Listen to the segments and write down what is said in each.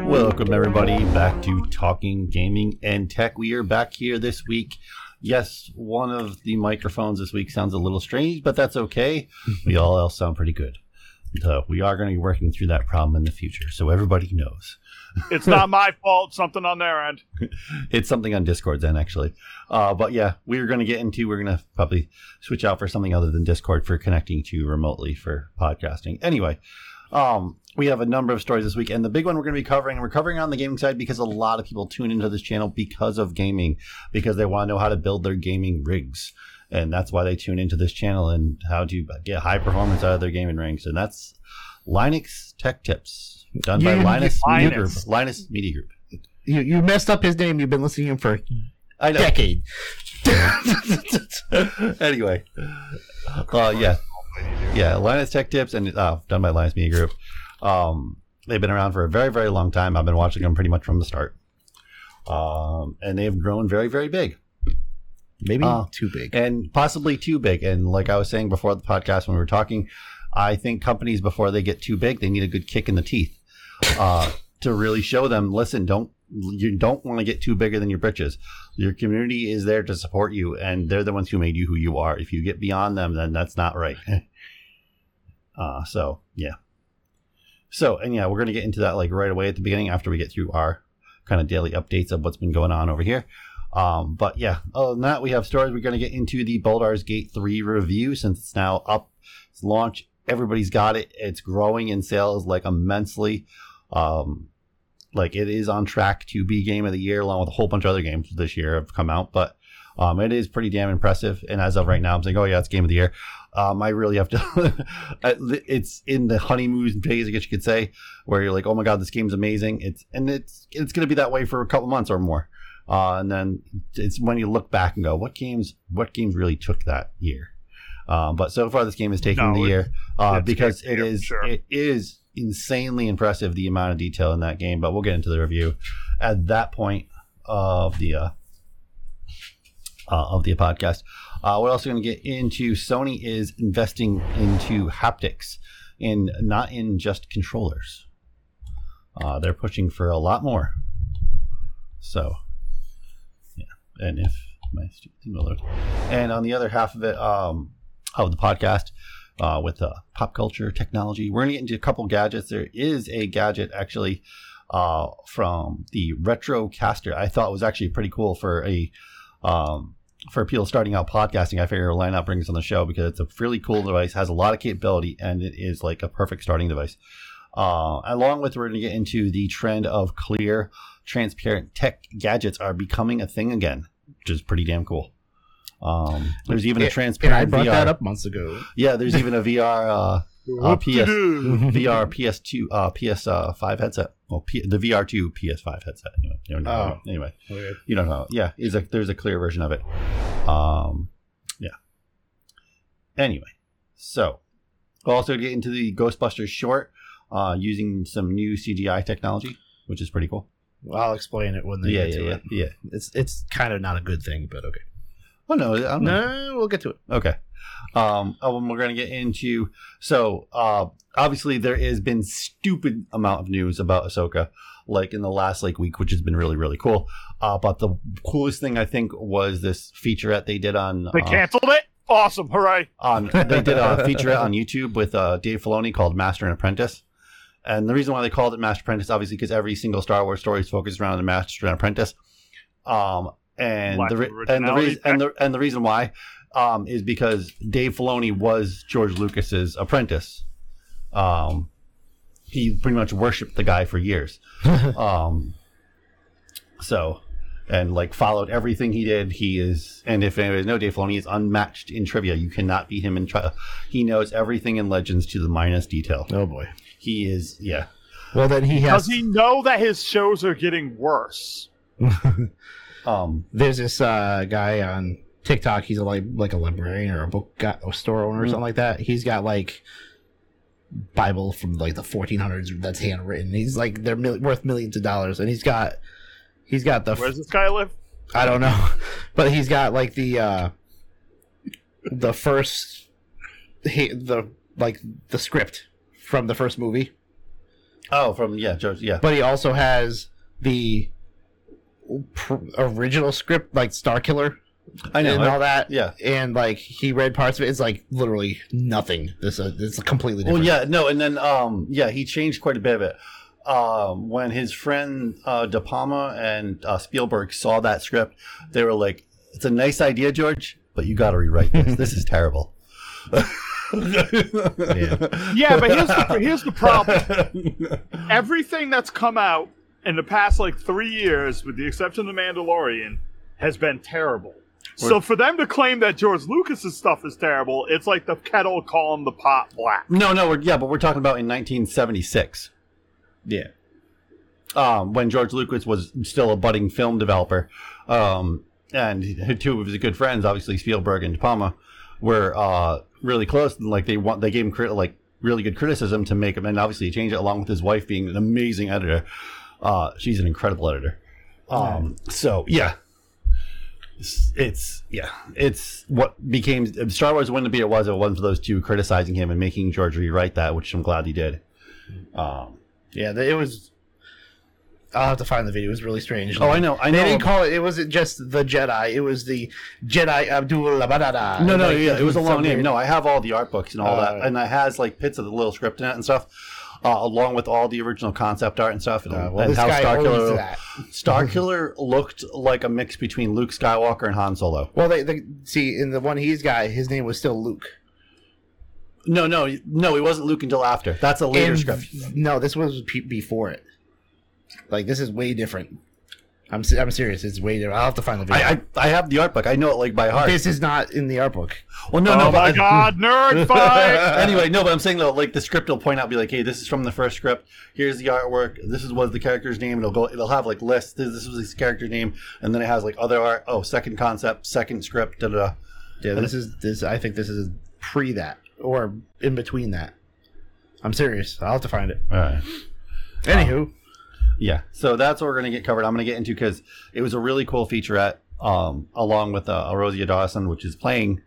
Welcome, everybody, back to Talking Gaming and Tech. We are back here this week. Yes, one of the microphones this week sounds a little strange, but that's okay. we all else sound pretty good. So we are going to be working through that problem in the future, so everybody knows. It's not my fault. Something on their end. It's something on Discord then, actually. Uh, but yeah, we're going to get into. We're going to probably switch out for something other than Discord for connecting to remotely for podcasting. Anyway, um, we have a number of stories this week, and the big one we're going to be covering, we're covering on the gaming side because a lot of people tune into this channel because of gaming, because they want to know how to build their gaming rigs, and that's why they tune into this channel and how to get high performance out of their gaming rigs, and that's Linux Tech Tips, done by Yeah, Linus Media Group. Linus. Linus Media Group. You you messed up his name. You've been listening to him for a decade. anyway, uh, yeah, yeah, Linus Tech Tips and uh, done by Linus Media Group. Um, they've been around for a very, very long time. I've been watching them pretty much from the start, um, and they've grown very, very big Maybe Uh, too big. and possibly too big. And like I was saying before the podcast when we were talking, I think companies before they get too big, they need a good kick in the teeth uh, to really show them. Listen, don't you don't want to get too bigger than your britches. Your community is there to support you, and they're the ones who made you who you are. If you get beyond them, then that's not right. uh, so yeah. So and yeah, we're gonna get into that like right away at the beginning after we get through our kind of daily updates of what's been going on over here. Um, but yeah, other than that, we have stories. We're to get into the Baldur's Gate 3 review since it's now up. It's launched. Everybody's got it. It's growing in sales like immensely. Um, like it is on track to be game of the year along with a whole bunch of other games this year have come out. But um, it is pretty damn impressive. And as of right now, I'm saying, oh yeah, it's game of the year. Um, I really have to. it's in the honeymoon phase, I guess you could say, where you're like, oh my god, this game's amazing. It's and it's it's going to be that way for a couple months or more. Uh, and then it's when you look back and go, what games, what games really took that year? Um, but so far, this game is taking No, the year uh, because it is sure. it is insanely impressive the amount of detail in that game. But we'll get into the review at that point of the uh, uh, of the podcast. Uh, we're also going to get into Sony is investing into haptics, in not in just controllers. Uh, they're pushing for a lot more. So, yeah, and if my thing will. And on the other half of it, um, of the podcast, uh, with uh, pop culture technology, we're going to get into a couple gadgets. There is a gadget actually uh, from the Retrocaster. I thought was actually pretty cool for a um, for people starting out podcasting. I figure line up brings on the show because it's a really cool device, has a lot of capability, and it is like a perfect starting device. Uh, along with, we're going to get into the trend of clear, transparent tech gadgets are becoming a thing again, which is pretty damn cool. Um, there's even a And I brought VR. that up months ago. Yeah, there's even a VR uh, uh, Whoop-de-doo. VR PS2 uh, PS5 headset. Well, P- the VR2 PS5 headset. Anyway, you know, Oh. anyway, you don't know. Yeah, is a, there's a clear version of it. Um, yeah. Anyway, so we'll also get into the Ghostbusters short uh, using some new CGI technology, which is pretty cool. I'll explain it when they Yeah, get yeah, to yeah, it. yeah. It's it's kind of not a good thing, but okay. Oh no, I don't know. No, we'll get to it. Okay. Um, oh, and we're going to get into so uh, obviously there has been stupid amount of news about Ahsoka, like in the last like week, which has been really really cool. Uh, but the coolest thing I think was this featurette they did on They uh, canceled it. Awesome! Hooray! on they did a featurette on YouTube with uh, Dave Filoni called Master and Apprentice. And the reason why they called it Master Apprentice, obviously, because every single Star Wars story is focused around the Master and Apprentice. Um, and Lack the, re- and the originality, reason and the and the reason why um, is because Dave Filoni was George Lucas's apprentice. Um, he pretty much worshipped the guy for years. um, so, and like followed everything he did. He is, and if anybody's know, Dave Filoni is unmatched in trivia. You cannot beat him in trivia. He knows everything in Legends to the minus detail. Oh boy. He is, yeah. Well, then he Does he know that his shows are getting worse? Um, There's this uh, guy on TikTok. He's a, like like a librarian or a book guy, a store owner or Mm. something like that. He's got like Bible from like the 1400s that's handwritten. He's like they're mil- worth millions of dollars, and he's got he's got the Where's does this guy live? I don't know, but he's got like the uh the first he, the like the script from the first movie, Oh, from yeah, George. Yeah, but he also has the pr- original script like Star Killer I know. and all that. yeah. and like he read parts of it. It's like literally nothing. This uh, it's completely Well, different. yeah, no, and then um, yeah, he changed quite a bit of it. Um, when his friend uh, De Palma and uh, Spielberg saw that script, they were like, "It's a nice idea, George, but you got to rewrite this. this is terrible." yeah. Yeah, but here's the, here's the problem. Everything that's come out in the past like three years, with the exception of The Mandalorian, has been terrible. So for them to claim that George Lucas's stuff is terrible, it's like the kettle calling the pot black. No, no, we're, yeah, but we're talking about in 1976. yeah. um, when George Lucas was still a budding film developer, um, and two of his good friends, obviously Spielberg and De Palma, were uh, really close. And like they want, they gave him crit- like really good criticism to make him, and obviously he changed it along with his wife being an amazing editor. Uh, she's an incredible editor. Um, so yeah. It's, it's yeah, it's what became Star Wars wouldn't be it was if it wasn't for those two criticizing him and making George rewrite that, which I'm glad he did. Um, Yeah, it was. I'll have to find the video. It was really strange. oh, I know, I know. They didn't call it. It wasn't just the Jedi. It was the Jedi Abdul. No, no, Like, yeah, it was a long name. No, I have all the art books and all Uh, that, and it has like bits of the little script in it and stuff, uh, along with all the original concept art and stuff, and, Uh, well, and how guy Star Killer, that. Star looked like a mix between Luke Skywalker and Han Solo. Well, they, they see in the one he's got, his name was still Luke. No, no, no, he wasn't Luke until after. That's a later And- script. No, this was before it. Like this is way different. I'm I'm serious. It's way there. I'll have to find the video. I, I I have the art book. I know it like by heart. this is not in the art book. well, no, oh no, my but god, nerd fight! anyway, no, but I'm saying though, like the script will point out, be like, hey, this is from the first script. Here's the artwork. This is what the character's name. It'll go. It'll have like lists. This, this was his character's name, and then it has like other art. Oh, second concept, second script. Da da. da. Yeah, this is this. I think this is pre that or in between that. I'm serious. I'll have to find it. All right. Anywho, Yeah, so that's what we're gonna get covered. I'm gonna get into because it was a really cool featurette, um, along with uh, Rosia Dawson, which is playing,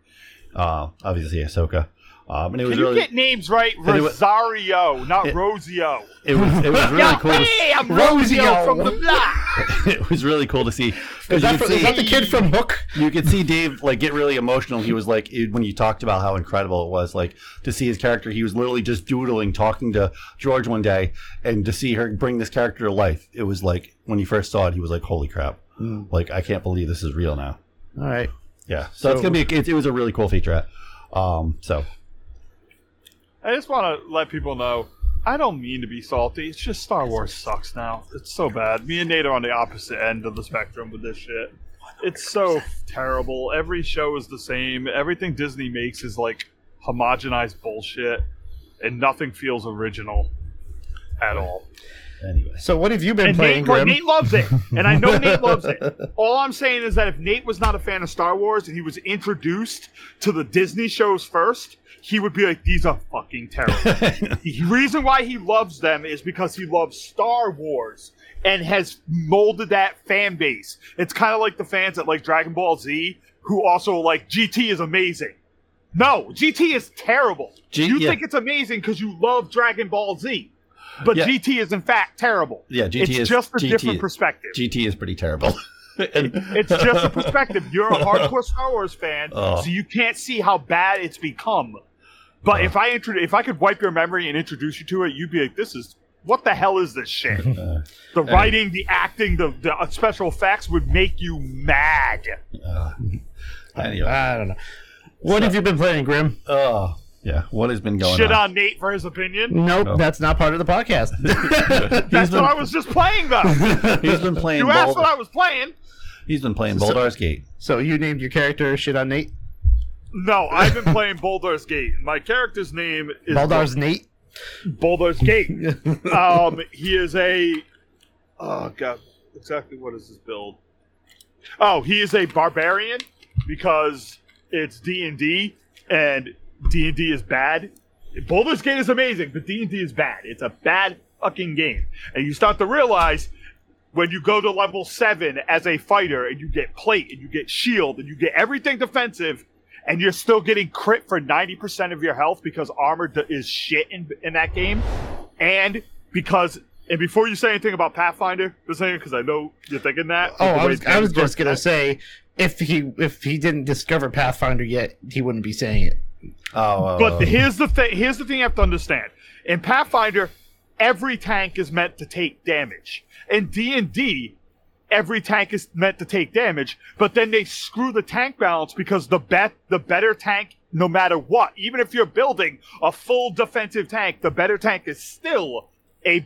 uh, obviously Ahsoka. Um, and it was Can you really, get names right? And it wa- Rosario, not It- Rosio. it was, it was really cool. To, hey, I'm Rosio. Rosio from the block. it was really cool to see is that, could from- is that the kid from Hook? you could see Dave like get really emotional. He was like it- when you talked about how incredible it was, like to see his character. He was literally just doodling, talking to George one day, and to see her bring this character to life. It was like when he first saw it, he was like, "Holy crap!" Like I can't believe this is real now. All right. Yeah, so, it's gonna be. It, it was a really cool featurette. Um, so I just want to let people know. I don't mean to be salty. It's just Star Wars sucks now. It's so bad. Me and Nate are on the opposite end of the spectrum with this shit. It's so terrible. Every show is the same. Everything Disney makes is like homogenized bullshit, and nothing feels original at all. anyway, So what have you been And playing, Nate, Grim? Nate loves it, and I know Nate loves it. All I'm saying is that if Nate was not a fan of Star Wars and he was introduced to the Disney shows first, he would be like, "These are fucking terrible." the reason why he loves them is because he loves Star Wars and has molded that fan base. It's kind of like the fans that like Dragon Ball Z who also like GT is amazing. No, GT is terrible. G- you yeah. think it's amazing because you love Dragon Ball Z. But Yeah. GT is in fact terrible. yeah, GT it's is just a GT different is- perspective. GT is pretty terrible. And- It's just a perspective. You're a hardcore Star Wars fan, Oh. so you can't see how bad it's become. But if I intro- if I could wipe your memory and introduce you to it, you'd be like, "This is what the hell is this shit?" Uh, the writing, the acting, the, the uh, special effects would make you mad. uh, anyway, I don't know. What have you been playing, Grim? oh yeah, what has been going Shit on? on Nate for his opinion. Nope, No. that's not part of the podcast. That's been- what I was just playing though. He's been playing. you asked what I was playing. he's been playing Baldur's Gate. so you named your character shit on Nate? No, I've been playing Baldur's Gate. My character's name is Baldar's Nate? Baldur's Gate. um, he is a. Oh god, exactly what is his build? Oh, he is a barbarian because it's D and D, and D and D is bad. Baldur's Gate is amazing, but D and D is bad. It's a bad fucking game, and you start to realize when you go to level seven as a fighter and you get plate and you get shield and you get everything defensive and you're still getting crit for 90% of your health because armor d- is shit in, in that game and because and before you say anything about pathfinder because i know you're thinking that Oh, I was, I was just gonna say if he if he didn't discover Pathfinder yet, he wouldn't be saying it. Oh, But uh, here's the thing. Here's the thing you have to understand. In Pathfinder, every tank is meant to take damage. In D and D, every tank is meant to take damage. But then they screw the tank balance because the bet the better tank, no matter what, even if you're building a full defensive tank, the better tank is still a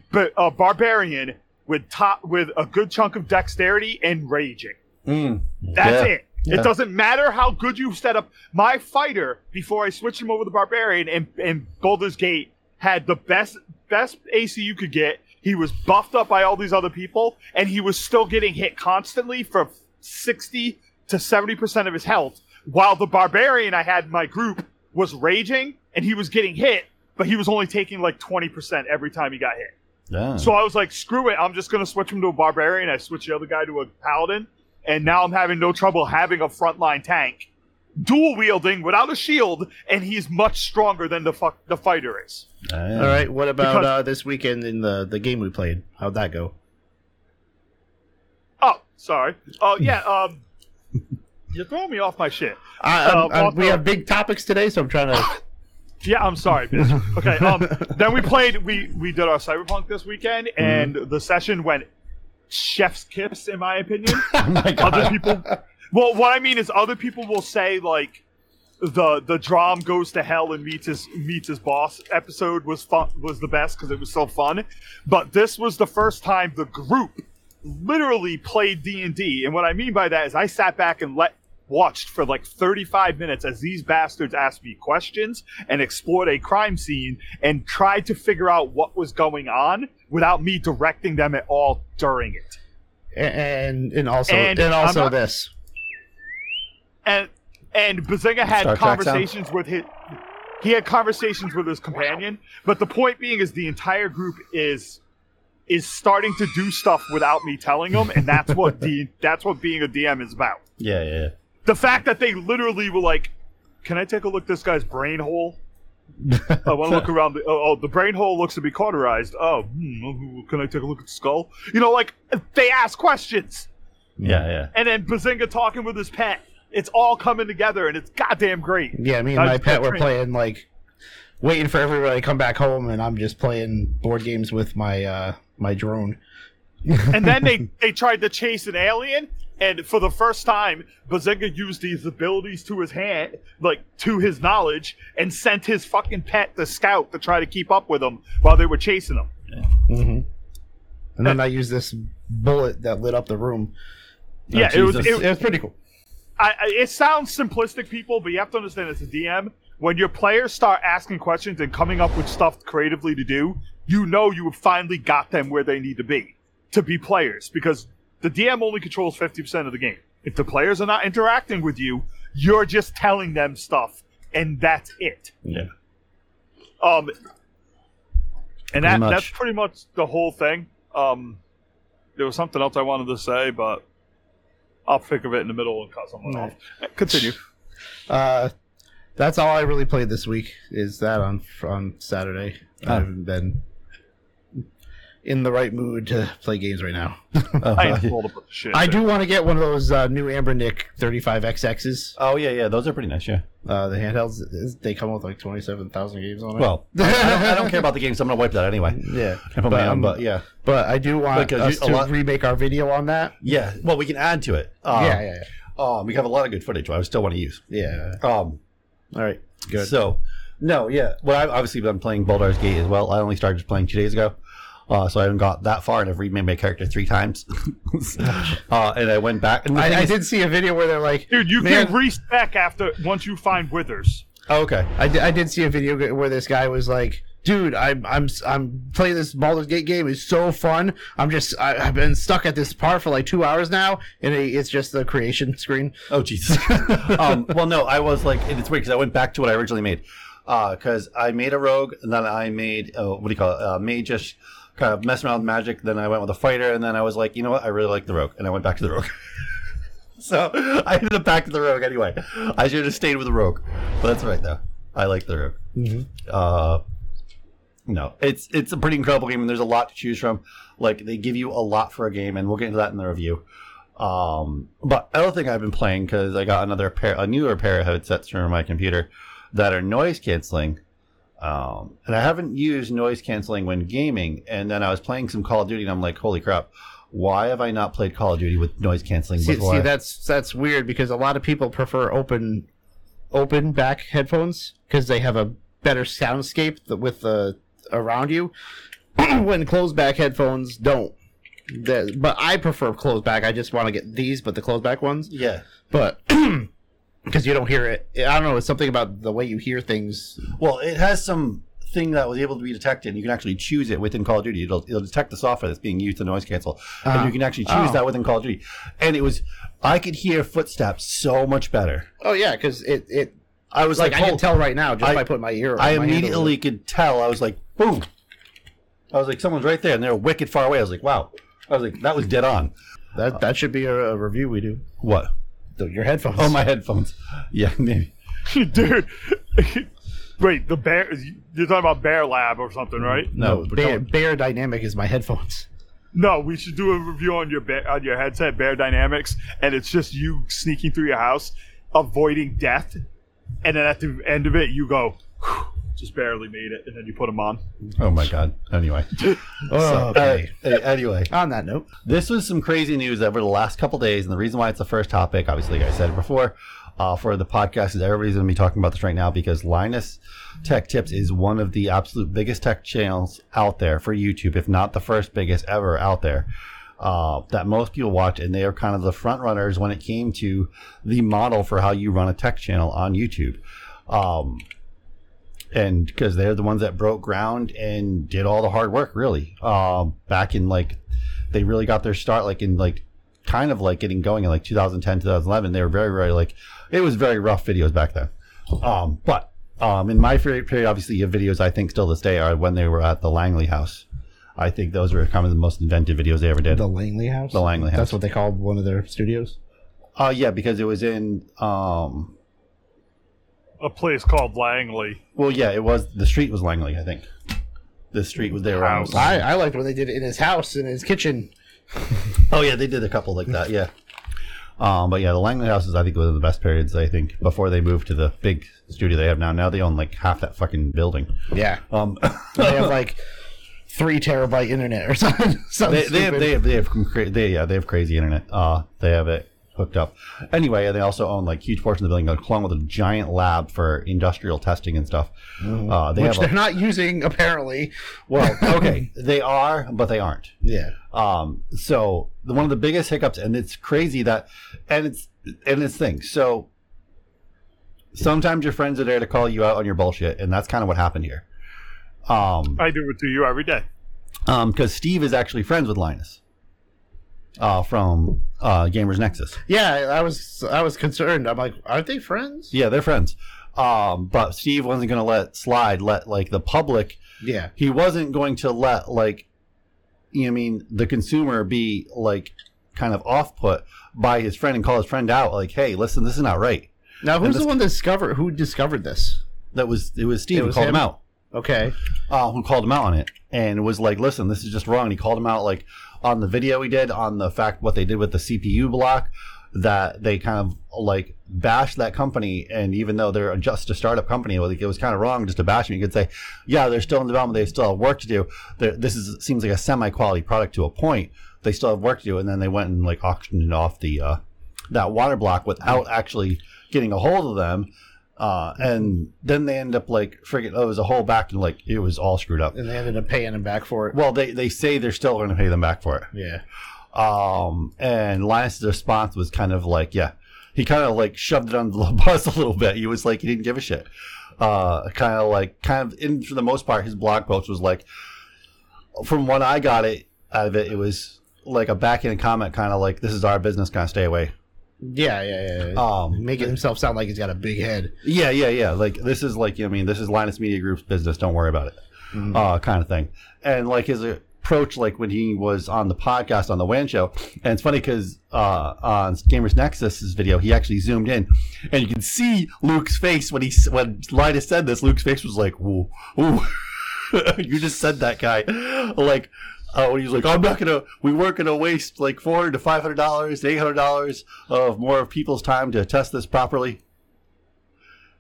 barbarian with top with a good chunk of dexterity and raging. mm, That's Yeah. it. Yeah. It doesn't matter how good you set up. My fighter, before I switched him over to Barbarian and, and Baldur's Gate, had the best best AC you could get. He was buffed up by all these other people, and he was still getting hit constantly for 60 to 70% of his health. While the Barbarian I had in my group was raging, and he was getting hit, but he was only taking like 20% every time he got hit. yeah. So I was like, screw it. I'm just going to switch him to a barbarian. I switched the other guy to a paladin. And now I'm having no trouble having a frontline tank, dual wielding without a shield, and he's much stronger than the fuck the fighter is. Yeah. All right, what about Because- uh, this weekend in the the game we played? How'd that go? Oh, sorry. Oh yeah. Um, you're throwing me off my shit. I, Uh, I'm- I'm- we have big topics today, so I'm trying to. Yeah, I'm sorry, bitch. Okay. Um, then we played. We we did our cyberpunk this weekend, and the session went chef's kiss, in my opinion. Oh my god. other people well what i mean is other people will say like the the drum goes to hell and meets his meets his boss episode was fun was the best because it was so fun. But this was the first time the group literally played d&d and what i mean by that is i sat back and let watched for like 35 minutes as these bastards asked me questions and explored a crime scene and tried to figure out what was going on without me directing them at all during it. And and also And and, also not- this. And and Bazinga had Star conversations with his he had conversations with his companion but the point being is the entire group is is starting to do stuff without me telling them and that's what D, that's what being a DM is about Yeah, yeah, yeah. the fact that they literally were like can I take a look at this guy's brain hole I want to look around. The, oh, oh, the brain hole looks to be cauterized. Oh, hmm, can I take a look at the skull? You know, like they ask questions, Yeah, yeah. and then Bazinga talking with his pet. It's all coming together, and it's goddamn great. Yeah, me and I my pet were playing like waiting for everybody to come back home, and I'm just playing board games with my uh my drone. and then they they tried to chase an alien and for the first time bazinga used these abilities to his hand like to his knowledge and sent his fucking pet the scout to try to keep up with him while they were chasing him hmm And then I used this bullet that lit up the room. yeah it was it, It was pretty cool. I, it sounds simplistic people but you have to understand as a dm when your players start asking questions and coming up with stuff creatively to do you know you have finally got them where they need to be to be players because the dm only controls 50% of the game if the players are not interacting with you you're just telling them stuff and that's it Yeah. um and that, much. that's pretty much the whole thing um there was something else i wanted to say but i'll think of it in the middle and cut someone Right. off continue Uh, that's all I really played this week. Is that on on Saturday? I Oh. haven't been in the right mood to play games right now. I ain't pulled up with the shit. I do want to get one of those uh, new Anbernic 35XXs. oh yeah, yeah. Those are pretty nice. Yeah. Uh, the handhelds, they come with like 27,000 games on it. Well, I, I, don't, I don't care about the games. So I'm gonna wipe that anyway. yeah. I put my But, own, um, but yeah, But I do want Because us you- a to lot- remake our video on that. yeah. Well, we can add to it. Um, yeah, yeah, Um, we have a lot of good footage. I still want to use. yeah. Um, All right, good. So, no, yeah. Well, I've obviously been playing Baldur's Gate as well. I only started playing two days ago. Uh, so I haven't got that far, and I've remade my character three times. uh, and I went back. And I, I did see a video where they're like, Dude, you Man. can respec after once you find withers. Oh, okay. I did, see a video where this guy was like, "Dude, I'm I'm I'm playing this Baldur's Gate game. It's so fun. I'm just I, I've been stuck at this part for like two hours now, and it, it's just the creation screen." Oh, Jesus. um, well, no, I was like, and it's weird because I went back to what I originally made. Because I made a rogue, and then I made, uh, what do you call it? Uh, magish kind of messing around with magic. Then I went with a fighter, and then I was like, you know what? I really like the rogue, and I went back to the rogue. so I ended up back to the rogue anyway. I should have stayed with the rogue, but that's right though. I like the rogue. Mhm. Uh, no, it's it's a pretty incredible game, and there's a lot to choose from. Like they give you a lot for a game, and we'll get into that in the review. Um, but other thing I've been playing because I got another pair, a newer pair of headsets for my computer that are noise canceling. Um, and I haven't used noise canceling when gaming. And then I was playing some Call of Duty, and I'm like, holy crap, why have I not played Call of Duty with noise canceling See, before? see, that's that's weird because a lot of people prefer open open back headphones because they have a better soundscape with the around you. when closed back headphones don't. But I prefer closed back. I just want to get these, but the closed back ones. yeah. But because you don't hear it, I don't know. It's something about the way you hear things. Well, it has some thing that was able to be detected. and You can actually choose it within Call of Duty. It'll, it'll detect the software that's being used to noise cancel, Uh-huh. and you can actually choose Oh. that within Call of Duty. And it was, I could hear footsteps so much better. Oh yeah, because it it I was like, like, I can tell right now just I- by putting my ear. I my immediately it. could tell. I was like, boom. I was like, someone's right there, and they're wicked far away. I was like, wow. I was like, that was dead on. that that should be a, a review we do. What? The- Your headphones. Oh, my headphones. Yeah, maybe. Dude. Wait, the bear. You're talking about Bear Lab or something, right? No, no, but Bear, Beyerdynamic is my headphones. No, we should do a review on your bear, on your headset, Beyerdynamics, and it's just you sneaking through your house, avoiding death, and then at the end of it, you go, "Whew, just barely made it, and then you put them on. oh my god. Anyway. Oh, okay. uh, anyway. On that note, This was some crazy news over the last couple days, and the reason why it's the first topic, obviously, like I said it before, uh, for the podcast is everybody's going to be talking about this right now because Linus Tech Tips is one of the absolute biggest tech channels out there for YouTube, if not the first biggest ever out there. Uh, that most people watch, and they are kind of the front runners when it came to the model for how you run a tech channel on YouTube. Um, and because they're the ones that broke ground and did all the hard work, really, um, back in like they really got their start like in like kind of like getting going in like 2010 2011 they were very very like it was very rough videos back then um but um in my favorite period obviously your videos i think still this day are when they were at the langley house i think those were kind of the most inventive videos they ever did the Langley House. The Langley House. That's what they called one of their studios. uh yeah because it was in um A place called Langley. well yeah it was the street was langley i think the street was there around House. I, I liked when they did it in his house in his kitchen. Oh yeah, they did a couple like that. Yeah. Um, but yeah, the Langley houses I think was the best periods. I think before they moved to the big studio they have now. Now they own like half that fucking building. Yeah, Um, they have like three terabyte internet or something. something they, they have they have they have some cra- they yeah they have crazy internet. Uh, they have it hooked up. Anyway, and they also own like huge portions of the building, along with a giant lab for industrial testing and stuff. Uh, they which have they're a, not using apparently. well, okay, they are, but they aren't. Yeah, Um, so the, one of the biggest hiccups, and it's crazy that, and it's and it's things. So sometimes your friends are there to call you out on your bullshit, and that's kind of what happened here. Um, I do it to you every day. um, because Steve is actually friends with Linus, uh, from uh, Gamers Nexus. yeah. I was I was concerned. I'm like, aren't they friends? Yeah, they're friends. Um, but Steve wasn't going to let slide, let like the public Yeah, he wasn't going to let like you know I mean the consumer be like kind of off put by his friend and call his friend out like hey listen this is not right Now, who's this- the one that discovered who discovered this? that was it was Steve It who called him him? out Okay, uh, who called him out on it and was like listen this is just wrong and he called him out like on the video we did on the fact what they did with the CPU block that they kind of like bashed that company. And even though they're just a startup company like it was kind of wrong just to bash them you could say yeah they're still in development. They still have work to do. They're, this is seems like a semi-quality product to a point. They still have work to do. And then they went and like auctioned it off the uh, that water block without actually getting a hold of them uh, and then they end up like freaking oh, it was a whole back and like it was all screwed up and they ended up paying him back for it. well they, they say they're still going to pay them back for it Yeah, um, and Linus' response was kind of like, yeah, he kind of like shoved it under the bus a little bit. He was like, he didn't give a shit. Uh, kind of like, kind of, in for the most part, his blog post was like, from what I got it out of it, it was like a backhanded comment, kind of like, this is our business, kind of stay away. Yeah, yeah, yeah. Um, Making himself sound like he's got a big head. yeah, yeah, yeah. Like this is like, I mean, this is Linus Media Group's business. Don't worry about it, uh, kind of thing. And like his approach like when he was on the podcast on the WAN show. And it's funny because uh, on Gamers Nexus's video, he actually zoomed in, and you can see Luke's face when he when Linus said this. Luke's face was like, "Whoa, whoa." you just said that guy, like." Uh, when he was like, I'm not gonna, we weren't gonna waste like four hundred to five hundred dollars, eight hundred dollars of more of people's time to test this properly.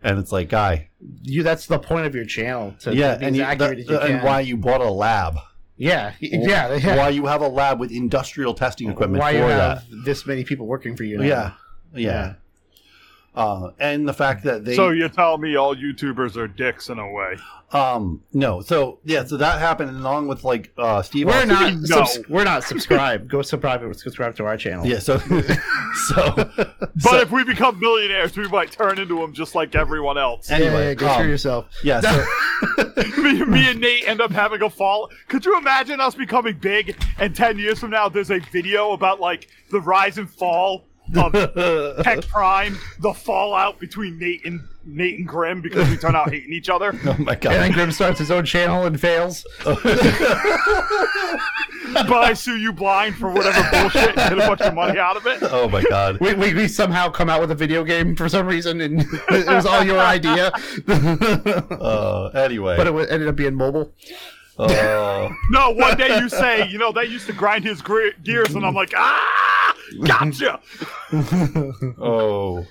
And it's like, guy, You that's the point of your channel to yeah, be and you, that- you and can. why you bought a lab, Yeah, yeah, yeah. why you have a lab with industrial testing equipment why for you that. have this many people working for you? Now. Yeah, yeah. Uh, and the fact that they, So you tell me all YouTubers are dicks in a way? um, no, so yeah, so that happened along with like uh, Steve. We're also- not. No. subs- we're not subscribed. Go subscribe. Subscribe to our channel. Yeah, so, so, But so- if we become millionaires, we might turn into them just like everyone else. Yeah, Anyway, yeah, go um, screw yourself. yeah, so, me, me and Nate end up having a fall. Could you imagine us becoming big and 10 years from now there's a video about like the rise and fall of Tech Prime, the fallout between Nate and Nate and Grim because we turn out hating each other? oh my god! And then Grim starts his own channel and fails. but I sue you blind for whatever bullshit and get a bunch of money out of it. oh my god. We, we, we somehow come out with a video game for some reason, and it was all your idea. Uh, anyway, but it wa- ended up being mobile. uh, No, one day you say, you know, that used to grind his gears, and I'm like, ah, gotcha. oh.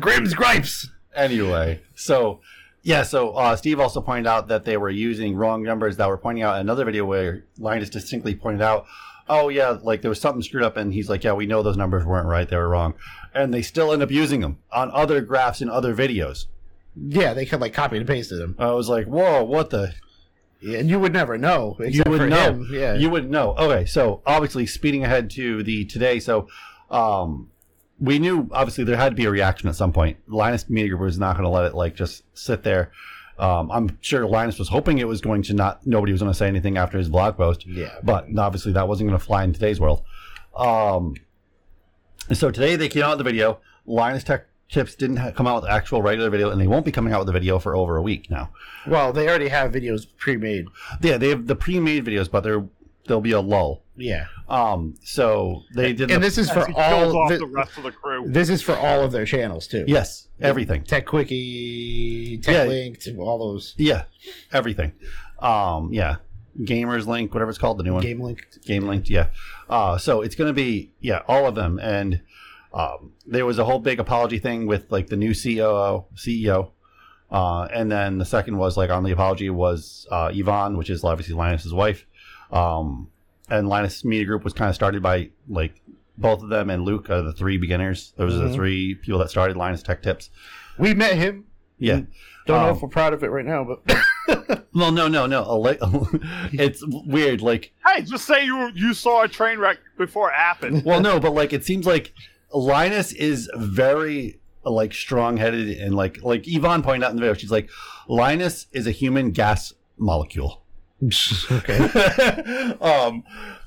Grim's gripes. anyway, so yeah, so uh, Steve also pointed out that they were using wrong numbers that were pointing out another video where Linus distinctly pointed out, oh yeah, like there was something screwed up, and he's like, yeah, we know those numbers weren't right, they were wrong, and they still end up using them on other graphs in other videos. Yeah, they could like copy and paste them, I was like, whoa, what the? Yeah, and you would never know. You would know. Him. Yeah, You wouldn't know. Okay, so obviously speeding ahead to the today, so um, we knew obviously there had to be a reaction at some point. Linus Media Group was not going to let it like just sit there. Um, I'm sure Linus was hoping it was going to not nobody was going to say anything after his blog post, yeah. but obviously that wasn't going to fly in today's world. Um, so today they came out with the video. Linus Tech Tips didn't ha- come out with actual regular video, and they won't be coming out with a video for over a week now. Well, they already have videos pre-made. Yeah, they have the pre-made videos, but there there'll be a lull. Yeah, Um, so they did. and the, this is for all. off thi- the rest of the crew. this is for all of their channels too. yes, everything. Tech Quickie, Yeah. Tech Linked, all those Yeah, everything. Um, yeah, Gamers Link, whatever it's called, the new one, Game Link. Game Linked. Yeah. Uh, so it's going to be yeah, all of them. And um, there was a whole big apology thing with like the new COO, CEO. Uh, and then the second was like on the apology was uh, Yvonne, which is obviously Linus's wife. Um, and Linus Media Group was kind of started by like both of them and Luke, are the three beginners. Those are the Mhm. three people that started Linus Tech Tips. We met him. Yeah. Don't know Um, if we're proud of it right now, but Well, no, no, no. It's weird. Like, Hey, just say you you saw a train wreck before it happened. well, no, but like, it seems like Linus is very like strong-headed and like like Yvonne pointed out in the video. She's like, Linus is a human gas molecule. okay. um.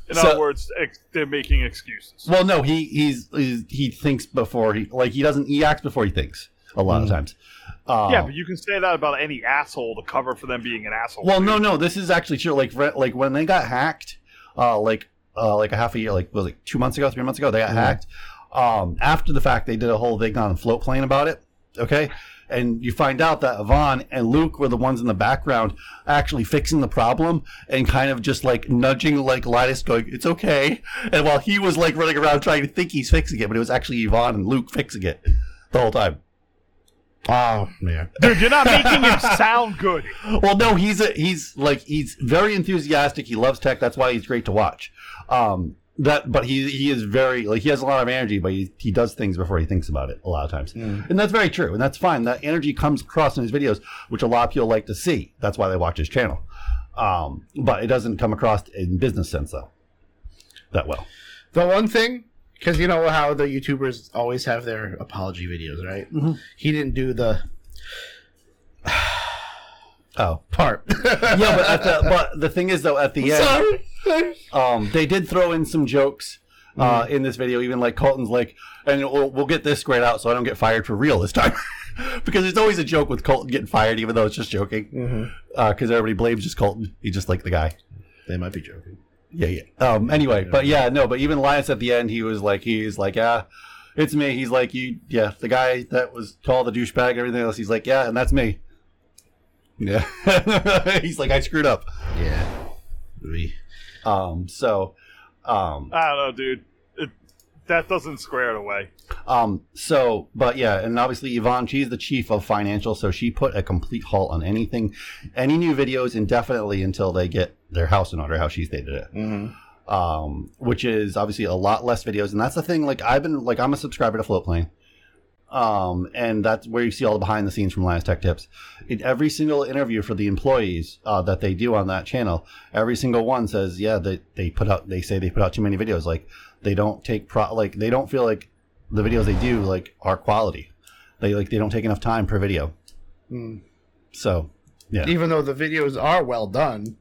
In So- other words, ex- they're making excuses. Well, no, he he's, he's he thinks before he like he doesn't he acts before he thinks a lot of Mm. times. Uh, yeah, but you can say that about any asshole to cover for them being an asshole. Well, no, no, this is actually true. Like, re- like when they got hacked, uh, like, uh, like a half a year, like was it two months ago, three months ago, they got Mhm. hacked. Um, after the fact, they did a whole thing on float plane about it. Okay, and you find out that Yvonne and Luke were the ones in the background actually fixing the problem and kind of just like nudging like Linus, going, "It's okay," and while he was like running around trying to think he's fixing it, but it was actually Yvonne and Luke fixing it the whole time. Oh man. Dude, you're not making him sound good. Well, no, he's a, he's like he's very enthusiastic. He loves tech. That's why he's great to watch. Um, that, but he he is very like he has a lot of energy, but he he does things before he thinks about it a lot of times, Mm. and that's very true, and that's fine. That energy comes across in his videos, which a lot of people like to see. That's why they watch his channel. Um, but it doesn't come across in business sense though that well. The one thing, because you know how the YouTubers always have their apology videos, right? Mhm. He didn't do the Oh, part. yeah, but at the, but the thing is though, at the end, Sorry. Um, they did throw in some jokes uh, in this video, even like Colton's like, and we'll, we'll get this squared out so I don't get fired for real this time. because there's always a joke with Colton getting fired, even though it's just joking. Because everybody blames just Colton. He's just like the guy. They might be joking. Yeah, yeah. Um. Anyway, but yeah, no. But even Linus at the end, he was like, he's like, yeah, it's me. He's like, you, yeah, the guy that was called the douchebag, everything else. He's like, yeah, and that's me. Yeah. he's like, I screwed up. Yeah. We- Um. So, um. I don't know, dude. It, that doesn't square it away. Um, so, but yeah, and obviously Yvonne, she's the chief of financial, so she put a complete halt on anything, any new videos indefinitely until they get their house in order, how she stated it. Um, which is obviously a lot less videos, and that's the thing. Like I've been, like I'm a subscriber to Floatplane, um, and that's where you see all the behind the scenes from Linus Tech Tips. In every single interview for the employees uh, that they do on that channel, every single one says, yeah, they they put out, they say they put out too many videos, like they don't take pro, like they don't feel like the videos they do like are quality. They like they don't take enough time per video. Mm. So yeah, Even though the videos are well done,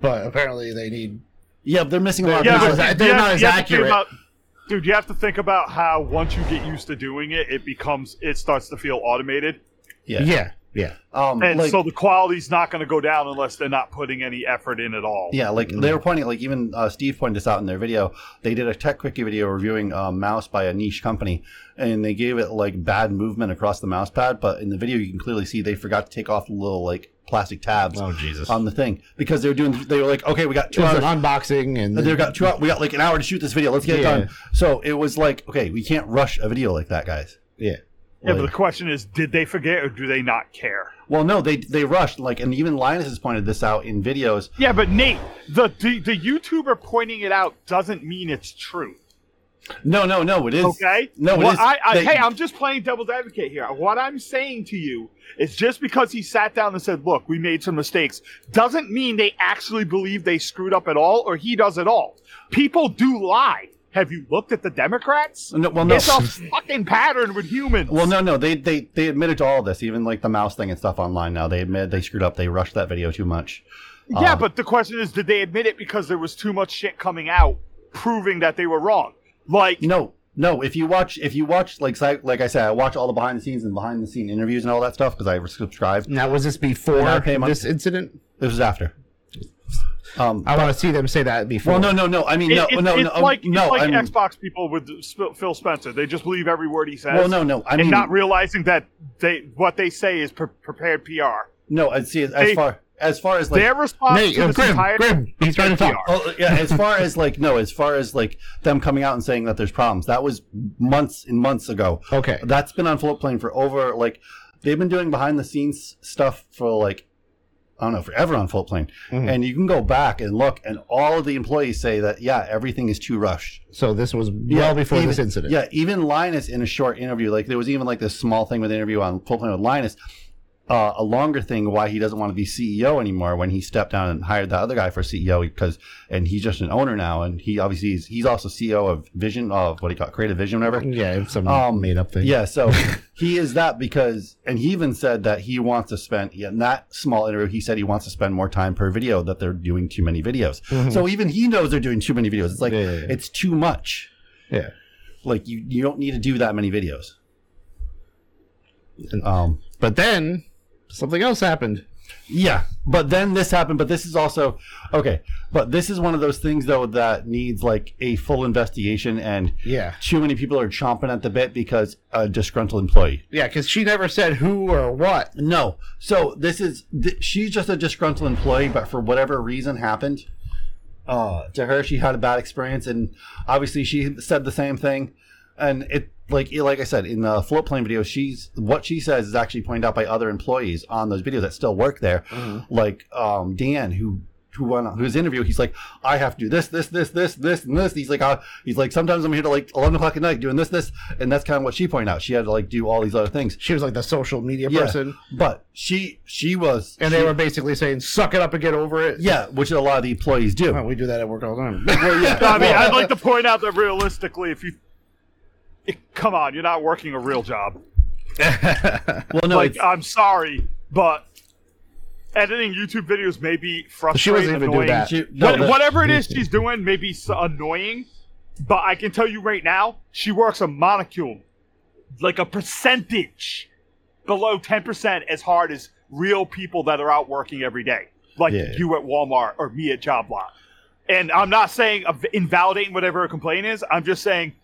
but apparently they need. yeah, they're missing a lot. Yeah, of but videos. they're you not as you have to think accurate. About- dude, you have to think about how once you get used to doing it, it becomes it starts to feel automated, yeah, Yeah, yeah. Um, and like, so the quality's not going to go down unless they're not putting any effort in at all. Yeah, like they were pointing, like even uh, Steve pointed this out in their video. They did a tech quickie video reviewing a mouse by a niche company, and they gave it like bad movement across the mouse pad. But in the video, you can clearly see they forgot to take off the little like plastic tabs Oh Jesus! on the thing because they were doing. They were like, okay, we got two hours. an unboxing, and They got two. hou- We got like an hour to shoot this video. Let's get Yeah. it done. So it was like, okay, we can't rush a video like that, guys. yeah. Yeah, but the question is, did they forget or do they not care? well, no, they they rushed. Like, and even Linus has pointed this out in videos. Yeah, but Nate, the the, the YouTuber pointing it out doesn't mean it's true. No, no, no, it is Okay. No, it Well, is- I, I, they- hey, I'm just playing devil's advocate here. What I'm saying to you is just because he sat down and said, "Look, we made some mistakes," doesn't mean they actually believe they screwed up at all, or he does at all. People do lie. Have you looked at the Democrats? No, well, no. It's a fucking pattern with humans. Well, no, no, they they they admitted to all this, even like the mouse thing and stuff online. Now they admit they screwed up. They rushed that video too much. Yeah, Uh, but the question is, did they admit it because there was too much shit coming out proving that they were wrong? Like, No, no. If you watch, if you watch, like like I said, I watch all the behind the scenes and behind the scene interviews and all that stuff because I subscribe. Now, was this before And I pay mon- this incident? This was after. Um. I want to see them say that before. Well, no, no, no. I mean, it- no, it- no, it's no, like no. it's like I'm- Xbox people with Phil Spencer. They just believe every word he says. well, no, no. I and mean, not realizing that they what they say is pre- prepared PR. no. I see. As They- far as far as like Their response Nate, to this Grim, entire Grim, he's trying to talk. PR. Oh yeah, as far as like no, as far as like them coming out and saying that there's problems, that was months and months ago. Okay. That's been on float plane for over like they've been doing behind the scenes stuff for like I don't know forever on Floatplane, Mhm. and you can go back and look, and all of the employees say that yeah, everything is too rushed. So this was well before even, this incident. Yeah, even Linus in a short interview, like there was even like this small thing with the interview on Floatplane with Linus. Uh, a longer thing why he doesn't want to be CEO anymore when he stepped down and hired that other guy for CEO because and he's just an owner now and he obviously is, he's also CEO of Vision of what he you call it, Creative Vision whatever Yeah, some Um, made up thing. yeah, so he is that because, and he even said that he wants to spend in that small interview. He said he wants to spend more time per video. That they're doing too many videos. So even he knows they're doing too many videos. It's like Mm-hmm. Yeah, yeah, yeah. it's too much. Yeah. Like you, you don't need to do that many videos. Um, But then something else happened. yeah, but then this happened. But this is also okay. But this is one of those things though that needs like a full investigation, and Yeah. too many people are chomping at the bit because a disgruntled employee. Yeah, because she never said who or what. No. So this is th- she's just a disgruntled employee, but for whatever reason happened uh, to her, she had a bad experience, and obviously she said the same thing. And it like like I said in the floatplane video, she's what she says is actually pointed out by other employees on those videos that still work there, like um, Dan who. Who went on whose interview? He's like, I have to do this, this, this, this, this, and this. He's like, uh, he's like, sometimes I'm here to like eleven o'clock at night doing this, this, and that's kind of what she pointed out. She had to like do all these other things. She was like the social media Yeah. person. But she she was And she- they were basically saying, suck it up and get over it. yeah, which a lot of the employees do. Well, we do that at work all the time. Well, yeah. I mean, I'd like to point out that realistically, if you it- come on, you're not working a real job. well, no, like, it's- I'm sorry, but editing YouTube videos may be frustrating. she wasn't even annoying. doing that. she- no, What- whatever it is she's doing may be so annoying, but I can tell you right now, she works a molecule, like a percentage below 10% as hard as real people that are out working every day, like Yeah. you at Walmart or me at Job Lot. and I'm not saying invalidating whatever her complaint is. I'm just saying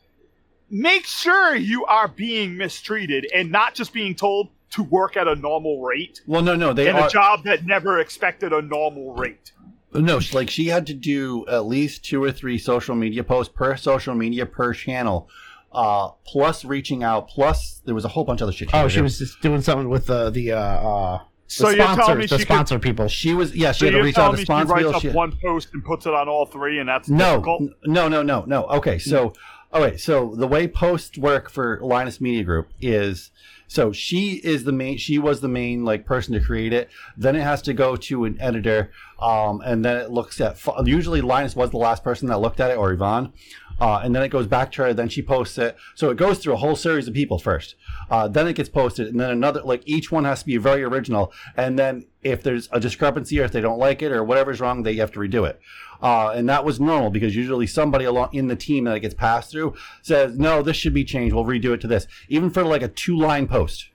make sure you are being mistreated and not just being told to work at a normal rate Well, no, no, they in are a job that never expected a normal rate. no. Like she had to do at least two or three social media posts per social media per channel, uh, plus reaching out. Plus there was a whole bunch of other shit. Oh, had she was just doing something with the the uh, uh So the you're telling sponsors, me the she could- sponsor people. She was yeah. She So had to reach out telling to me she writes people. up She- one post and puts it on all three, and that's No, difficult? no, no, no, no. Okay, so okay, so the way posts work for Linus Media Group is so she is the main. She was the main like person to create it. Then it has to go to an editor, um, and then it looks at. Usually, Linus was the last person that looked at it, or Yvonne. Uh, and then it goes back to her. Then she posts it. So it goes through a whole series of people first. Uh, then it gets posted, and then another. Like each one has to be very original. And then if there's a discrepancy or if they don't like it or whatever's wrong, they have to redo it. Uh, and that was normal because usually somebody along in the team that it gets passed through says, "No, this should be changed. We'll redo it to this." Even for like a two-line post,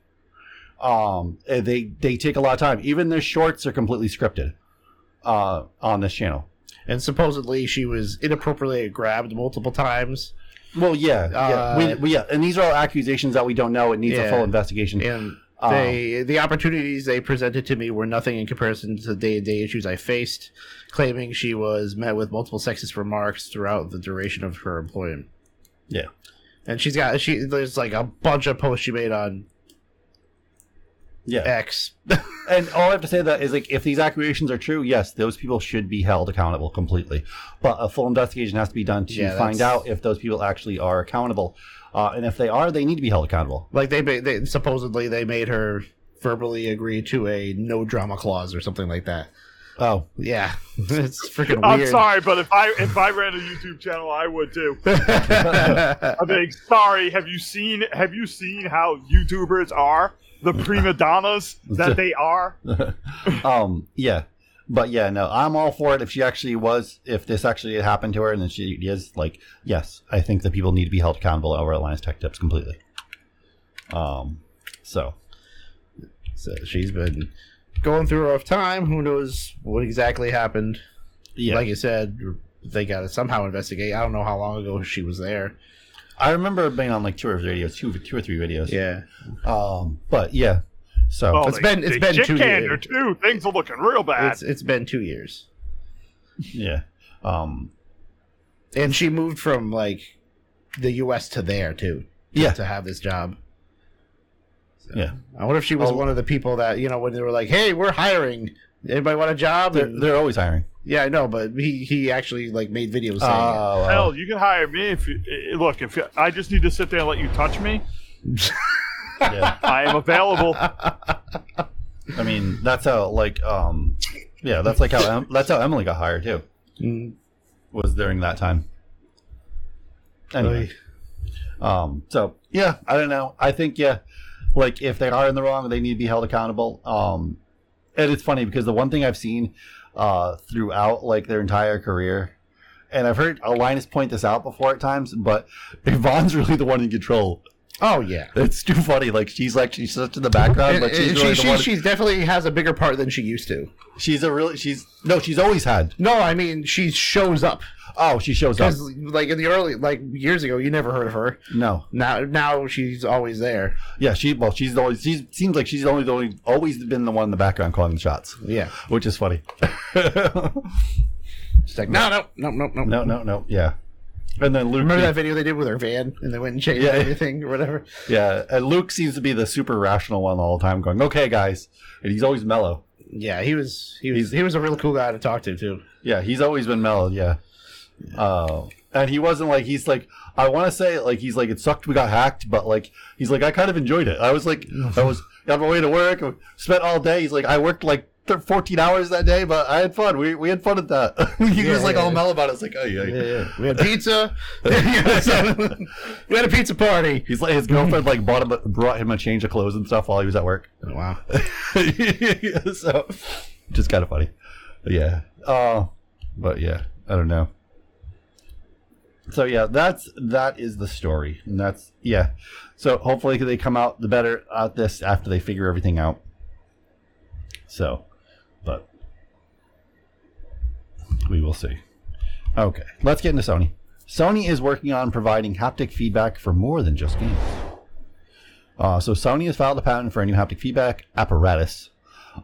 um, eh, they they take a lot of time. Even their shorts are completely scripted uh, on this channel. And supposedly she was inappropriately grabbed multiple times. Well, yeah, yeah, Uh, we, we, yeah, and these are all accusations that we don't know. It needs a full investigation. And Um, they the opportunities they presented to me were nothing in comparison to the day to day issues I faced, claiming she was met with multiple sexist remarks throughout the duration of her employment. Yeah. And she's got she there's like a bunch of posts she made on yeah, X. and all I have to say that is like, if these accusations are true, yes, those people should be held accountable completely. But a full investigation has to be done to Yeah, find out if those people actually are accountable. Uh, and if they are, they need to be held accountable. Like they, ma- they supposedly they made her verbally agree to a no drama clause or something like that. Oh, Yeah, it's freaking I'm sorry, but if I if I ran a YouTube channel, I would too. I'm being sorry. Have you seen Have you seen how YouTubers are? The prima donnas that they are. um, yeah, but yeah, no, I'm all for it. If she actually was, if this actually had happened to her, and then she is like, yes, I think that people need to be held accountable over at Linus Tech Tips completely. Um, so so she's been going through a rough time. Who knows what exactly happened? yeah, Like you said, they got to somehow investigate. I don't know how long ago she was there. I remember being on like two or three videos, two, two or three videos. Yeah, Um, but yeah, so Oh, It's they- been- it's been chick two canned years. her too. Things are looking real bad. it's it's been two years, yeah, um, and she moved from like the U.S. to there too. yeah, to have this job. So, Yeah. I wonder if she was Oh. one of the people that you know when they were like, "Hey, we're hiring. Anybody want a job?" they're, they're always hiring. yeah, I know, but he he actually like made videos saying Oh, well. Hell, you can hire me if you eh, look. If you, I just need to sit there and let you touch me, yeah. I am available. I mean, that's how like um, yeah, that's like how em- that's how Emily got hired too. Mm, Was during that time. Anyway, um, so yeah, I don't know. I think yeah, like if they are in the wrong, they need to be held accountable. Um, and it's funny because the one thing I've seen uh throughout like their entire career. And I've heard Linus point this out before at times, but Yvonne's really the one in control. Oh yeah. It's too funny. Like she's like she's such in the background, eh, but she's And- and really she, the she, one. she definitely has a bigger part than she used to. she's a really she's no, she's always had. No, I mean she shows up Oh, she shows up. like in the early like years ago, you never heard of her. No, Now now she's always there. yeah, she well, she's always she seems like she's only the only always been the one in the background calling the shots, Yeah. which is funny. She's like, no, no, no, no, no, no, no, no, yeah. And then Luke, Remember that video they did with her van and they went and changed Yeah. everything or whatever? yeah, and Luke seems to be the super rational one all the time, going, "Okay, guys," and he's always mellow. Yeah, he was he was he was a real cool guy to talk to too. Yeah, he's always been mellow. Yeah. Uh, and he wasn't like he's like I want to say like he's like it sucked we got hacked, but like he's like I kind of enjoyed it. I was like I was on my way to work, spent all day. He's like I worked like 14 hours that day, but I had fun. We we had fun at that. he Yeah, was like yeah, all yeah. mellow about it. It's like oh yeah. Yeah, yeah. We had pizza. we had a pizza party. He's like his girlfriend like bought him brought him a change of clothes and stuff while he was at work. Wow. so just kind of funny. But Yeah. Uh but yeah, I don't know. So yeah, that's that is the story. And that's yeah. So hopefully they come out the better at this after they figure everything out. So but we will see. Okay, let's get into Sony. Sony is working on providing haptic feedback for more than just games. Uh, so Sony has filed a patent for a new haptic feedback apparatus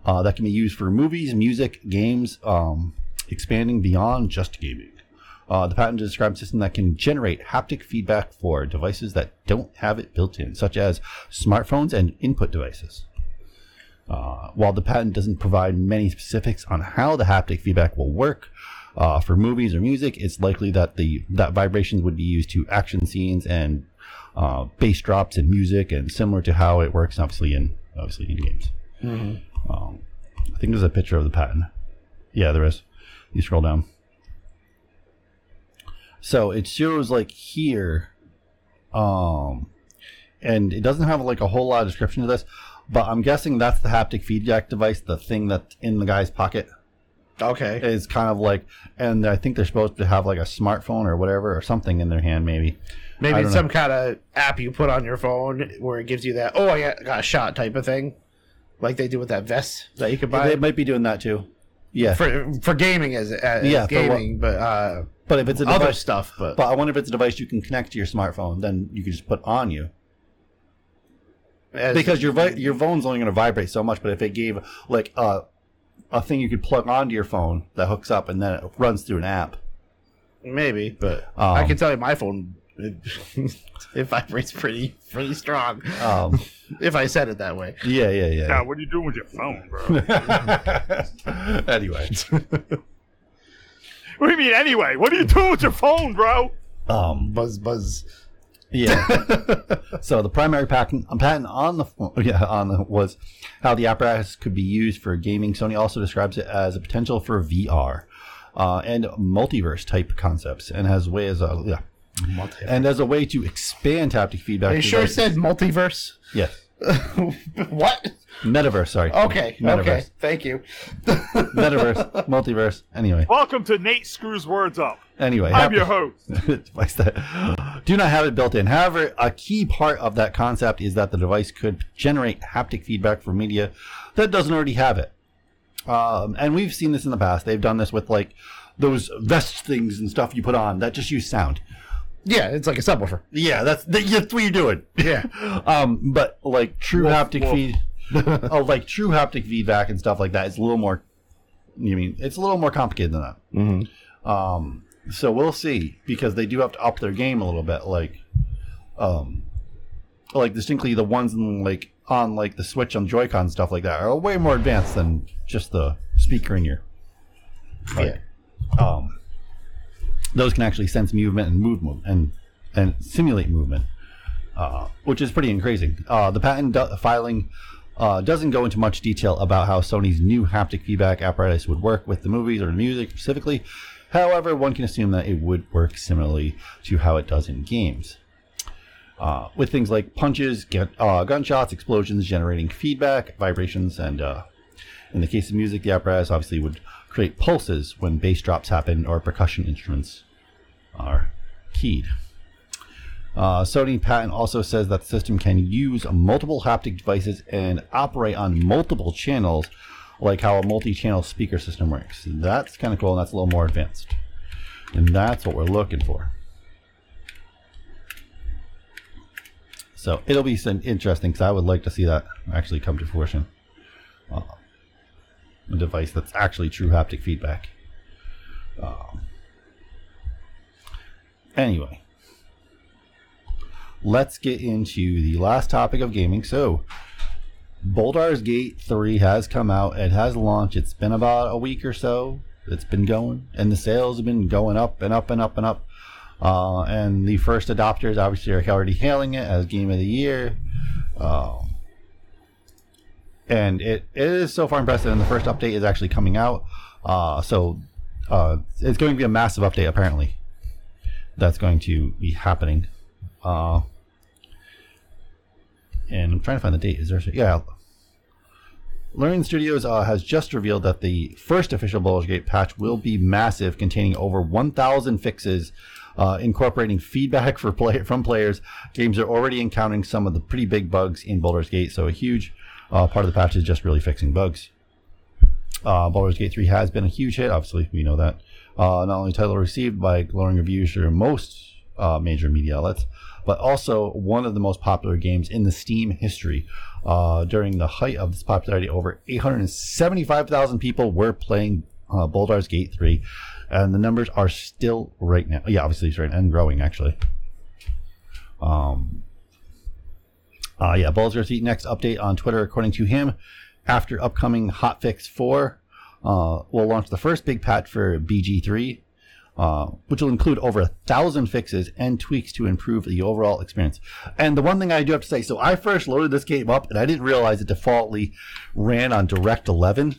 uh, that can be used for movies, music, games, um, expanding beyond just gaming. Uh, the patent describes a system that can generate haptic feedback for devices that don't have it built in, such as smartphones and input devices. Uh, while the patent doesn't provide many specifics on how the haptic feedback will work uh, for movies or music, it's likely that the that vibrations would be used to action scenes and uh, bass drops and music, and similar to how it works, obviously in obviously in games. Um, I think there's a picture of the patent. Yeah, there is. You scroll down. So it shows like here, um, and it doesn't have like a whole lot of description of this, but I'm guessing that's the haptic feedback device, the thing that's in the guy's pocket Okay. It's kind of like, and I think they're supposed to have like a smartphone or whatever or something in their hand, maybe. Maybe it's some kind of app you put on your phone where it gives you that, oh, I got, got a shot type of thing. Like they do with that vest that you can buy. They might be doing that too. Yeah, for for gaming as, as Yeah, for what- gaming, but uh, but if it's a other device, stuff. But, but I wonder if it's a device you can connect to your smartphone, then you can just put on you. as- because your vi- your phone's only going to vibrate so much. But if it gave like a a thing you could plug onto your phone that hooks up and then it runs through an app, maybe, but Um, I can tell you my phone it, it vibrates pretty pretty strong. um, If I said it that way. yeah, yeah, yeah. Yeah, what are you doing with your phone, bro? anyway, what do you mean anyway? What are you doing with your phone, bro? um, Buzz buzz. Yeah. so the primary patent, patent on the yeah on the was how the apparatus could be used for gaming. Sony also describes it as a potential for VR uh, and multiverse type concepts, and has way as a yeah. And as a way to expand haptic feedback, you sure devices- said multiverse? yes, what? metaverse. Sorry, Okay. Metaverse. Okay. Thank you. metaverse, multiverse. Anyway, Welcome to Nate Screws Words Up. anyway, I'm hap- your host. device do not have it built in. However, a key part of that concept is that the device could generate haptic feedback for media that doesn't already have it. Um, and we've seen this in the past. They've done this with like those vest things and stuff you put on that just use sound. Yeah, it's like a subwoofer. Yeah, that's that's what you're doing. Yeah. Um, but like true Woof, haptic woof. feed, oh, like true haptic feedback and stuff like that is a little more. You mean it's a little more complicated than that. Mm-hmm. Um, so we'll see because they do have to up their game a little bit. Like, um, like distinctly the ones in like on like the Switch on Joy-Con stuff like that are way more advanced than just the speaker in your. Yeah. Um, those can actually sense movement and move and and simulate movement, uh, which is pretty crazy. Uh, the patent do- filing uh, doesn't go into much detail about how Sony's new haptic feedback apparatus would work with the movies or the music specifically. However, one can assume that it would work similarly to how it does in games. Uh, with things like punches, get, uh, gunshots, explosions generating feedback, vibrations, and uh, in the case of music, the apparatus obviously would create pulses when bass drops happen or percussion instruments are keyed. Uh, Sony patent also says that the system can use multiple haptic devices and operate on multiple channels, like how a multi-channel speaker system works. That's kind of cool, and that's a little more advanced. And that's what we're looking for. So it'll be interesting because I would like to see that actually come to fruition. Uh, a device that's actually true haptic feedback. Um, anyway, let's get into the last topic of gaming. So, Baldur's Gate 3 has come out. It has launched. It's been about a week or so. It's been going, and the sales have been going up and up and up and up. Uh, and the first adopters obviously are already hailing it as game of the year. Um, and it, is so far impressive. And the first update is actually coming out. Uh, so uh, it's going to be a massive update, apparently. That's going to be happening. Uh, and I'm trying to find the date. Is there? Yeah. Larian Studios uh, has just revealed that the first official Baldur's Gate patch will be massive, containing over 1,000 fixes, uh, incorporating feedback for play- from players. Games are already encountering some of the pretty big bugs in Baldur's Gate, so a huge uh, part of the patch is just really fixing bugs. Uh, Baldur's Gate 3 has been a huge hit, obviously, we know that. Uh, not only title received by glowing reviews through most uh, major media outlets, but also one of the most popular games in the Steam history. Uh, during the height of its popularity, over 875,000 people were playing uh, Baldur's Gate 3, and the numbers are still right now. Yeah, obviously it's right and growing actually. Um, uh, yeah, Baldur's Gate next update on Twitter, according to him, after upcoming hotfix 4, uh, will launch the first big patch for BG3, uh, which will include over a thousand fixes and tweaks to improve the overall experience. And the one thing I do have to say, so I first loaded this game up and I didn't realize it defaultly ran on Direct 11.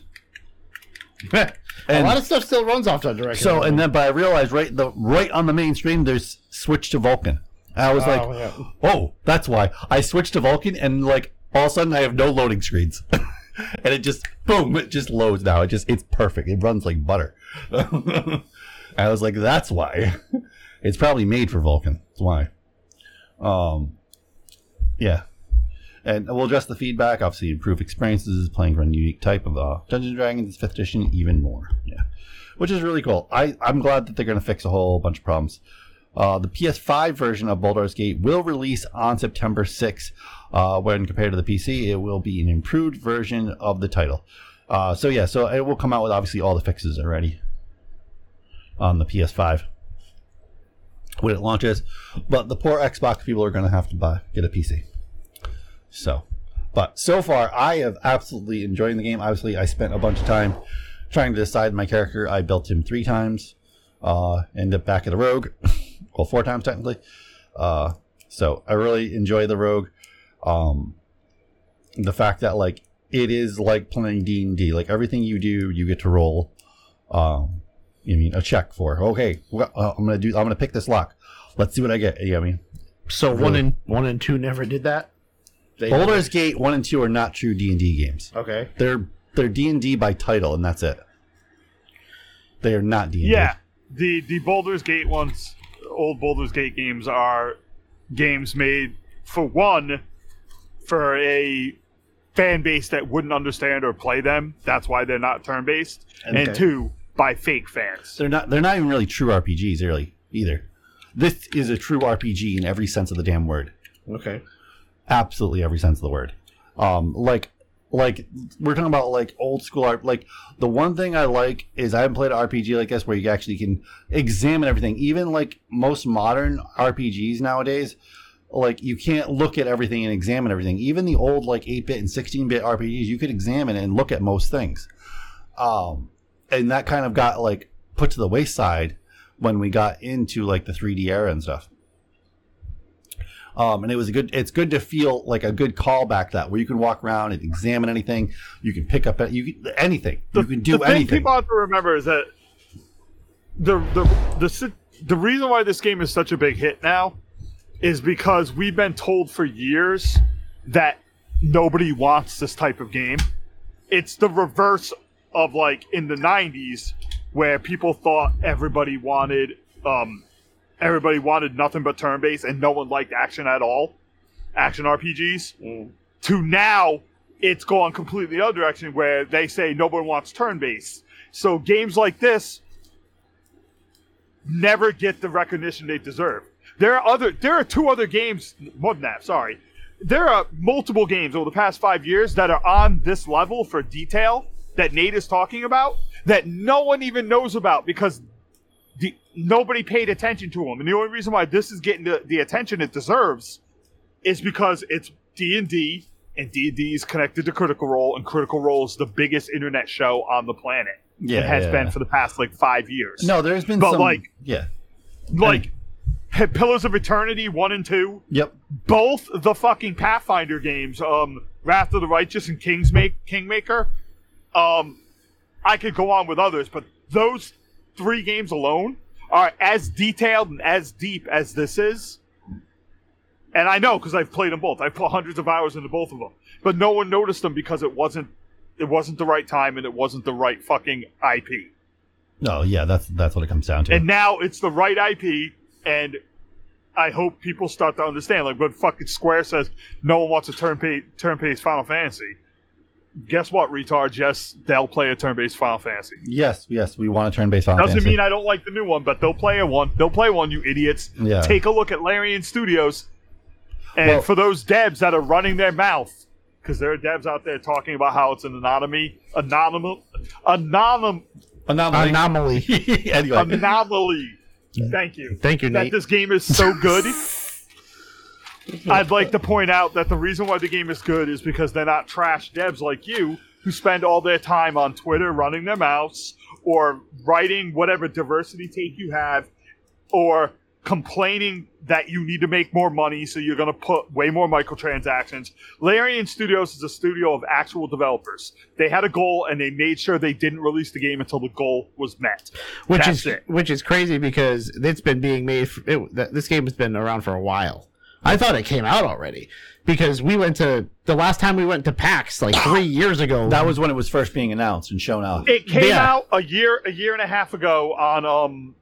a lot of stuff still runs off that direction. So and then, but I realized right the right on the main screen, there's switch to Vulkan. I was Oh, like, yeah. oh, that's why I switched to Vulkan, and like all of a sudden I have no loading screens, and it just boom, it just loads now. It just it's perfect. It runs like butter. I was like, that's why. It's probably made for Vulkan. That's why. Um, yeah. And we'll address the feedback. Obviously, improve experiences, playing a unique type of uh, Dungeons and Dragons 5th edition even more. Yeah, which is really cool. I I'm glad that they're going to fix a whole bunch of problems. Uh, the PS5 version of Baldur's Gate will release on September 6th. Uh, when compared to the PC, it will be an improved version of the title. Uh, so yeah, so it will come out with obviously all the fixes already on the PS5 when it launches. But the poor Xbox people are going to have to buy get a PC. So, but so far, I have absolutely enjoying the game. Obviously, I spent a bunch of time trying to decide my character. I built him three times. Uh, ended up back at the rogue, well, four times technically. Uh, so I really enjoy the rogue. Um, the fact that like it is like playing D and D. Like everything you do, you get to roll. Um, you mean a check for? Okay, well, uh, I'm gonna do. I'm gonna pick this lock. Let's see what I get. You know what I mean? so one and one and two never did that. They Baldur's Gate one and two are not true D and D games. Okay. They're they're D and D by title, and that's it. They are not D and D. Yeah, the the Baldur's Gate ones, old Baldur's Gate games are games made for one for a fan base that wouldn't understand or play them. That's why they're not turn based, Okay. and two by fake fans. they're not. They're not even really true RPGs, really either. This is a true RPG in every sense of the damn word. Okay. absolutely every sense of the word. Um, like, like we're talking about like old school art. Like the one thing I like is I haven't played an RPG like this where you actually can examine everything. Even like most modern RPGs nowadays, like you can't look at everything and examine everything. Even the old like eight bit and sixteen bit RPGs, you could examine and look at most things. Um, and that kind of got like put to the wayside when we got into like the 3D era and stuff. Um, and it was a good. It's good to feel like a good callback that where you can walk around and examine anything. You can pick up you can, anything. you can do the thing anything. people have to remember is that the the the the reason why this game is such a big hit now is because we've been told for years that nobody wants this type of game. It's the reverse of like in the '90s where people thought everybody wanted um everybody wanted nothing but turn-based and no one liked action at all, action RPGs. Mm. To now, it's gone completely the other direction where they say nobody wants turn-based. So games like this never get the recognition they deserve. There are other there are two other games more than that, sorry. There are multiple games over the past five years that are on this level for detail that Nate is talking about that no one even knows about because the, nobody paid attention to them. And the only reason why this is getting the, the attention it deserves is because it's D and D, and D and D is connected to Critical Role, and Critical Role is the biggest internet show on the planet. Yeah, it has yeah, been for the past like five years. no, there's been But, some. like- yeah, like Pillars of Eternity one and two, yep, both the fucking Pathfinder games, um, Wrath of the Righteous and Kingsma- Kingmaker. Um, I could go on with others, but those three games alone are as detailed and as deep as this is. And I know because I've played them both. I've put hundreds of hours into both of them, but no one noticed them because it wasn't it wasn't the right time and it wasn't the right fucking IP. no, yeah, that's that's what it comes down to. And now it's the right IP, and I hope people start to understand. Like when fucking Square says no one wants a turn pay turn based Final Fantasy. Guess what, retards? Yes, they'll play a turn-based Final Fantasy. Yes, yes, we want to turn based on Doesn't fantasy. mean I don't like the new one, but they'll play a one. They'll play one, you idiots. Yeah. Take a look at Larian Studios. And Well- for those devs that are running their mouth, because there are devs out there talking about how it's an anomaly, anomaly, anomaly, anomaly. Anomaly. anyway, anomaly. Thank you. Thank you, That Nate. this game is so good. I'd like to point out that the reason why the game is good is because they're not trash devs like you who spend all their time on Twitter running their mouths or writing whatever diversity take you have or complaining that you need to make more money so you're going to put way more microtransactions. Larian Studios is a studio of actual developers. They had a goal and they made sure they didn't release the game until the goal was met. which That's is it. which is crazy because it's been being made. For, it, this game has been around for a while. I thought it came out already because we went to the last time we went to PAX like three years ago. that was when it was first being announced and shown off. It came Yeah. out a year a year and a half ago on um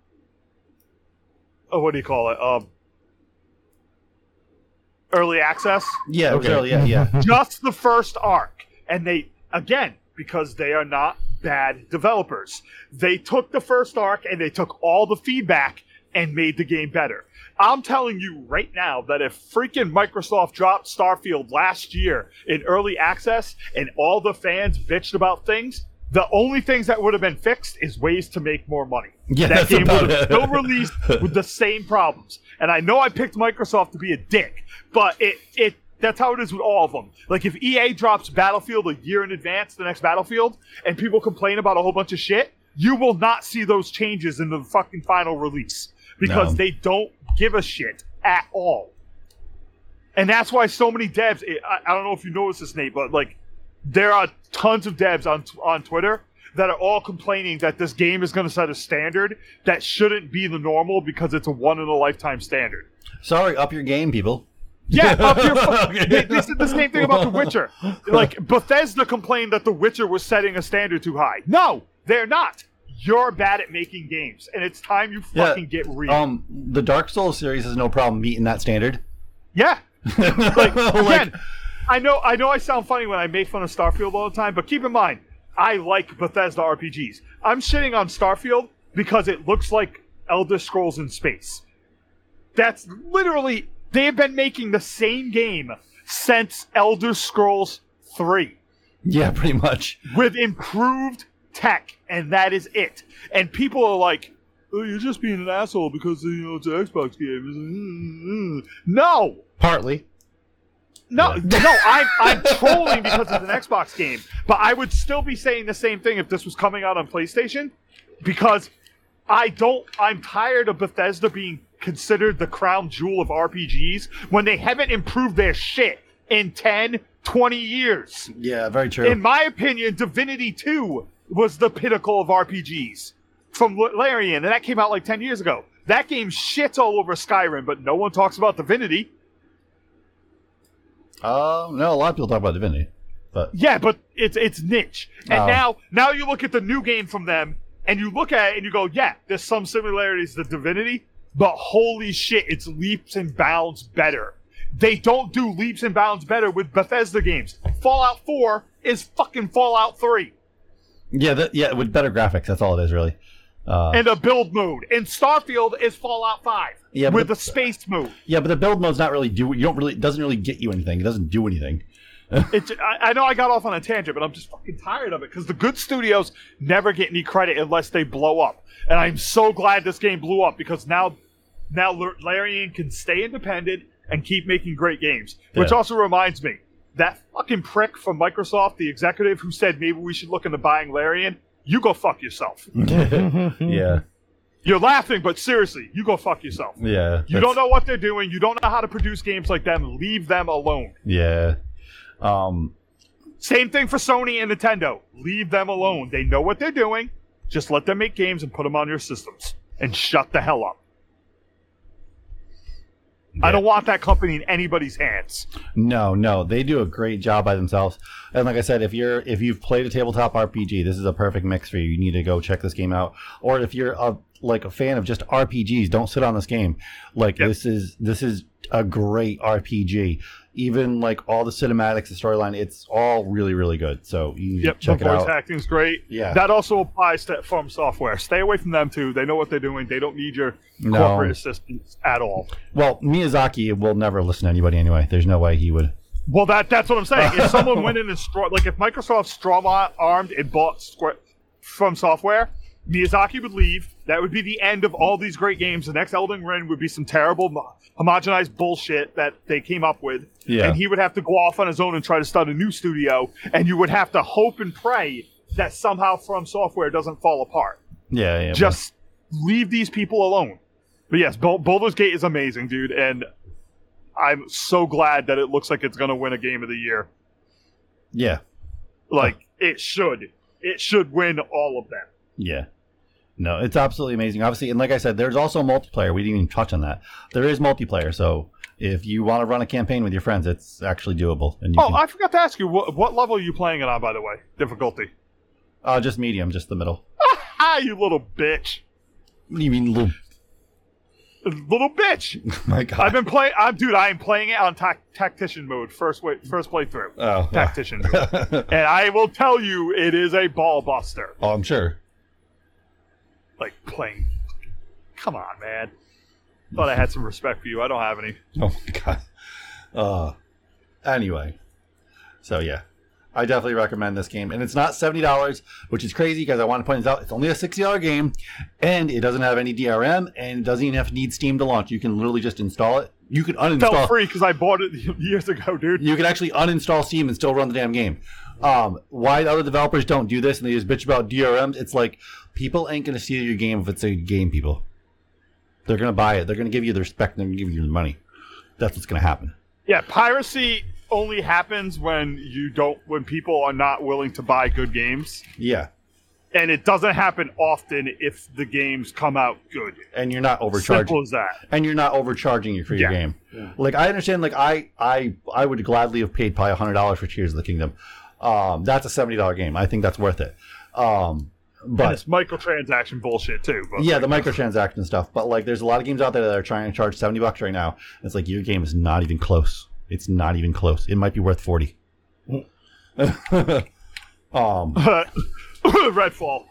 oh, what do you call it? Um early access. yeah, Okay. early, yeah, yeah. Just the first arc. And they again, because they are not bad developers, they took the first arc and they took all the feedback and made the game better. I'm telling you right now that if freaking Microsoft dropped Starfield last year in early access and all the fans bitched about things, the only things that would have been fixed is ways to make more money. Yeah, that game would have still released with the same problems. And I know I picked Microsoft to be a dick, but it it that's how it is with all of them. Like if EA drops Battlefield a year in advance, the next Battlefield, and people complain about a whole bunch of shit, you will not see those changes in the fucking final release because No. they don't give a shit at all. And that's why so many devs. I, I don't know if you noticed this, Nate, but like there are tons of devs on on Twitter that are all complaining that this game is going to set a standard that shouldn't be the normal because it's a one in a lifetime standard. Sorry, up your game, people. Yeah, up your fu-. They- This the same thing about The Witcher. Like Bethesda complained that The Witcher was setting a standard too high. No, they're not. You're bad at making games, and it's time you Yeah, fucking get real. Um, the Dark Souls series has no problem meeting that standard. yeah, like Like- again, I know I know I sound funny when I make fun of Starfield all the time, but keep in mind, I like Bethesda RPGs. I'm shitting on Starfield because it looks like Elder Scrolls in space. That's literally they have been making the same game since Elder Scrolls 3 Yeah, pretty much. with improved tech, and that is it. And people are like, "Oh, you're just being an asshole because you know it's an Xbox game." It's like, "Mm, mm." No, partly. no, no, I'm I'm trolling because it's an Xbox game, but I would still be saying the same thing if this was coming out on PlayStation, because I don't. I'm tired of Bethesda being considered the crown jewel of RPGs when they haven't improved their shit in 10, 20 years. Yeah, very true. In my opinion, Divinity 2 was the pinnacle of RPGs from Larian, and that came out like 10 years ago. That game shits all over Skyrim, but no one talks about Divinity. uh, no, a lot of people talk about Divinity, but Yeah, but it's it's niche. And Oh. now now you look at the new game from them and you look at it and you go, yeah, there's some similarities to Divinity, but holy shit, it's leaps and bounds better. They don't do leaps and bounds better with Bethesda games. Fallout 4 is fucking Fallout 3 yeah, that, yeah, with better graphics, that's all it is really. Uh, and a build mode. And Starfield is Fallout 5 Yeah, with the- the space mode. yeah, but the build mode's not really do. You don't really it doesn't really get you anything. It doesn't do anything. It's, I, I know I got off on a tangent, but I'm just fucking tired of it because the good studios never get any credit unless they blow up. And I'm so glad this game blew up because now, now Larian can stay independent and keep making great games. Which Yeah. also reminds me, that fucking prick from Microsoft, the executive who said maybe we should look into buying Larian, you go fuck yourself. yeah, You're laughing, but seriously, you go fuck yourself. yeah. You don't know what they're doing. You don't know how to produce games like them. Leave them alone. Yeah. Um. Same thing for Sony and Nintendo. Leave them alone. They know what they're doing. Just let them make games and put them on your systems. And shut the hell up. I don't want that company in anybody's hands. No, no, they do a great job by themselves. And like I said, if you're if you've played a tabletop RPG, this is a perfect mix for you. You need to go check this game out. Or if you're a like a fan of just RPGs, don't sit on this game. Like Yep. this is this is a great RPG. Even like all the cinematics, the storyline, it's all really really good. So you Yep, check the it voice out. acting's great. Yeah. That also applies to From Software. Stay away from them too. They know what they're doing. They don't need your No. corporate assistance at all. Well, Miyazaki will never listen to anybody anyway. There's no way he would. Well, that that's what I'm saying. If someone went in and strong, like if Microsoft strong armed and bought Square from software, Miyazaki would leave. That would be the end of all these great games. The next Elden Ring would be some terrible homogenized bullshit that they came up with, Yeah. and he would have to go off on his own and try to start a new studio. And you would have to hope and pray that somehow From Software doesn't fall apart. Yeah, yeah. Just leave these people alone. But yes, Baldur's Gate is amazing, dude, and I'm so glad that it looks like it's going to win a game of the year. yeah, Like it should. It should win all of them. yeah. No, it's absolutely amazing. Obviously, and like I said, there's also multiplayer. We didn't even touch on that. There is multiplayer, so if you want to run a campaign with your friends, it's actually doable. And Oh, can, I forgot to ask you what, what level are you playing it on, by the way? Difficulty. uh, just medium, just the middle. Ah, you little bitch, What do you mean, little? little bitch. My God. I've been playing. I'm dude. I am playing it on tac- tactician mode. First way, first playthrough. oh, Tactician mode. and I will tell you, it is a ball buster. oh, I'm sure. Like playing. Come on, man. Thought I had some respect for you. I don't have any. Oh my god. Uh anyway. So yeah. I definitely recommend this game. And it's not seventy dollars, which is crazy because I want to point this out. It's only a sixty dollar game and it doesn't have any DRM and it doesn't even have to need Steam to launch. You can literally just install it. You can Felt uninstall free because I bought it years ago, dude. you can actually uninstall Steam and still run the damn game. Um, why other developers don't do this and they just bitch about DRMs? It's like people ain't gonna steal your game if it's a game. People, they're gonna buy it. They're gonna give you the respect. and They're gonna give you the money. That's what's gonna happen. Yeah, piracy only happens when you don't when people are not willing to buy good games. Yeah, And it doesn't happen often if the games come out good. and you're not overcharging. Simple as that. and you're not overcharging you for your Yeah. game. Like I understand, like I I I would gladly have paid probably hundred dollars for Tears of the Kingdom. Um, that's a seventy dollar game. I think that's worth it. Um, And but it's microtransaction bullshit too. But yeah, the microtransaction stuff. But like, there's a lot of games out there that are trying to charge seventy bucks right now. It's like your game is not even close. It's not even close. It might be worth forty. um. Redfall.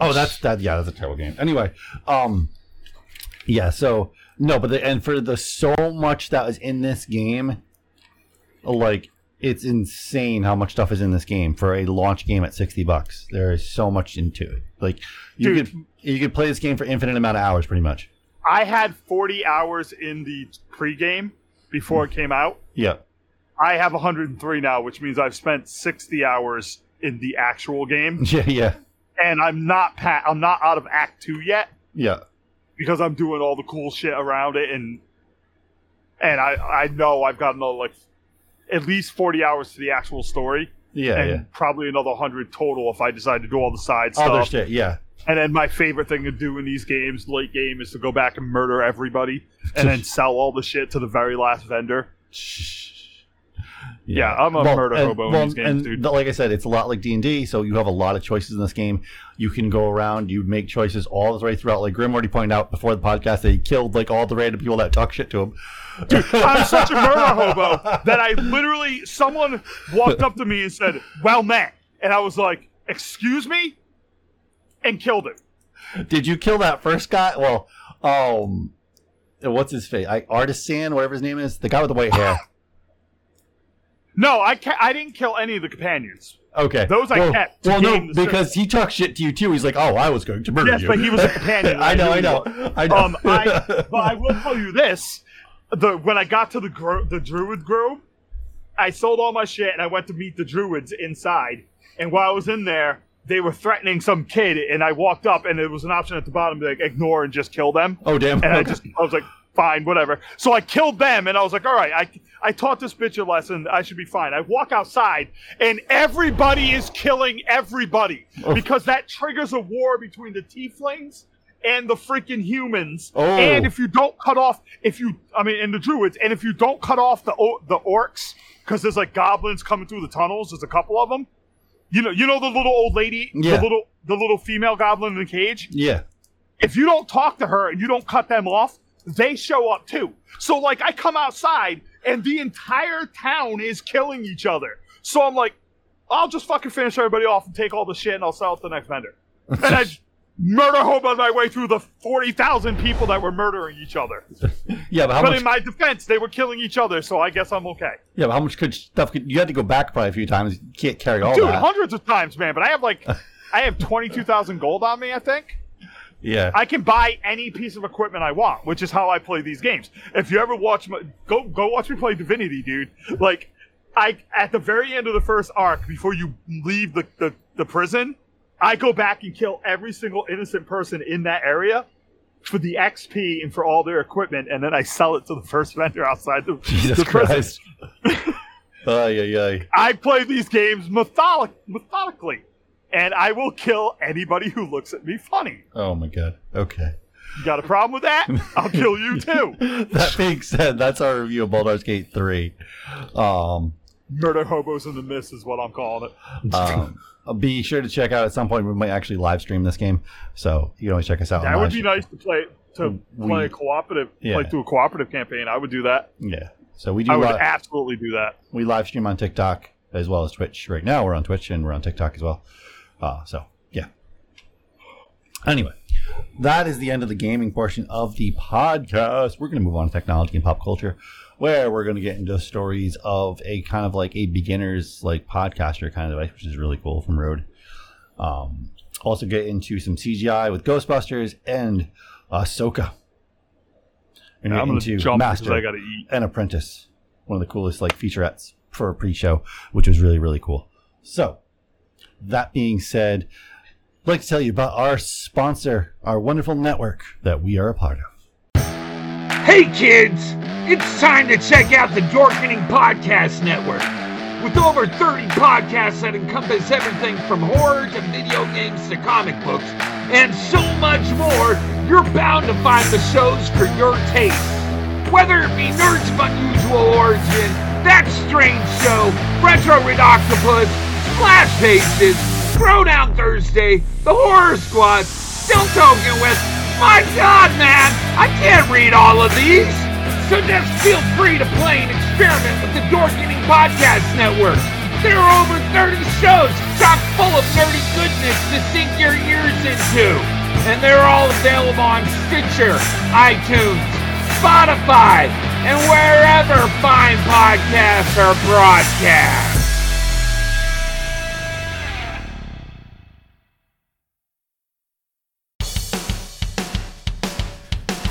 Oh, that's that. Yeah, that's a terrible game. Anyway, um, yeah. So no, but the, and for the so much that was in this game, like it's insane how much stuff is in this game for a launch game at sixty bucks. There is so much into it. Like you Dude. could you could play this game for infinite amount of hours, pretty much. I had 40 hours in the pregame before it mm. came out. Yeah. I have 103 now, which means I've spent 60 hours in the actual game, Yeah. Yeah. and I'm not pa- I'm not out of Act Two yet. Yeah. because I'm doing all the cool shit around it and and I I know I've got another like at least 40 hours to the actual story Yeah. and yeah. probably another 100 total if I decide to do all the side Other stuff. shit. Yeah. And then my favorite thing to do in these games, late game, is to go back and murder everybody and then sell all the shit to the very last vendor. Yeah, I'm a murder and, hobo in well, these games, and dude. like I said, it's a lot like D and D, so you have a lot of choices in this game. You can go around, you make choices all the way throughout. Like Grim already pointed out before the podcast, that he killed like all the random people that talk shit to him. I'm such a murder hobo that I literally someone walked up to me and said, "Well met," and I was like, "Excuse me," and killed him. Did you kill that first guy? Well, um, what's his face? I, Artisan, whatever his name is, the guy with the white hair. No, I ca- I didn't kill any of the companions. Okay, Those I well, kept Well, no, because he talks shit to you too. He's like, "Oh, I was going to murder Yes, you." but he was a companion. I know, I know, I know. Um, I, but I will tell you this: the when I got to the gro- the druid grove, I sold all my shit and I went to meet the druids inside. And while I was in there, they were threatening some kid, and I walked up, and there was an option at the bottom to like ignore and just kill them. oh damn! And I just I was like, fine, whatever. So I killed them, and I was like, all right, I I taught this bitch a lesson. I should be fine. I walk outside, and everybody is killing everybody Oh. because that triggers a war between the tieflings and the freaking humans. Oh. And if you don't cut off, if you, I mean, and the druids, and if you don't cut off the the orcs, because there's like goblins coming through the tunnels. There's a couple of them. You know, you know the little old lady, Yeah. the little the little female goblin in the cage yeah, if you don't talk to her and you don't cut them off, they show up too. So like I come outside and the entire town is killing each other. So I'm like, I'll just fucking finish everybody off and take all the shit and I'll sell it to the next vendor. And I murder hobo my way through the forty thousand people that were murdering each other. Yeah, but how but much? in my defense, they were killing each other, so I guess I'm okay. yeah, but how much could stuff? Could, you had to go back probably a few times. You can't carry all Dude, that. hundreds of times, man. But I have like, I have twenty two thousand gold on me. I think. Yeah. I can buy any piece of equipment I want, which is how I play these games. If you ever watch my, go go watch me play Divinity, dude. Like I at the very end of the first arc, before you leave the, the, the prison, I go back and kill every single innocent person in that area for the XP and for all their equipment, and then I sell it to the first vendor outside the, Jesus the prison. Christ. Ay, ay, ay. I play these games methodic, methodically, and I will kill anybody who looks at me funny. Oh my god. Okay. You got a problem with that? I'll kill you too. That being said, that's our review of Baldur's Gate 3. Um, Murder hobos in the mist is what I'm calling it. um, be sure to check out at some point. We might actually live stream this game, so you can always check us out. That would be nice to play to We- play a cooperative, Yeah. play through a cooperative campaign. I would do that. Yeah. So we do. I would li- absolutely do that. we live stream on TikTok as well as Twitch. Right now, we're on Twitch and we're on TikTok as well. Uh, so yeah. Anyway, that is the end of the gaming portion of the podcast. We're going to move on to technology and pop culture, where we're going to get into stories of a kind of like a beginner's like podcaster kind of device, which is really cool from Rode. Um, also get into some CGI with Ghostbusters and Ahsoka. And I'm gonna into jump Master I got to eat. and Apprentice, one of the coolest like featurettes for a pre-show, which was really really cool. So, that being said, I'd like to tell you about our sponsor, our wonderful network that we are a part of. Hey kids, it's time to check out the Dorkening Podcast Network. With over 30 podcasts that encompass everything from horror to video games to comic books, and so much more, you're bound to find the shows for your taste. Whether it be Nerds of Unusual Origin, That Strange Show, Retro Red Octopus, Splash Pages, Throwdown Thursday, The Horror Squad, Still Talking with, my god man, I can't read all of these! So just feel free to play and experiment with the Dorkening Podcast Network. There are over 30 shows chock full of nerdy goodness to sink your ears into. And they're all available on Stitcher, iTunes, Spotify, and wherever fine podcasts are broadcast.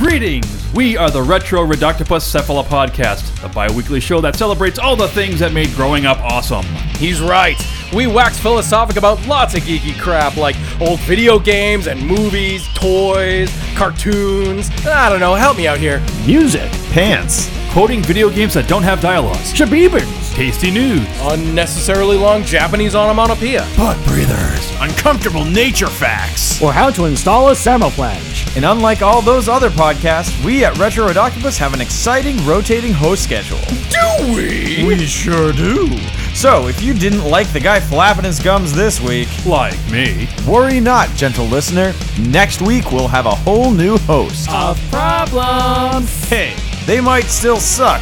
Greetings! We are the Retro Reductopus Cephala Podcast, a bi weekly show that celebrates all the things that made growing up awesome. He's right. We wax philosophic about lots of geeky crap like old video games and movies, toys, cartoons. I don't know, help me out here. Music, pants, quoting video games that don't have dialogues, shabibans, tasty news, Unnecessarily long Japanese onomatopoeia. butt breathers, uncomfortable nature facts. or how to install a thermoplange. And unlike all those other podcasts, we at Retro Octopus have an exciting rotating host schedule. Do we? We sure do. So, if you didn't like the guy flapping his gums this week, Like me. worry not, gentle listener. Next week we'll have a whole new host. Of problems. Hey, they might still suck,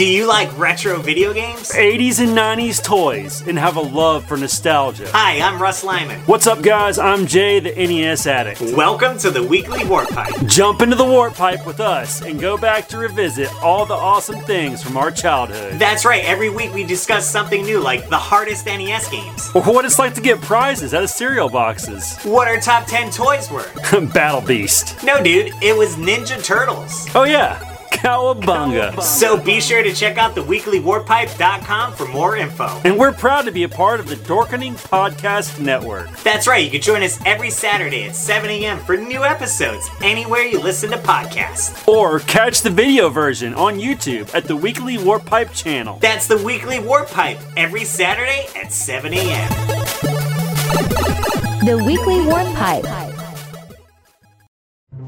Do you like retro video games? 80s and 90s toys and have a love for nostalgia. Hi, I'm Russ Lyman. What's up, guys? I'm Jay, the NES addict. Welcome to the weekly Warp Pipe. Jump into the warp pipe with us and go back to revisit all the awesome things from our childhood. That's right, every week we discuss something new like the hardest NES games, Or what it's like to get prizes out of cereal boxes. what our top 10 toys were. Battle Beast. No, dude, it was Ninja Turtles. Oh, yeah. Cowabunga. So be sure to check out the weeklywarpipe.com for more info. And we're proud to be a part of the Dorkening Podcast Network. That's right, you can join us every Saturday at 7 a.m. for new episodes anywhere you listen to podcasts. Or catch the video version on YouTube at the Weekly Warp Pipe channel. That's the Weekly Warp Pipe every Saturday at 7 a.m. The Weekly Warp Pipe.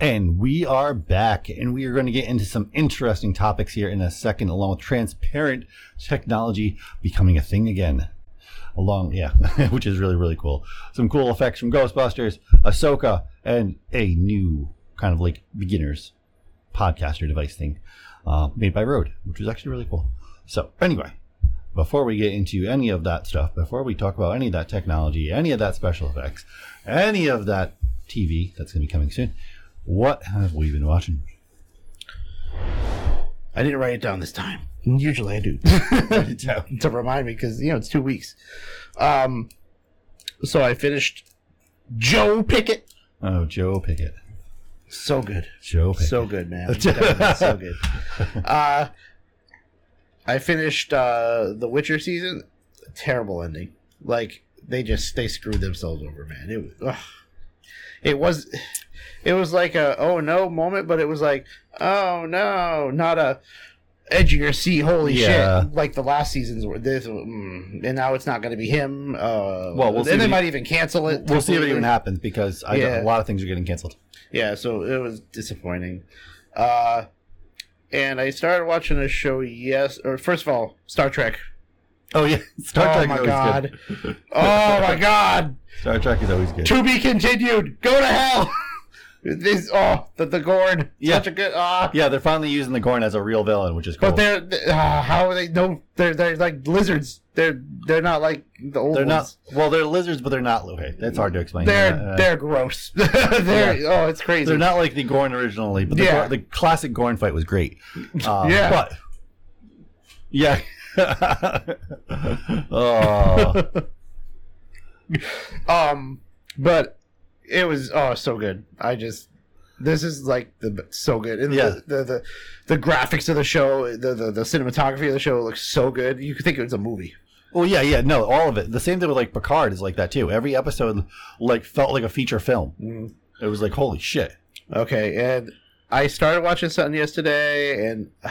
And we are back, and we are going to get into some interesting topics here in a second, along with transparent technology becoming a thing again. Along, yeah, which is really, really cool. Some cool effects from Ghostbusters, Ahsoka, and a new kind of like beginners podcaster device thing uh, made by Rode, which was actually really cool. So, anyway, before we get into any of that stuff, before we talk about any of that technology, any of that special effects, any of that TV that's going to be coming soon, what have we been watching? I didn't write it down this time. Usually I do. to remind me because you know it's two weeks. Um, so I finished Joe Pickett. Oh, Joe Pickett. So good. Joe Pickett. So good, man. So good. Uh, I finished uh, the Witcher season. Terrible ending. Like they just they screwed themselves over, man. It was. ugh. It was. It was like a oh no moment, but it was like oh no, not a edge of your seat. Holy Yeah. shit! Like the last seasons were this, mm, and now it's not going to be him. Uh, Well, we'll and they might even cancel it. We'll see if it even happens because I Yeah. a lot of things are getting canceled. Yeah, so it was disappointing. Uh, and I started watching a show. Yes, or first of all, Star Trek. Oh yeah, Star oh Trek my god! good. oh my god! Star Trek is always good. To be continued. Go to hell. this oh the the Gorn. Yeah. Such a good ah. Yeah, they're finally using the Gorn as a real villain, which is cool. But they're uh, how are they? No, they're they're like lizards. They're they're not like the old They're ones. not. Well, they're lizards, but they're not. Okay, that's hard to explain. They're Uh, they're gross. they're Yeah. oh, it's crazy. They're not like the Gorn originally, but the, Yeah. Gorn- the classic Gorn fight was great. Uh, Yeah. but yeah. oh, um, but it was oh so good. I just this is like the so good. And Yeah. the, the the the graphics of the show, the, the the cinematography of the show looks so good. You could think it was a movie. well, yeah, yeah. No, all of it. The same thing with like Picard is like that too. Every episode like felt like a feature film. Mm. It was like holy shit. Okay, and I started watching something yesterday, and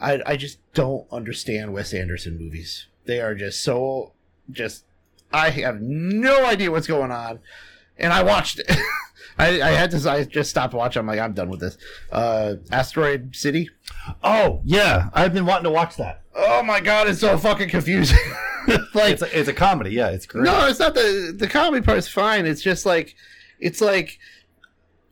I I just don't understand Wes Anderson movies. They are just so just I have no idea what's going on, and I watched it. I, I had to I just stopped watching. I'm like I'm done with this. Uh, Asteroid City. Oh yeah, I've been wanting to watch that. Oh my god, it's so fucking confusing. like It's a, it's a comedy. Yeah, it's great. No, it's not the the comedy part is fine. It's just like it's like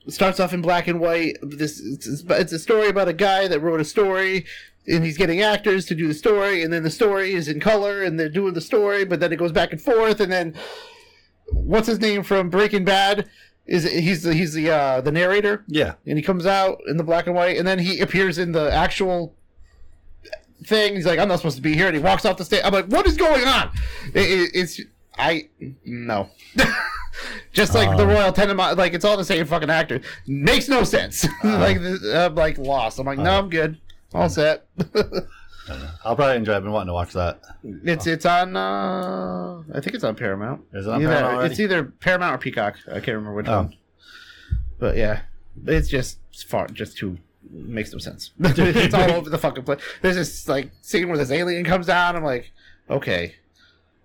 it starts off in black and white. This it's, it's it's a story about a guy that wrote a story. And he's getting actors to do the story, and then the story is in color, and they're doing the story, but then it goes back and forth, and then what's his name from Breaking Bad? Is he's the he's the uh, the narrator? Yeah. and he comes out in the black and white, and then he appears in the actual thing. He's like, I'm not supposed to be here, and he walks off the stage. I'm like, what is going on? It, it, it's I no. Just like the Uh. Royal Tenenbaum, like it's all the same fucking actor. Makes no sense. like I'm like lost. I'm like, no, I'm good. All set. I'll probably enjoy. I've been wanting to watch that. it's it's on. uh I think it's on Paramount. Is it on Either- Paramount already? It's either Paramount or Peacock. I can't remember which Oh. one. But yeah, it's just far, just too makes no sense. it's all over the fucking place. There's this like scene where this alien comes down. I'm like, okay,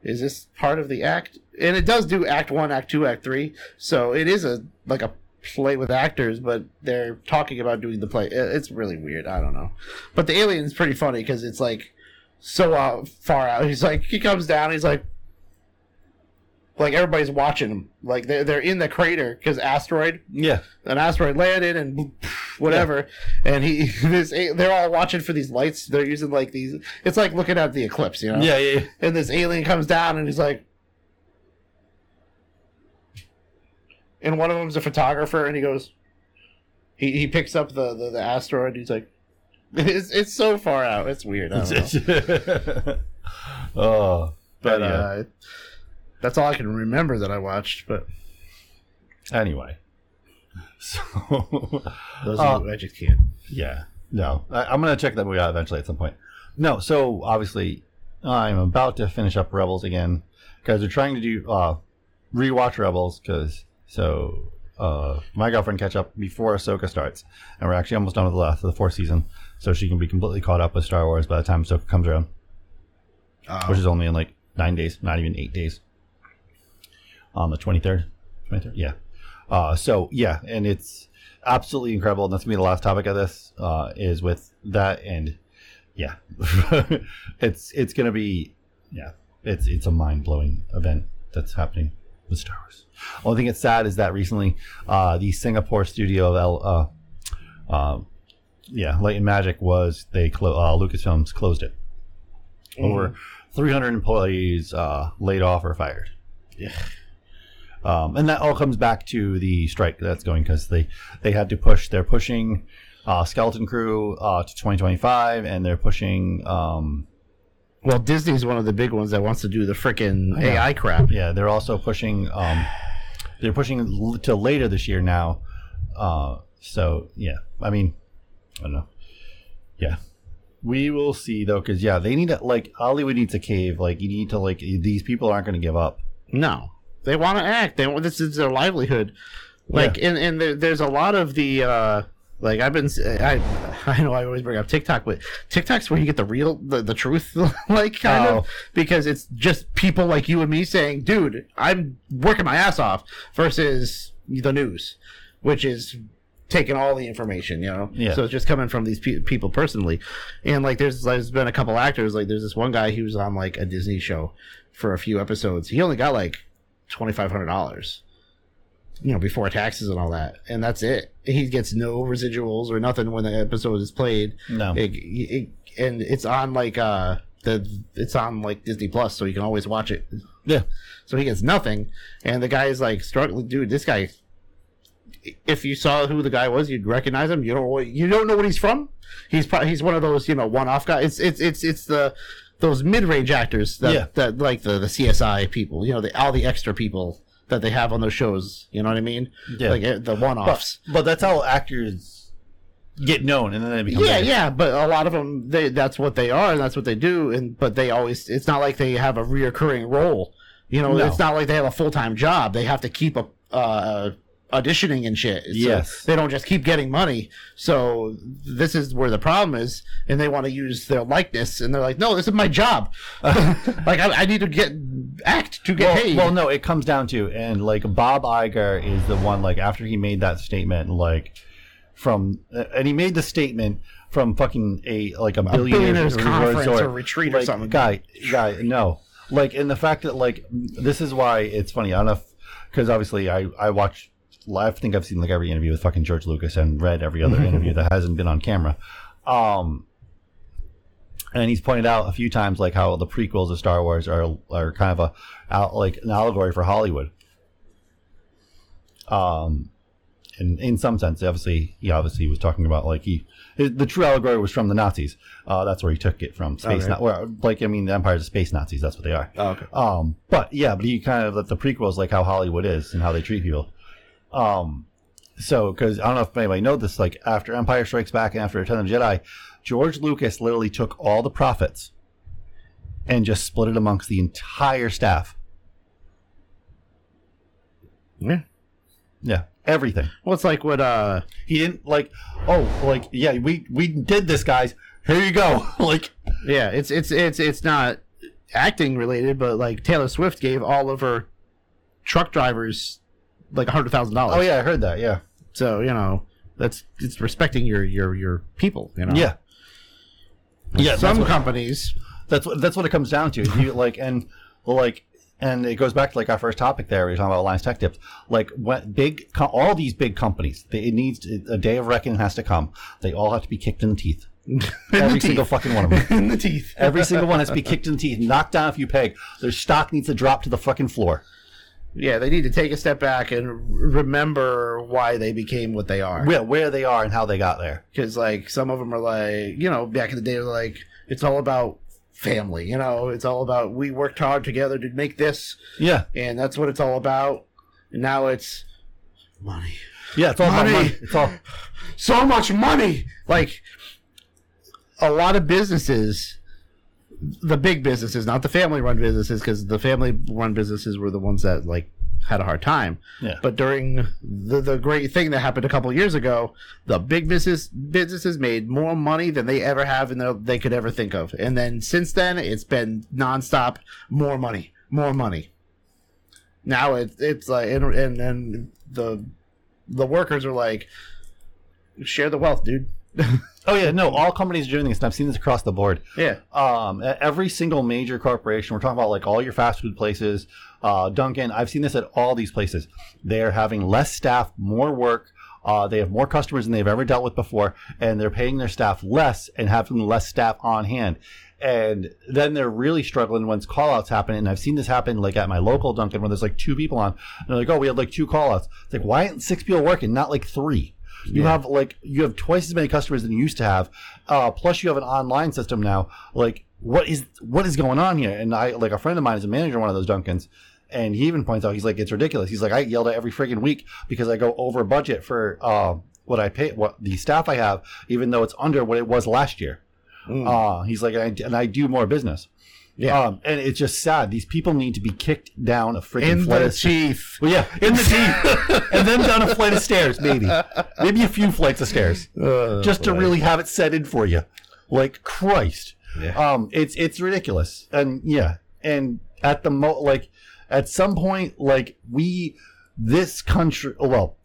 is this part of the act? And it does do Act One, Act Two, Act Three. So it is a like a play with actors, but they're talking about doing the play. It's really weird. I don't know, but the alien's pretty funny because it's like so uh, far out. He's like he comes down. He's like like everybody's watching him. Like they're they're in the crater because asteroid. Yeah. An asteroid landed and whatever. And he, this, they're all watching for these lights. They're using like these. It's like looking at the eclipse, you know. Yeah, yeah. yeah. And this alien comes down, and he's like, and one of them's a photographer, and he goes, he he picks up the the, the asteroid. He's like, it's it's so far out. It's weird. I don't know. oh, but yeah. uh, that's all I can remember that I watched. But Anyway, so those Uh, I just can't. Yeah, no, I, I'm gonna check that movie out eventually at some point. No, so obviously, I'm about to finish up Rebels again because they're trying to do uh, rewatch Rebels because so uh, my girlfriend catch up before Ahsoka starts, and we're actually almost done with the last of the fourth season, so she can be completely caught up with Star Wars by the time Ahsoka comes around, which is only in like nine days, not even eight days. On the twenty third, twenty third, yeah. Uh, so yeah, and it's absolutely incredible. And that's gonna be the last topic of this. Uh, is with that, and yeah, it's it's gonna be yeah, it's it's a mind blowing event that's happening with Star Wars. Only thing that's sad is that recently, uh, the Singapore studio of L, uh, uh, yeah, Light and Magic was they clo- uh, Lucasfilms closed it. Over 300 employees uh, laid off or fired. Yeah. Um, and that all comes back to the strike that's going because they they had to push. They're pushing uh, Skeleton Crew uh, to 2025, and they're pushing. Um, Well, Disney's one of the big ones that wants to do the freaking AI crap. Yeah, they're also pushing. Um, they're pushing l- to later this year now. Uh, so yeah, I mean, I don't know. Yeah, we will see though, because yeah, they need to like Hollywood needs a cave. Like you need to like these people aren't going to give up. No, they want to act. They want this is their livelihood. Like, and and there, there's a lot of the uh like I've been I I know I always bring up TikTok, but TikTok's where you get the real the, the truth, like kind Oh. of because it's just people like you and me saying, "Dude, I'm working my ass off," versus the news, which is taking all the information, you know. Yeah. So it's just coming from these pe- people personally, and like there's there's been a couple actors like there's this one guy he was on like a Disney show for a few episodes. He only got like twenty five hundred dollars, you know, before taxes and all that, and that's it. He gets no residuals or nothing when the episode is played. No. It- it- and it's on like uh the it's on like Disney Plus, so you can always watch it. Yeah. So he gets nothing, and the guy is like struggling. Dude, this guy. If you saw who the guy was, you'd recognize him. You don't. You don't know what he's from. He's probably he's one of those you know one-off guys. It's it's it's it's the those mid-range actors that Yeah. that like the the CSI people. You know, the all the extra people that they have on those shows. You know what I mean? Yeah. Like eh, the one-offs. But, but that's how actors get known, and then they become Yeah, yeah, but a lot of them, they that's what they are, and that's what they do. And but they always, it's not like they have a reoccurring role. You know, No. it's not like they have a full time job. They have to keep a, uh, auditioning and shit. So Yes. they don't just keep getting money. So this is where the problem is, and they want to use their likeness, and they're like, no, this is my job. like I, I need to get act to get well, paid. well, no, it comes down to and like Bob Iger is the one like after he made that statement like from uh, and he made the statement from fucking a like a, billionaire's conference resort. or retreat or something. Guy, guy, no, like and the fact that like this is why it's funny. I don't know because obviously I I watch. I think I've seen like every interview with fucking George Lucas and read every other interview that hasn't been on camera. Um, and he's pointed out a few times like how the prequels of Star Wars are are kind of a out, like an allegory for Hollywood. Um, and in some sense, obviously, he obviously was talking about like he his, the true allegory was from the Nazis. Uh, that's where he took it from. Space. Na- well, like I mean, the Empire's space Nazis. That's what they are. Oh, okay. Um, but yeah, but he kind of the prequels like how Hollywood is and how they treat people. Um, so because I don't know if anybody know this, like after Empire Strikes Back and after Return of the Jedi, George Lucas literally took all the profits and just split it amongst the entire staff. Yeah. Yeah, everything. Well, it's like what uh he didn't like. Oh, like yeah, we we did this, guys. Here you go. like Yeah, it's it's it's it's not acting related, but like Taylor Swift gave all of her truck drivers like a hundred thousand dollars. oh yeah, I heard that. Yeah, So you know that's it's respecting your your your people. You know. yeah, yeah. that's Some what- companies. That's what that's what it comes down to. You like and like and it goes back to like our first topic there. We were talking about Linus Tech Tips. Like when big, all these big companies, they, it needs a day of reckoning has to come. They all have to be kicked in the teeth. Every single fucking one of them. in the teeth. Every single one has to be kicked in the teeth, knocked down a few peg. Their stock needs to drop to the fucking floor. Yeah, they need to take a step back and remember why they became what they are. Where, where they are and how they got there. Because like some of them are like, you know, back in the day, they're like it's all about family. You know, it's all about we worked hard together to make this, Yeah. and that's what it's all about. And now it's money. Yeah, it's all Money. about money. It's all so much money. Like a lot of businesses, the big businesses, not the family run businesses, because the family run businesses were the ones that like had a hard time. Yeah. But during the the great thing that happened a couple of years ago, the big business businesses made more money than they ever have and they- they could ever think of. And then since then, it's been nonstop more money, more money. Now it, it's like and, and and the the workers are like share the wealth, dude. Oh yeah, no. All companies are doing this, and I've seen this across the board. Yeah. Um, every single major corporation. We're talking about like all your fast food places, uh, Dunkin'. I've seen this at all these places. They are having less staff, more work. Uh, they have more customers than they've ever dealt with before, and they're paying their staff less and having less staff on hand. And then they're really struggling once callouts happen. And I've seen this happen like at my local Dunkin' where there's like two people on. And they're like, oh, we had like two callouts. It's like, why aren't six people working, not like three? You have like you have twice as many customers than you used to have. Uh, plus, you have an online system now. Like, what is what is going on here? And I like a friend of mine is a manager of one of those Dunkins, and he even points out he's like it's ridiculous. He's like I yelled at every friggin' week because I go over budget for uh, what I pay, what the staff I have, even though it's under what it was last year. Uh, he's like, and I, and I do more business. Yeah. Um, and it's just sad. These people need to be kicked down a freaking In flight the of teeth. Well, yeah, in the teeth, and then down a flight of stairs, maybe, maybe a few flights of stairs, Oh, just to really have it set in for you. Like Christ, Yeah. um, it's it's ridiculous, and yeah, and at the mo like at some point, like we, this country, oh, well,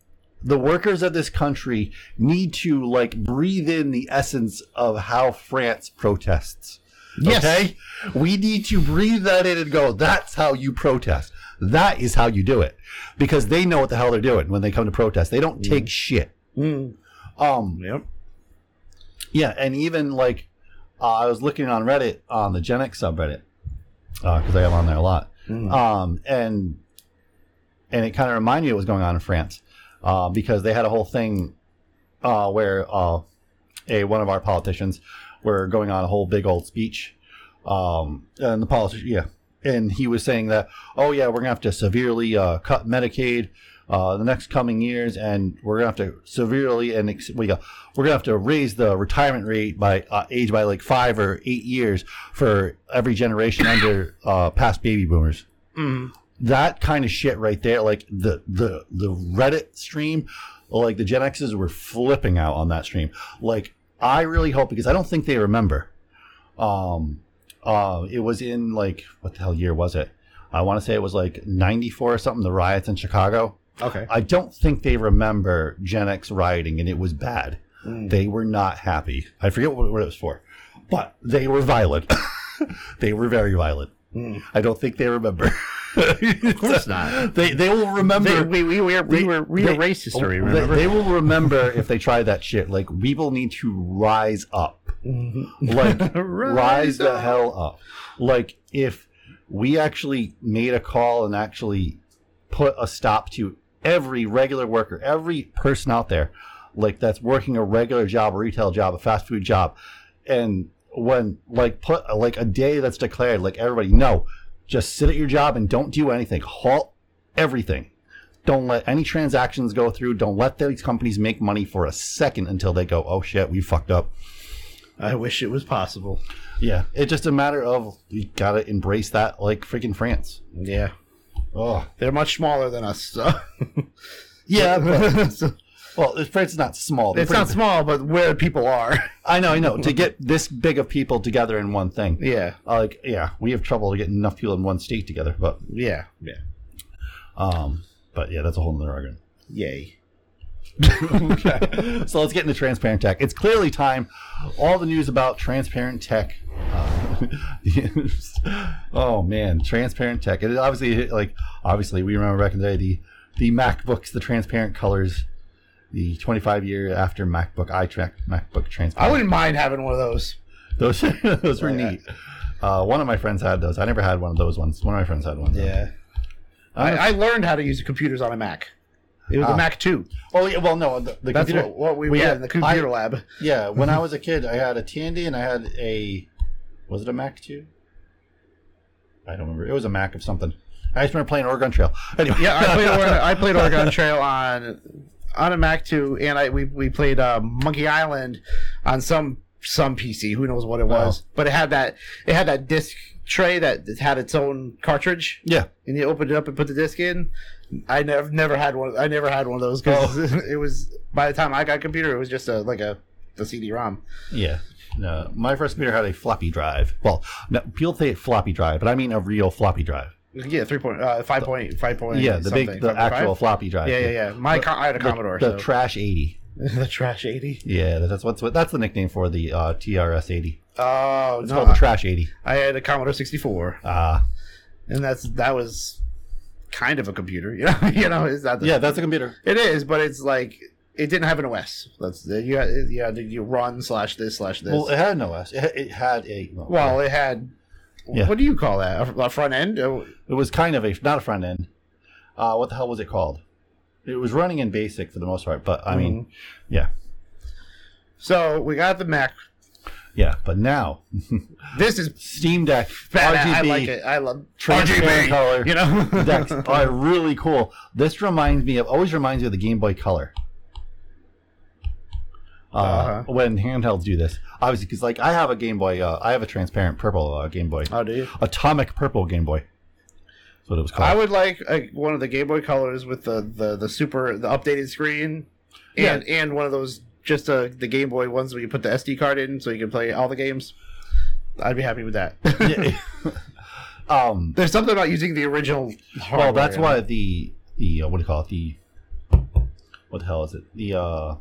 the workers of this country need to like breathe in the essence of how France protests. Yes. Okay? We need to breathe that in and go, that's how you protest. That is how you do it. Because they know what the hell they're doing when they come to protest. They don't take shit. Mm. Um, Yep. yeah, and even like uh, I was looking on Reddit on the Gen X subreddit because I am on there a lot, um, and and it kind of reminded me of what was going on in France uh, because they had a whole thing uh, where uh, a one of our politicians were going on a whole big old speech, um, and the politician, yeah, and he was saying that, oh yeah, we're gonna have to severely uh, cut Medicaid uh, the next coming years, and we're gonna have to severely and ex- we go, we're gonna have to raise the retirement rate by uh, age by like five or eight years for every generation under uh, past baby boomers. That kind of shit right there, like the the the Reddit stream, like the Gen X's were flipping out on that stream. Like I really hope because I don't think they remember. Um, uh, it was in like what the hell year was it? I want to say it was like '94 or something. The riots in Chicago. Okay. I don't think they remember Gen X rioting, and it was bad. They were not happy. I forget what, what it was for, but they were violent. they were very violent. I don't think they remember. Of course not. They they will remember. They, we we we, we They- were we they- erased history. Oh, they- Remember? They, will remember if they try that shit. Like we will need to rise up. Mm-hmm. Like rise, the hell up. Like if we actually made a call and actually put a stop to every regular worker, every person out there, like that's working a regular job, a retail job, a fast food job, and when like put like a day that's declared, like everybody, no, just sit at your job and don't do anything. Halt everything. Don't let any transactions go through. Don't let these companies make money for a second until they go, oh shit, we fucked up. I wish it was possible. Yeah, it's just a matter of you gotta embrace that like freaking France. Yeah. Oh, They're much smaller than us. So. yeah. But, well, France is not small. They're it's not pretty- small, but where people are. I know, I know. to get this big of people together in one thing, Yeah. uh, like yeah, we have trouble getting enough people in one state together. But Yeah. Yeah. um, but yeah, that's a whole nother argument. Yay. okay. So let's get into transparent tech. It's clearly time. All the news about transparent tech. Uh, oh man, transparent tech. It obviously like obviously we remember back in the day the the MacBooks, the transparent colors, the 25 year after MacBook iTrack MacBook transparent. I wouldn't mind having one of those. Those those were neat. Uh, one of my friends had those. I never had one of those ones. One of my friends had one. Yeah. I, I learned how to use computers on a Mac. It was Ah. a Mac 2. Oh yeah, well no, the, the That's computer, what, what we well, had in the computer I- lab. Yeah, when I was a kid, I had a Tandy and I had a was it a Mac two? I don't remember. It was a Mac of something. I just remember playing Oregon Trail. Anyway, Yeah, I played I played Oregon Trail on on a Mac too, and I we, we played uh, Monkey Island on some some PC. Who knows what it was? Oh. But it had that it had that disc tray that had its own cartridge. Yeah. and you opened it up and put the disc in. I never never had one. I never had one of those because Oh. it was by the time I got a computer, it was just a like a the CD-ROM. Yeah. No, my first computer had a floppy drive. Well, no, people say floppy drive, but I mean a real floppy drive. Yeah, three point uh, five point five point. yeah, the big, the 5.5? actual floppy drive. Yeah, yeah, yeah. My The- I had a Commodore. The, so. trash eighty. the trash eighty. Yeah, that's what's what. That's the nickname for the uh, TRS eighty. Oh, It's no, called the trash eighty. I had a Commodore sixty four. Ah, and that's that was kind of a computer. You know, you know, it's not. The, yeah, that's a computer. It is, but it's like it didn't have an OS. That's you had, you had to you run slash this slash this. Well, it had no OS. It, it had a Well, it had. Yeah. What do you call that? A, a front end? Oh, It was kind of a not a front end. Uh, what the hell was it called? It was running in BASIC for the most part, but I mean, yeah, So we got the Mac. yeah. But now This is Steam Deck bad. RGB I like it. I love transparent RGB. color You know, decks are really cool. This reminds me of always reminds me of the Game Boy Color. Uh, Uh-huh. When handhelds do this, obviously, because like I have a Game Boy, uh, I have a transparent purple uh, Game Boy, Oh, do you? atomic purple Game Boy. That's what it was called. I would like uh, one of the Game Boy Colors with the, the, the super the updated screen, Yeah. and and one of those just uh, the Game Boy ones where you put the SD card in so you can play all the games. I'd be happy with that. Um, There's something about using the original. well, that's why the the uh, what do you call it? The what the hell is it? The uh,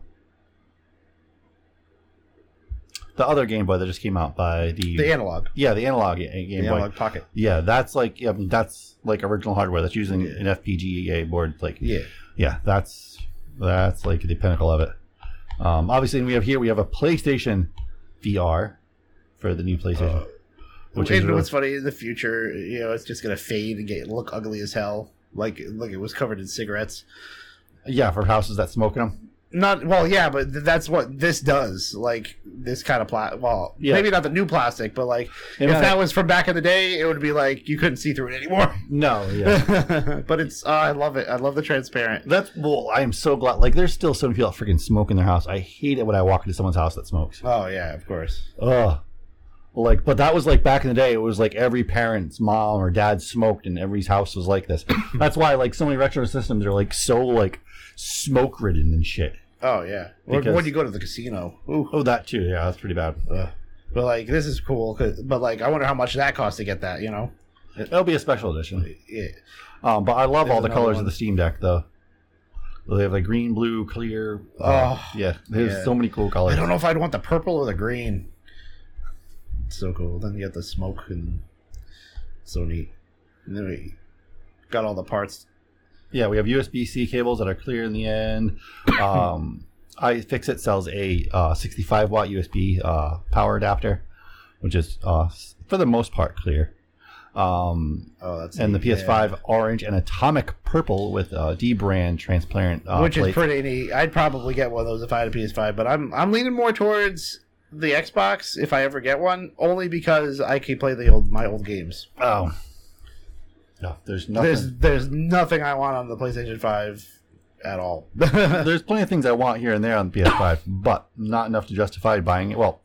the other Game Boy that just came out by the the analog, yeah the analog uh, Game the Boy. analog pocket. Yeah, that's like yeah, that's like original hardware that's using an FPGA board. Like Yeah. yeah, that's that's like the pinnacle of it. Um, obviously, we have here we have a PlayStation VR for the new PlayStation, which is and really- what's funny in the future, you know, it's just gonna fade and get look ugly as hell. Like like it was covered in cigarettes. yeah for houses that smoke in them. Not well, yeah, but th- that's what this does. Like this kind of plastic. Well, Yeah. maybe not the new plastic, but like It if might- that was from back in the day, it would be like you couldn't see through it anymore. No, yeah. but it's uh, I love it. I love the transparent. That's well. I am so glad. Like, there's still so many people that freaking smoke in their house. I hate it when I walk into someone's house that smokes. Oh yeah, of course. Ugh. Like, but that was like back in the day. It was like every parent's mom or dad smoked, and every house was like this. That's why like so many retro systems are like so like smoke ridden and shit. Oh yeah. Or Because- when you go to the casino, ooh. Oh, that too. Yeah, that's pretty bad. Ugh. But like this is cool. 'cause- but like I wonder how much that costs to get that. You know. It'll be a special edition. Yeah. Um, but I love There's all the colors one. of the Steam Deck though. They have like green, blue, clear. uh, Oh, yeah. There's yeah. so many cool colors. I don't know if I'd want the purple or the green. It's so cool. Then you get the smoke and so neat. And then we got all the parts. Yeah, we have USB C cables that are clear in the end. Um, iFixit sells a uh, 65 watt USB uh, power adapter, which is uh, for the most part clear. Um, Oh, that's and the PS5 orange and atomic purple with uh, dbrand transparent uh, which is pretty neat. I'd probably get one of those if I had a PS5, but I'm I'm leaning more towards the Xbox if I ever get one, only because I can play the old my old games. Oh, no, there's nothing. There's there's nothing I want on the PlayStation 5 at all. There's plenty of things I want here and there on the PS5, but not enough to justify buying it. Well,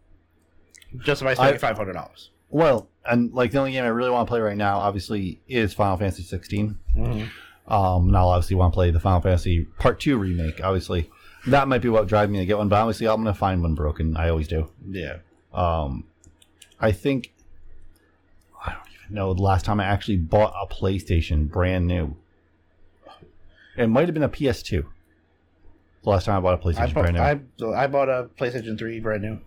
Just by I- spending five hundred dollars. Well, and like the only game I really want to play right now, obviously, is Final Fantasy 16. Mm-hmm. Um, and I'll obviously want to play the Final Fantasy Part Two remake. Obviously, that might be what drives me to get one. But obviously, I'm gonna find one broken. I always do. Yeah. Um, I think I don't even know the last time I actually bought a PlayStation brand new. It might have been a PS2. the last time I bought a PlayStation bought, brand new? I, I bought a PlayStation 3 brand new.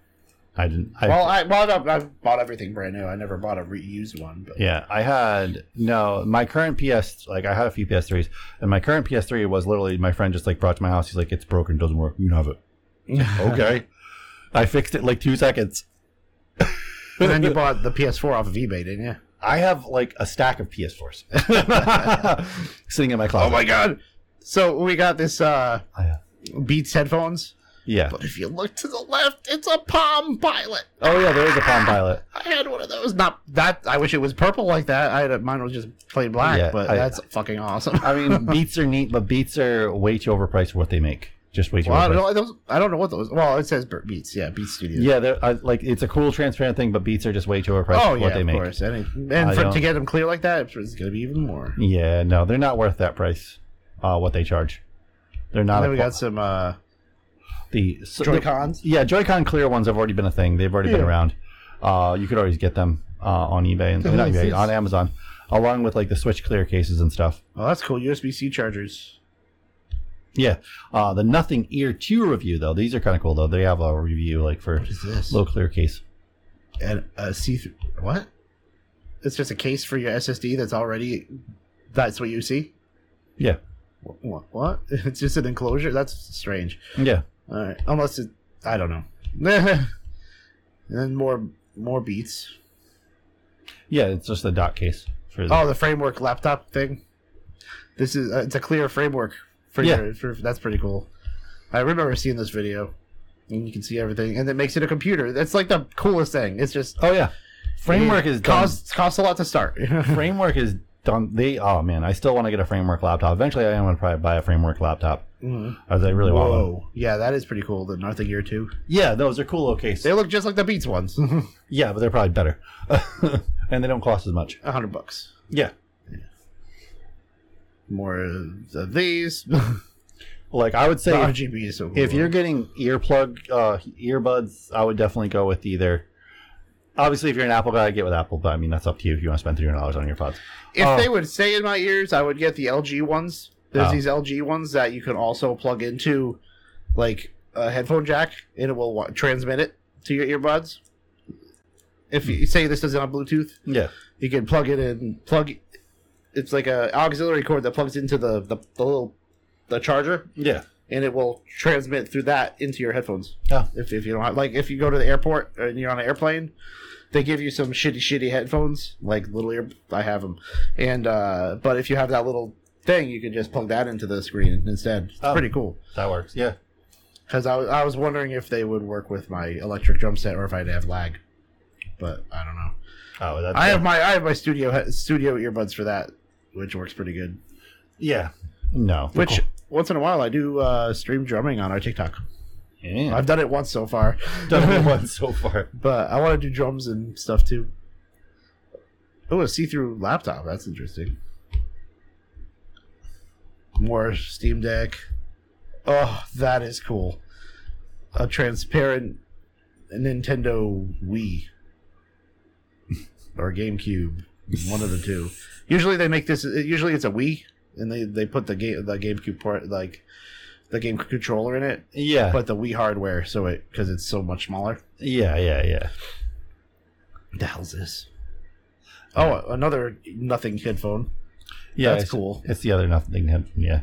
I didn't. I, well, I bought I bought everything brand new. I never bought a reused one. But yeah, I had no. My current PS, like I had a few PS3s, and my current PS3 was literally my friend just like brought to my house. He's like, "It's broken, doesn't work. You can have it." okay, I fixed it like two seconds. and then you bought the PS4 off of eBay, didn't you? I have like a stack of PS4s sitting in my closet. Oh my god! So we got this uh Beats headphones. Yeah. But if you look to the left, it's a Palm Pilot. Oh yeah, there is a Palm Pilot. I had one of those. Not that. I wish it was purple like that. I had a, mine was just plain black. Yeah, but I- that's fucking awesome. I mean, Beats are neat, but Beats are way too overpriced for what they make. Just way too well, I don't, know, I don't know what those. Well, it says Beats. Yeah, Beats Studios. Yeah, they're I, like it's a cool transparent thing, but Beats are just way too overpriced Oh for yeah, what they of make. course. And, it- and for, to get them clear like that, it's going to be even more. Yeah, no, they're not worth that price. Uh, what they charge, they're not. Then we got some uh, the so- Joy-Cons? Yeah, Joy-Con clear ones have already been a thing. They've already been around. Uh, you could always get them uh, on eBay and not eBay on Amazon, along with like the Switch clear cases and stuff. Oh, that's cool. USB C chargers. Yeah, uh, the Nothing Ear Two review though. These are kind of cool though. They have a review like for low clear case. And a see through. What? It's just a case for your SSD that's already. That's what you see? Yeah, What? What? It's just an enclosure? That's strange. yeah. All right. Unless it. I don't know. and then more more beats. Yeah, it's just a dot case for. The, Oh, the framework laptop thing. This is uh, it's a clear framework for Yeah. your. For, that's pretty cool. I remember seeing this video, and you can see everything, and it makes it a computer. That's like the coolest thing. It's just oh yeah, framework is done- costs costs a lot to start. framework is done. They oh man, I still want to get a framework laptop. Eventually, I am going to probably buy a framework laptop. Mhm. As I really want one. Whoa, yeah, that is pretty cool. The Nothing Ear Two. Yeah, those are cool little cases. They look just like the Beats ones. Yeah, but they're probably better, and they don't cost as much. A hundred bucks. Yeah, More of these. like I would say, The RGB is so if you're getting earplug uh, earbuds, I would definitely go with either. Obviously, if you're an Apple guy, get with Apple. But I mean, that's up to you if you want to spend three hundred dollars on your pods. If Oh. they would stay in my ears, I would get the LG ones. There's Oh. these LG ones that you can also plug into, like a headphone jack, and it will transmit it to your earbuds. If you say this doesn't have Bluetooth, Yeah, you can plug it in. Plug. It's like a auxiliary cord that plugs into the the, the little the charger, yeah, and it will transmit through that into your headphones. Oh. If if you don't have, like if you go to the airport and you're on an airplane, they give you some shitty shitty headphones like little ear. I have them, and uh, but if you have that little thing, you can just plug that into the screen instead. It's Oh. pretty cool. that works. Yeah, Because I, was- I was wondering if they would work with my electric drum set or if I'd have lag, but I don't know. oh, that's I have my I have my studio studio earbuds for that, which works pretty good. yeah. No, Which Cool. once in a while I do uh, stream drumming on our TikTok. yeah, I've done it once so far. done it once so far. But I want to do drums and stuff too. Oh, a see-through laptop. That's interesting. More Steam Deck. Oh, that is cool. A transparent Nintendo Wii or GameCube, one of the two. Usually they make this. Usually it's a Wii, and they they put the game the GameCube port like the game controller in it, Yeah, but the Wii hardware, so it because it's so much smaller. yeah, yeah, yeah. the hell's this? Oh, another nothing headphone. Yeah, That's it's- cool. It's the other nothing. headphone. Yeah,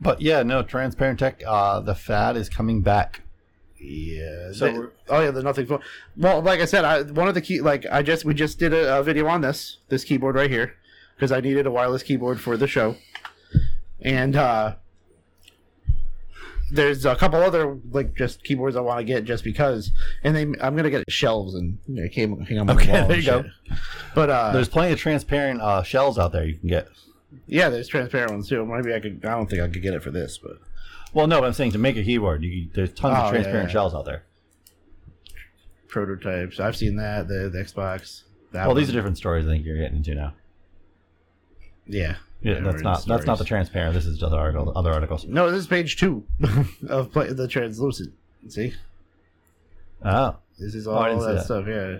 but yeah, no transparent tech. Uh, the fad is coming back. Yeah. So we're- oh yeah, there's nothing phone. Well, like I said, I one of the key like I just we just did a, a video on this this keyboard right here because I needed a wireless keyboard for the show, and uh there's a couple other like just keyboards I want to get just because, and they I'm gonna get shelves and you know, came hang on my Okay, there you go. But uh, There's plenty of transparent uh, shells out there you can get. yeah, there's transparent ones too. Maybe I could. I don't think I could get it for this, but Well, no, but I'm saying to make a keyboard, you, there's tons Oh, of transparent yeah. shells out there. prototypes. I've seen that the, the Xbox. That well, these are different stories. I think you're getting into now. Yeah. Yeah, that's not in that's not the transparent. This is just other article, other articles. No, this is page two of play, the translucent. See, Oh, this is Oh, all I that, that. stuff. Yeah.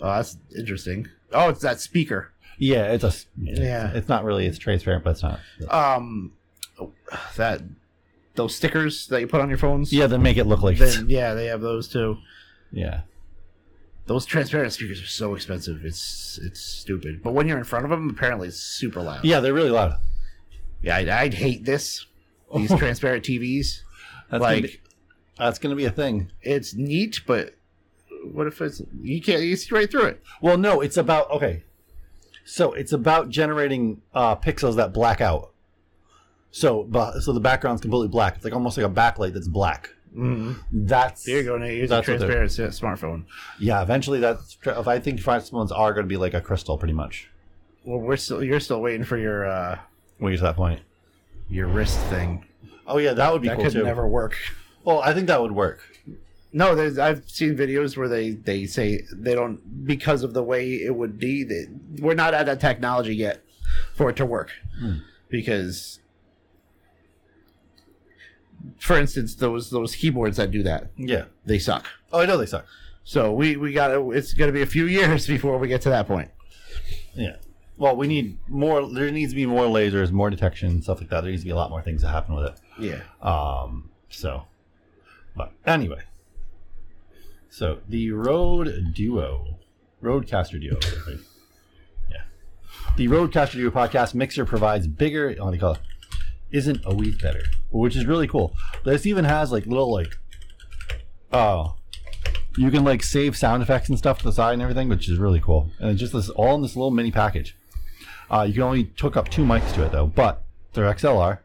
Oh, that's interesting. Oh, it's that speaker. yeah, it's a Yeah. It's not really. It's transparent, but it's not. Um, that those stickers that you put on your phones. Yeah, they make it look like. Then, yeah, they have those too. Yeah. Those transparent speakers are so expensive. It's it's stupid. But when you're in front of them, apparently it's super loud. Yeah, they're really loud. Yeah, I'd, I'd hate this. These transparent TVs. That's like gonna be, that's going to be a thing. it's neat, but what if it's you can't you see right through it? Well, no, it's about okay. So it's about generating uh, pixels that black out. So, but so the background's completely black. It's like almost like a backlight that's black. Mm-hmm. That's There you go. Now use a that's what they're- transparent s- smartphone. Yeah, eventually that's. If I think smartphones are going to be like a crystal, pretty much. Well, we're still you're still waiting for your uh When get to that point. your wrist thing. Oh yeah, that would be that cool could too. never work. Well, I think that would work. No, there's I've seen videos where they they say they don't because of the way it would be. That we're not at that technology yet for it to work Hmm. because. For instance, those those keyboards that do that, Yeah. they suck. Oh, I know they suck. So we we got It's going to be a few years before we get to that point. Yeah. Well, we need more. There needs to be more lasers, more detection, stuff like that. There needs to be a lot more things that happen with it. Yeah. Um. So, but anyway. So the Rode Duo, Rodecaster Duo. right? Yeah. The Rodecaster Duo podcast mixer provides bigger. What do you call it? Isn't always better, which is really cool. This even has like little like, oh, you can like save sound effects and stuff to the side and everything, which is really cool. And it's just this all in this little mini package. Uh, you can only hook up two mics to it though, but they're XLR.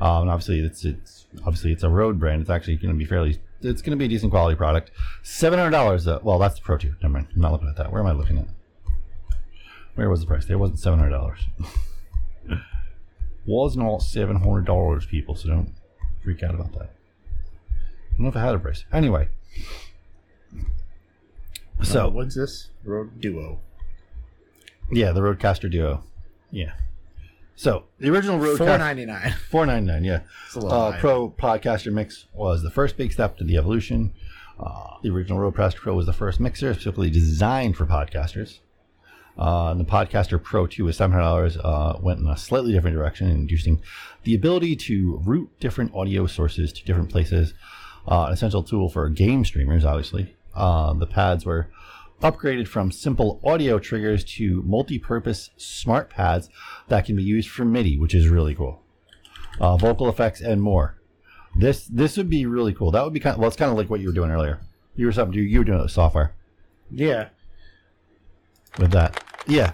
Um, and obviously, it's it's obviously it's a Rode brand. It's actually going to be fairly. It's going to be a decent quality product. Seven hundred dollars. Well, that's the Pro Two. Never mind. I'm not looking at that. Where am I looking at? Where was the price? There wasn't seven hundred dollars. was not seven hundred dollars, people. So don't freak out about that. I don't know if I had a price. Anyway. So Uh, what's this Rode Duo? Yeah, the Rodecaster Duo. Yeah. So the original Rodecaster Four ninety nine. Four ninety nine. Yeah. Uh. Pro Podcaster Mix was the first big step to the evolution. Uh, the original Rodecaster Pro was the first mixer specifically designed for podcasters. Uh, the Podcaster Pro 2 with $700 uh, went in a slightly different direction, introducing the ability to route different audio sources to different places. Uh, an essential tool for game streamers, obviously. Uh, the pads were upgraded from simple audio triggers to multi-purpose smart pads that can be used for MIDI, which is really cool. Uh, vocal effects and more. This this would be really cool. That would be kind of well, it's kind of like what you were doing earlier. You were something you were doing it with software Yeah. With that. Yeah.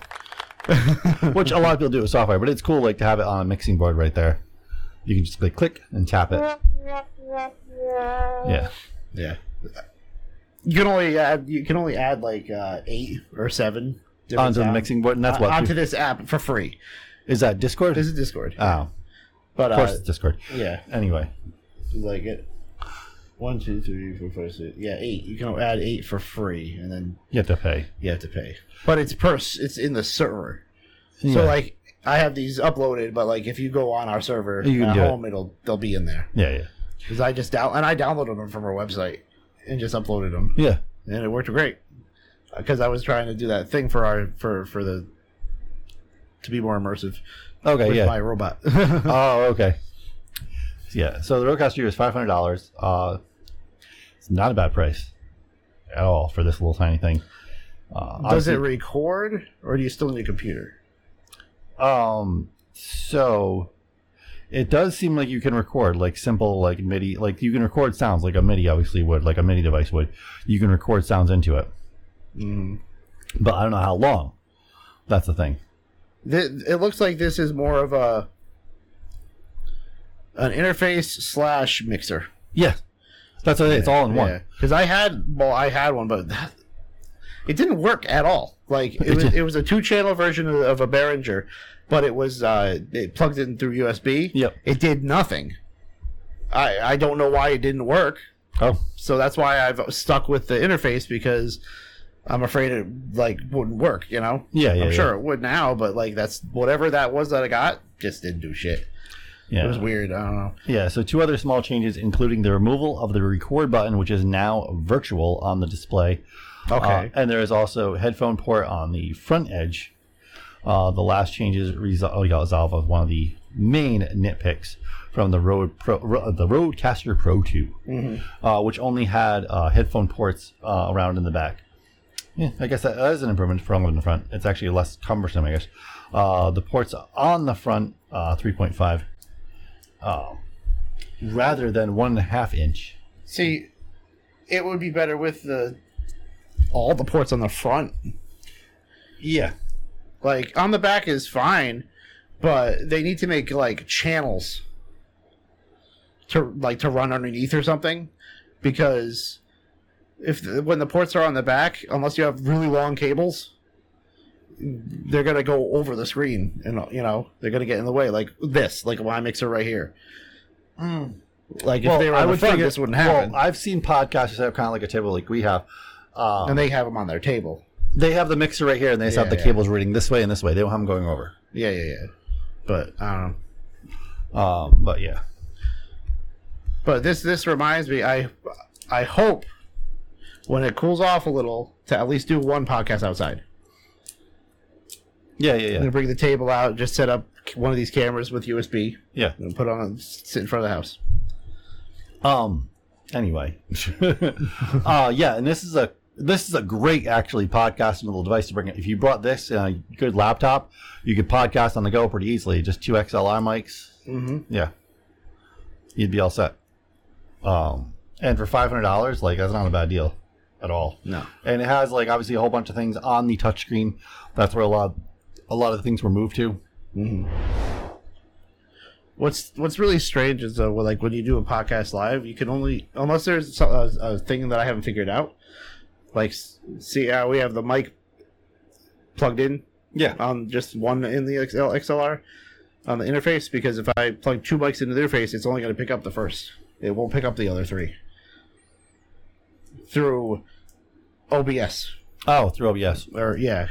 Which a lot of people do with software, but it's cool like to have it on a mixing board right there. You can just click click and tap it. Yeah. Yeah. You can only add you can only add like uh, eight or seven different Onto the mixing board, and that's uh, what- onto this app for free. Is that Discord? This is Discord. Oh. But of course uh, it's Discord. Yeah. Anyway. Like it. One, two, three, four, five, six. Yeah, eight. You can add eight for free, and then You have to pay. you have to pay. But it's per. It's in the server. Yeah. So like, I have these uploaded, but like, if you go on our server You can at do it. home, it'll they'll be in there. Yeah, yeah. Because I just down and I downloaded them from our website and just uploaded them. Yeah. and it worked great. Because I was trying to do that thing for our for for the to be more immersive. Okay, with yeah. my robot. oh, okay. Yeah, so the Rodecaster Duo is five hundred dollars. Uh, it's not a bad price at all for this little tiny thing. Uh, Does it record, or do you still need a computer? Um, so it does seem like you can record like simple like MIDI, like you can record sounds like a MIDI obviously would, like a MIDI device would. You can record sounds into it, Mm. but I don't know how long. That's the thing. It looks like this is more of a an interface slash mixer. Yeah, that's it. It's all in one. Because I had, well, I had one, but that, it didn't work at all. Like it, It was, it was a two channel version of, of a Behringer, but it was uh, it plugged in through USB. Yep. It did nothing. I I don't know why it didn't work. Oh, So that's why I've stuck with the interface because I'm afraid it like wouldn't work. You know. Yeah, yeah, I'm yeah. sure it would now, but like that's whatever that was that I got just didn't do shit. Yeah. It was weird. I don't know. Yeah, so two other small changes, including the removal of the record button, which is now virtual on the display. Okay. Uh, and there is also headphone port on the front edge. Uh, the last changes oh, resolve of one of the main nitpicks from the Rode Pro, Ro- the Rodecaster Pro 2, Mhm. uh, which only had uh, headphone ports uh, around in the back. Yeah, I guess that, that is an improvement from in the front. It's actually less cumbersome, I guess. Uh, the ports on the front, uh, 3.5, uh, rather than one and a half inch. See, it would be better with the all the ports on the front. Yeah. Like on the back is fine, but they need to make like channels to like to run underneath or something because if the, when the ports are on the back, unless you have really long cables, they're gonna go over the screen and you know they're gonna get in the way like this, like my mixer right here. Like if they were on the front, figure- this wouldn't happen. Well, I've seen podcasts that have kind of like a table like we have. Um, and they have them on their table. They have the mixer right here, and they just have the yeah. cables reading this way and this way. They don't have them going over. Yeah, yeah, yeah. But I don't know. Um, but yeah, But this this reminds me. I I hope when it cools off a little to at least do one podcast outside. Yeah, yeah, I'm yeah. gonna bring the table out, just set up one of these cameras with USB, Yeah. and put on sit in front of the house. Um. Anyway, uh, yeah, and this is a this is a great actually podcasting little device to bring it. If you brought this uh, good laptop, you could podcast on the go pretty easily. Just two XLR mics. Mhm. Yeah, you'd be all set. Um, and for five hundred dollars, like that's not a bad deal at all. No. and it has like obviously a whole bunch of things on the touchscreen. That's where a lot a lot of the things were moved to. Mm-hmm. What's What's really strange is uh, well, like when you do a podcast live, you can only unless there's so- a, a thing that I haven't figured out. Like, see how we have the mic plugged in, Yeah. on just one in the XL, XLR on the interface. Because if I plug two mics into the interface, it's only going to pick up the first. It won't pick up the other three through OBS. Oh, through OBS. Or yeah,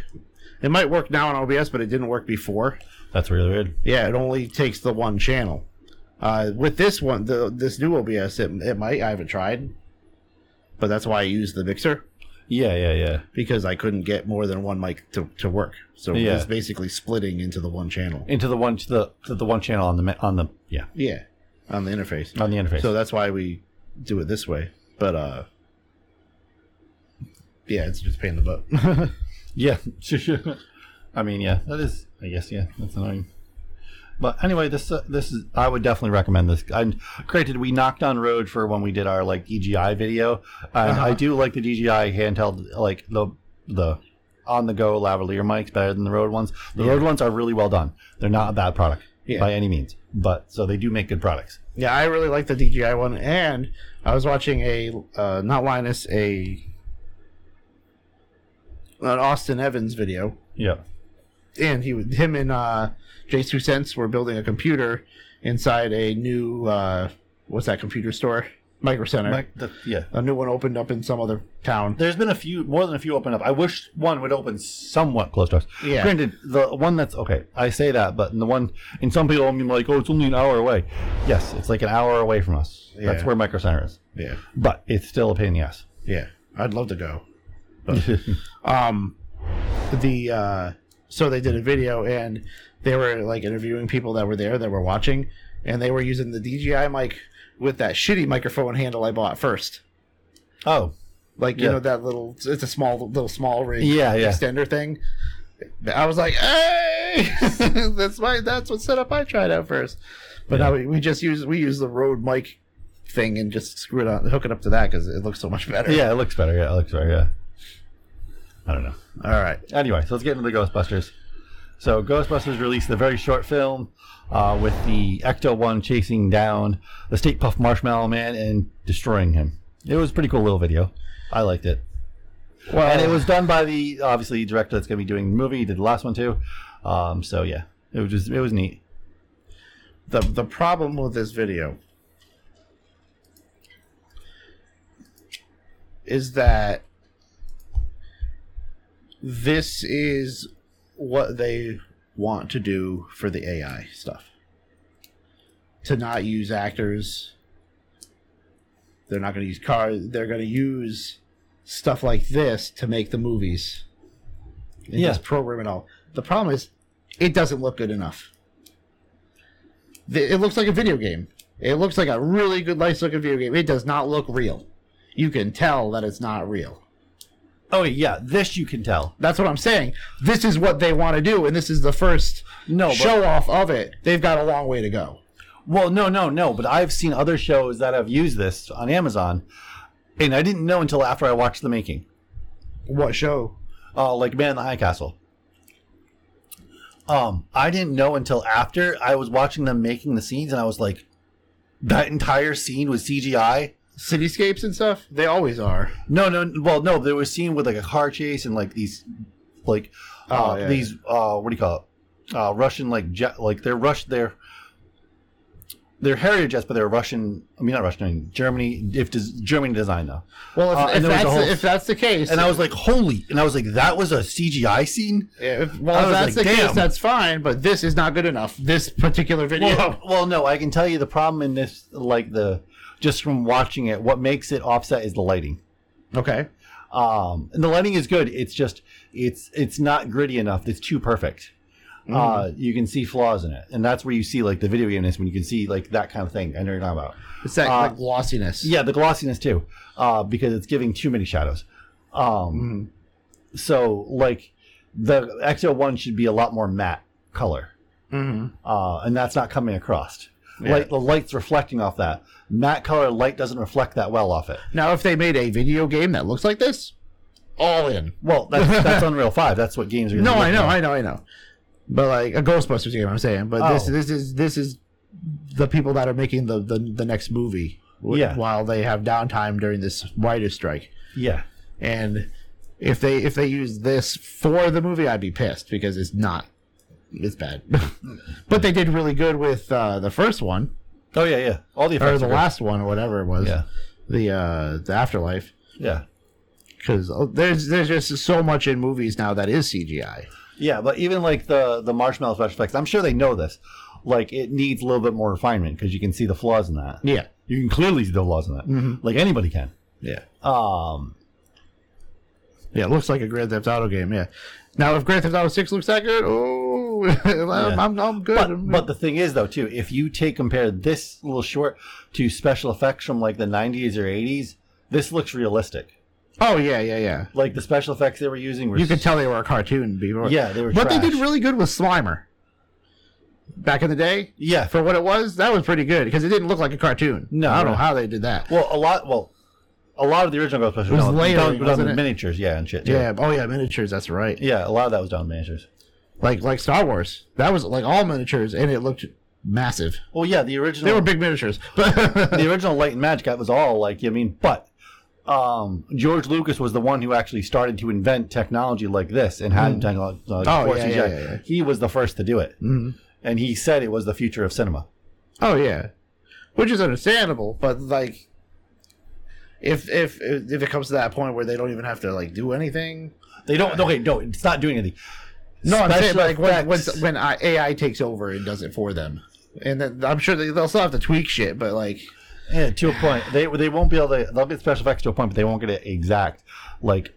it might work now on OBS, but it didn't work before. That's really weird. Yeah, it only takes the one channel. Uh, with this one, the this new OBS, it, it might. I haven't tried, but that's why I use the mixer Yeah, yeah, yeah. because I couldn't get more than one mic to, to work. So Yeah. it's basically splitting into the one channel. Into the one to the to the one channel on the ma- on the yeah Yeah, on the interface. on the interface. So that's why we do it this way. But uh, yeah, it's just a pain in the butt. Yeah. I mean, yeah, that is. I guess yeah, that's annoying. But anyway, this uh, this is. I would definitely recommend this. And granted, we knocked on Rode for when we did our like DJI video, and Uh-huh. I do like the DJI handheld, like the the on the go lavalier mics better than the Rode ones. The Yeah. Rode ones are really well done. They're not a bad product Yeah. by any means, but so they do make good products. Yeah, I really like the DJI one, and I was watching a uh, not Linus a an Austin Evans video, Yeah. and he would- him and uh, JayzTwoCents were building a computer inside a new uh, what's that computer store? Micro Center. Like the, yeah. a new one opened up in some other town. There's been a few, more than a few open up. I wish one would open somewhat close to us. Yeah. Granted, the one that's okay, I say that, but the one, and some people I mean like, oh, it's only an hour away. Yes, it's like an hour away from us. Yeah. That's where Micro Center is. Yeah, But it's still a pain in the ass. yeah, I'd love to go. But, um, the uh, so they did a video and they were like interviewing people that were there that were watching, and they were using the DJI mic with that shitty microphone handle I bought first. oh, Like you Yeah. know that little, it's a small little small rig Yeah, yeah. extender thing. I was like, hey, that's my that's what setup I tried out first. But Yeah. now we, we just use we use the Rode mic thing and just screw it on, hook it up to that because it looks so much better. yeah, it looks better. Yeah, it looks better. Yeah. I don't know. All right. Anyway, so let's get into the Ghostbusters. So Ghostbusters released a very short film uh, with the Ecto One chasing down the Stay Puft Marshmallow Man and destroying him. It was a pretty cool little video. I liked it. Well, and it was done by the obviously director that's going to be doing the movie. He did the last one too. Um, so yeah, it was just it was neat. the the problem with this video is that this is what they want to do for the AI stuff. To not use actors. They're not going to use cars. They're going to use stuff like this to make the movies. And Yeah. just program it all. The problem is, it doesn't look good enough. it looks like a video game. It looks like a really good, nice looking video game. It does not look real. You can tell that it's not real. Oh yeah, this you can tell. That's what I'm saying. This is what they want to do, and this is the first No, show off of it. They've got a long way to go. Well, no, no, no. But I've seen other shows that have used this on Amazon, and I didn't know until after I watched the making. What show? Uh, like Man in the High Castle. Um, I didn't know until after I was watching them making the scenes, and I was like, that entire scene was CGI. Cityscapes and stuff. They always are. No, no. Well, no. There was a scene with like a car chase and like these, like, uh, Oh, yeah, these. Uh, what do you call it? Uh, Russian like jet. Like they're Rush. They're they're heritage jets, but they're Russian. I mean, not Russian. I mean, Germany. If des, Germany design though. Well, if, Uh, if and there was that's whole- the, if that's the case, and I was like, holy! And I was like, that was a CGI scene. Yeah, if, well, if that's like, the case, that's fine. But this is not good enough. This particular video. Well, well, no, I can tell you the problem in this, like the, just from watching it, what makes it offset is the lighting. okay. Um, and the lighting is good. It's just, it's, it's not gritty enough. It's too perfect. Uh, you can see flaws in it, and that's where you see like the video gameness when you can see like that kind of thing. I know you're talking about. It's that Uh, glossiness. Yeah, the glossiness too, uh, because it's giving too many shadows. Um, so like the Ecto One should be a lot more matte color, Mm-hmm. uh, and that's not coming across. Yeah. Like the light's reflecting off that matte color. Light doesn't reflect that well off it. Now, if they made a video game that looks like this, all in. Well, that's, that's Unreal Five. That's what games are. No, I know. I know, I know. But like a Ghostbusters game, I'm saying. But this, Oh. this is this is the people that are making the the, the next movie. Yeah. While they have downtime during this writer's strike, Yeah. and if they if they use this for the movie, I'd be pissed because it's not. It's bad. but they did really good with uh, the first one Oh yeah, yeah. All the or the last one or whatever it was. Yeah. The uh, the afterlife. Yeah. Because there's there's just so much in movies now that is CGI. Yeah, but even like the the marshmallow special effects, I'm sure they know this. Like it needs a little bit more refinement because you can see the flaws in that. Yeah. You can clearly see the flaws in that. Mhm. Like anybody can. Yeah. Um. Yeah, it looks like a Grand Theft Auto game. Yeah. Now, if Grand Theft Auto Six looks that good, oh, I'm, I'm, I'm good. But, but the thing is, though, too, if you take compare this little short to special effects from like the 90s or 80s, this looks realistic. oh yeah, yeah, yeah. Like the special effects they were using were You could tell they were a cartoon before. Yeah, they were But they did really good with Slimer. Back in the day, yeah for what it was, that was pretty good because it didn't look like a cartoon. No, I don't know how they did that. Well, a lot. Well, a lot of the original Ghostbusters was done- layering, done, done with it? miniatures, yeah, and shit. Too. Yeah. Oh yeah, miniatures. That's right. yeah, a lot of that was done with miniatures. Like like Star Wars. That was like all miniatures, and it looked massive. Well, yeah, the original. They were big miniatures. But the original Light and Magic that was all like I mean, but um, George Lucas was the one who actually started to invent technology like this and had Mm. technology. Uh, Oh, yeah, yeah, yeah, yeah. He was the first to do it, Mhm. and he said it was the future of cinema. Oh yeah, which is understandable, but like, if if if it comes to that point where they don't even have to like do anything, They don't. Okay, no, it's not doing anything. No, I'm saying like when when, when AI takes over and does it for them, and then I'm sure they, they'll still have to tweak shit, but like, Yeah, to a point. They they won't be able to. They'll get special effects to a point, but they won't get it exact. Like,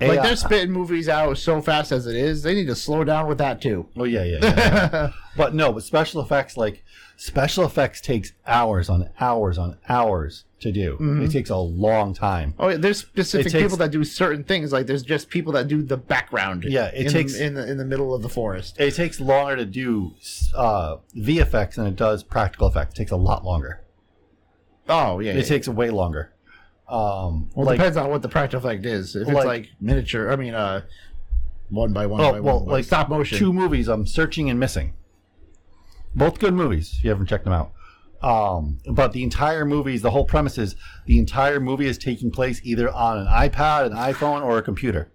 like they're spitting movies out so fast as it is, they need to slow down with that too. Oh yeah, yeah. yeah, yeah. but no, but special effects like special effects takes hours on hours on hours to do. Mhm. It takes a long time. Oh, yeah, there's specific takes- people that do certain things. Like there's just people that do the background. Yeah, it in takes- the, in the in the middle of the forest. It takes longer to do uh, VFX than it does practical effects. It takes a lot longer. Oh yeah, It yeah. takes way longer. Um, Well, like, depends on what the practical effect is. If it's like- like, miniature, I mean, uh, one by one oh by well, one, like stop motion. Two movies. I'm searching and missing. Both good movies. If you haven't checked them out. Um, but the entire movie is the whole premise is the entire movie is taking place either on an iPad, an iPhone, or a computer.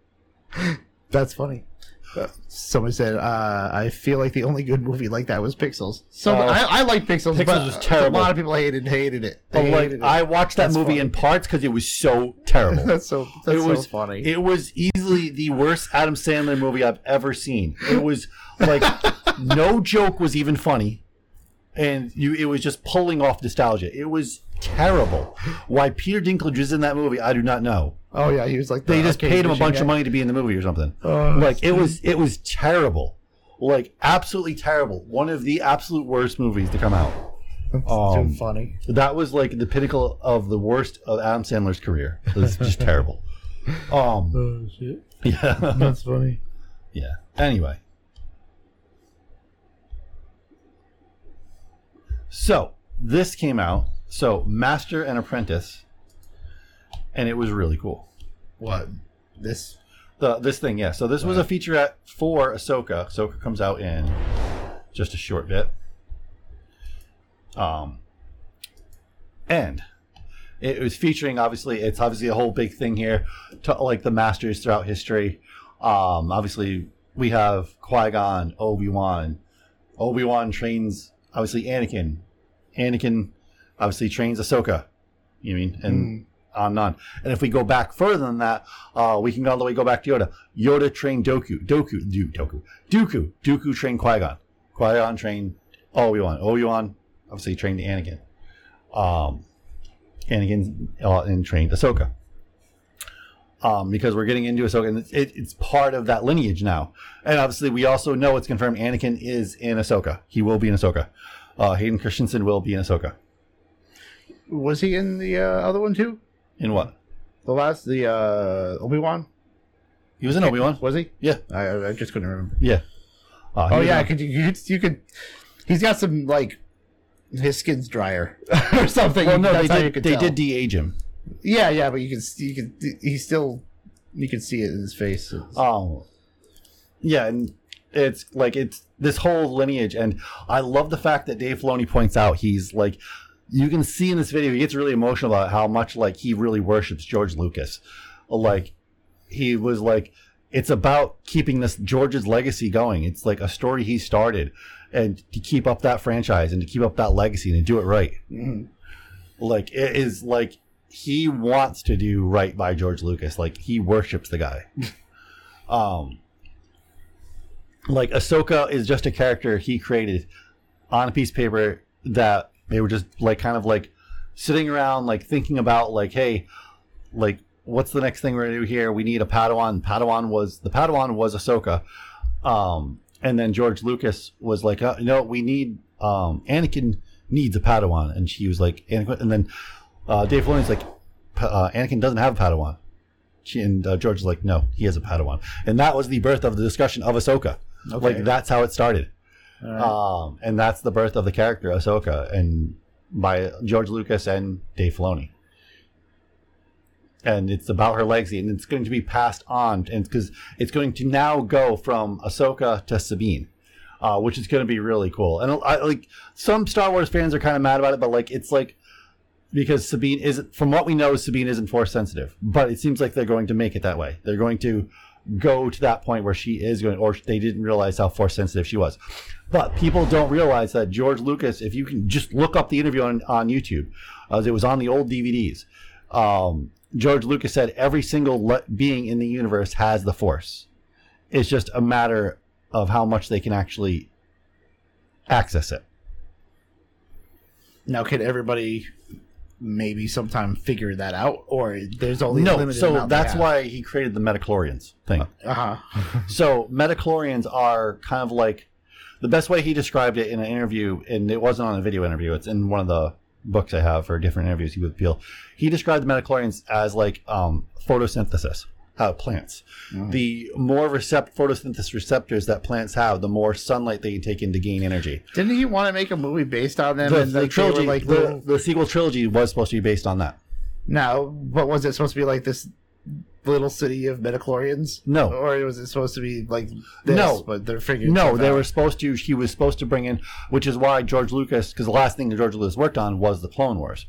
That's funny. Somebody said, uh, "I feel like the only good movie like that was Pixels." So Oh. I, I like Pixels, Pixels but was terrible. A lot of people hated hated it. They But like hated it. I watched that That's movie funny. in parts because it was so terrible. that's so that's it so was funny. It was easily the worst Adam Sandler movie I've ever seen. It was like no joke was even funny, and you it was just pulling off nostalgia. It was terrible. Why Peter Dinklage is in that movie, I do not know. oh yeah, he was like They just paid him a bunch guy. of money to be in the movie or something. Oh, like it was it was terrible. like absolutely terrible. One of the absolute worst movies to come out. Um, too funny. That was like the pinnacle of the worst of Adam Sandler's career. It was just terrible. Um, Oh shit. yeah, That's funny. yeah. Anyway, so this came out. So Master and Apprentice, and it was really cool. What? This The this thing, yeah. So this was a featurette for Ahsoka. Ahsoka comes out in just a short bit. Um, and it was featuring obviously it's obviously a whole big thing here, to, like the masters throughout history. Um, obviously we have Qui Gon, Obi Wan. Obi Wan trains obviously Anakin. Anakin obviously trains Ahsoka. You mean and on and on. And if we go back further than that, uh, we can go all the way go back to Yoda. Yoda trained Doku. Doku. Du, Doku. Dooku. Dooku trained Qui Gon. Qui Gon trained Obi Wan. Obi Wan obviously trained Anakin. Um, Anakin uh, and trained Ahsoka. Um, because we're getting into Ahsoka, and it's, it, it's part of that lineage now. And obviously, we also know it's confirmed Anakin is in Ahsoka. He will be in Ahsoka. Uh, Hayden Christensen will be in Ahsoka. was he in the uh, other one too? In what? The last, the uh, Obi Wan. He was in Obi Wan. Was he? Yeah. I, I just couldn't remember. Yeah. Uh, Oh yeah, could you, you could you could. He's got some like his skin's drier or something. Well, no, That's they did. They tell. did de-age him. Yeah, yeah, but you can you can he's still you can see it in his face. Oh, yeah, and it's like it's this whole lineage, and I love the fact that Dave Filoni points out he's like, you can see in this video he gets really emotional about how much like he really worships George Lucas, like he was like, it's about keeping this George's legacy going. It's like a story he started, and to keep up that franchise and to keep up that legacy and to do it right. Mm-hmm. Like it is like he wants to do right by George Lucas. Like he worships the guy. um, like Ahsoka is just a character he created on a piece of paper that they were just like kind of like sitting around like thinking about like hey like what's the next thing we're gonna do here? We need a Padawan. Padawan was the Padawan was Ahsoka. Um and then George Lucas was like uh, you know we need um Anakin needs a Padawan. And she was like Anakin and then uh, Dave Filoni's like "Pa- uh, Anakin doesn't have a Padawan she, and uh, George is like, no, he has a Padawan, and that was the birth of the discussion of Ahsoka. Okay. Like that's how it started, um, and that's the birth of the character Ahsoka, and by George Lucas and Dave Filoni. And it's about her legacy, and it's going to be passed on, and because it's going to now go from Ahsoka to Sabine, uh, which is going to be really cool. And I like some Star Wars fans are kind of mad about it, but like it's like because Sabine isn't, from what we know, Sabine isn't force sensitive. But it seems like they're going to make it that way. They're going to go to that point where she is going, or they didn't realize how force sensitive she was. But people don't realize that George Lucas, if you can just look up the interview on, on YouTube, as it was on the old DVDs, um, George Lucas said every single le- being in the universe has the force. It's just a matter of how much they can actually access it. Now, can everybody maybe sometime figure that out, or there's only no, so that's why he created the metachlorians thing. Uh huh. so metachlorians are kind of like the best way he described it in an interview, and it wasn't on a video interview. It's in one of the books I have for different interviews. He would feel he described the metachlorians as like um, photosynthesis. How plants, mm. the more recept- photosynthesis receptors that plants have, the more sunlight they can take in to gain energy. Didn't he want to make a movie based on them? The, and the like, trilogy, like the, little- the sequel trilogy was supposed to be based on that. now, what was it supposed to be like? This little city of metachlorians? No. or was it supposed to be like this? No. but they're figuring. No, they out. were supposed to. He was supposed to bring in, which is why George Lucas, because the last thing that George Lucas worked on was the Clone Wars.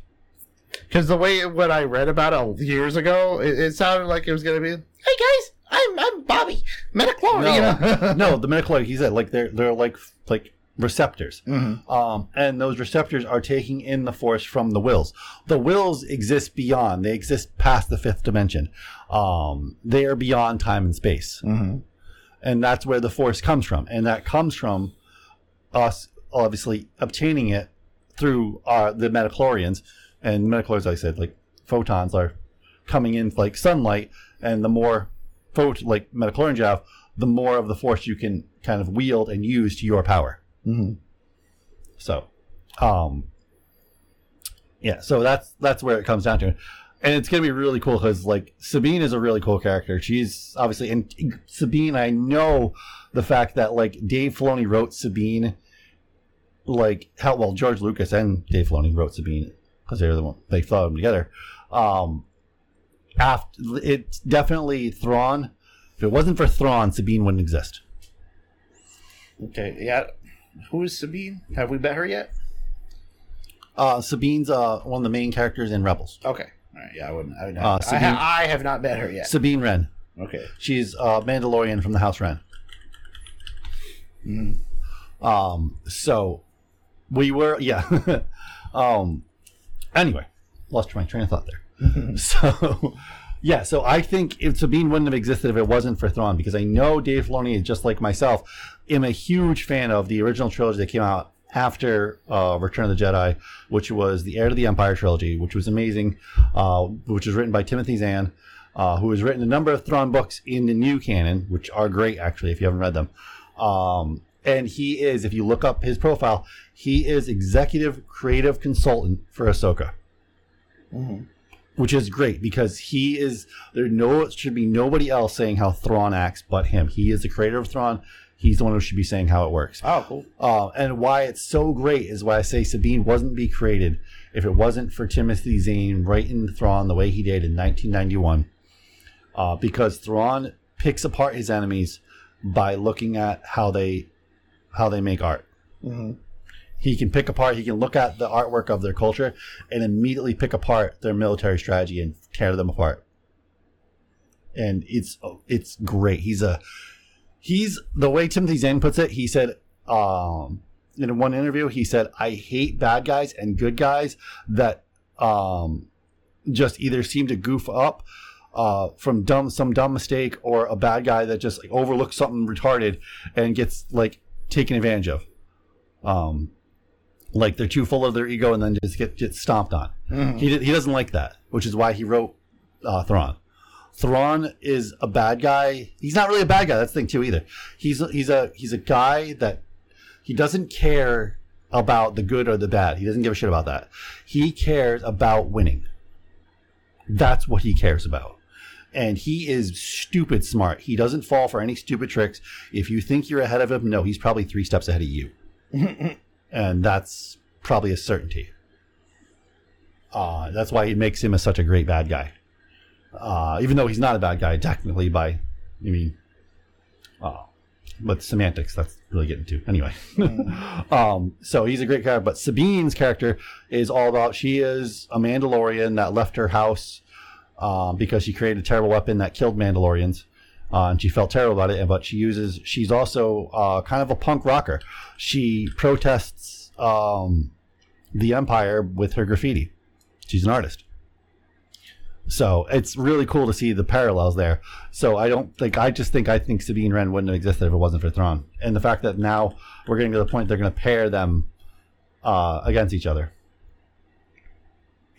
Because the way what I read about it years ago, it, it sounded like it was going to be, "Hey guys, I'm I'm Bobby Metachlorian." No, no, the midichlorians. He said like they're they're like like receptors, Mhm. um, and those receptors are taking in the force from the wills. The wills exist beyond; they exist past the fifth dimension. Um, they are beyond time and space, Mhm. and that's where the force comes from, and that comes from us obviously obtaining it through our the metachlorians and metachlorians. Like I said, like photons are coming in like sunlight, and the more phot like metachlorians you have, the more of the force you can kind of wield and use to your power. Mhm. So, um, yeah, so that's that's where it comes down to, and it's gonna be really cool because like Sabine is a really cool character. She's obviously and Sabine. I know the fact that like Dave Filoni wrote Sabine, like how well George Lucas and Dave Filoni wrote Sabine because they're the one they thought them together. Um, after it's definitely Thrawn. If it wasn't for Thrawn, Sabine wouldn't exist. Okay, yeah. Who is Sabine? Have we met her yet? Uh, Sabine's uh, one of the main characters in Rebels. Okay. All right. Yeah, I wouldn't. I, would not, Uh, I, ha- I have not met her yet. Sabine Wren. Okay. She's uh, Mandalorian from the House Wren. Um. So we were, yeah. um. Anyway, lost my train of thought there. so, yeah. So I think if Sabine wouldn't have existed if it wasn't for Thrawn, because I know Dave Filoni, is just like myself, am a huge fan of the original trilogy that came out after uh, Return of the Jedi, which was the Heir to the Empire trilogy, which was amazing, uh, which was written by Timothy Zahn, uh, who has written a number of Thrawn books in the new canon, which are great actually if you haven't read them. Um, and he is, if you look up his profile, he is executive creative consultant for Ahsoka which is great because he is there. No, should be nobody else saying how Thrawn acts but him. He is the creator of Thrawn. He's the one who should be saying how it works. Oh, cool. Uh, and why it's so great is why I say Sabine wasn't be created if it wasn't for Timothy Zahn writing Thrawn the way he did in 1991. Uh, because Thrawn picks apart his enemies by looking at how they how they make art. Mm-hmm. He can pick apart. He can look at the artwork of their culture and immediately pick apart their military strategy and tear them apart. And it's it's great. He's a he's the way Timothy Zahn puts it. He said um, in one interview, he said, "I hate bad guys and good guys that um, just either seem to goof up." Uh, from dumb some dumb mistake or a bad guy that just like, overlooks something retarded and gets like taken advantage of. Um, like they're too full of their ego and then just get, get stomped on. Mhm. He, he doesn't like that, which is why he wrote uh, Thrawn. Thrawn is a bad guy. He's not really a bad guy. That's the thing too either. He's a, he's a he's a guy that he doesn't care about the good or the bad. He doesn't give a shit about that. He cares about winning. That's what he cares about. And he is stupid smart. He doesn't fall for any stupid tricks. If you think you're ahead of him, no, he's probably three steps ahead of you. and that's probably a certainty. Uh, that's why it makes him a, such a great bad guy. Uh, even though he's not a bad guy, technically, by, I mean, uh, but semantics, that's really getting to. Anyway. um, so he's a great character. But Sabine's character is all about she is a Mandalorian that left her house um, because she created a terrible weapon that killed Mandalorians. Uh, and she felt terrible about it. But she uses, she's also uh, kind of a punk rocker. She protests um, the Empire with her graffiti. She's an artist. So it's really cool to see the parallels there. So I don't think I just think I think Sabine Wren wouldn't have existed if it wasn't for Thrawn, and the fact that now we're getting to the point they're going to pair them uh, against each other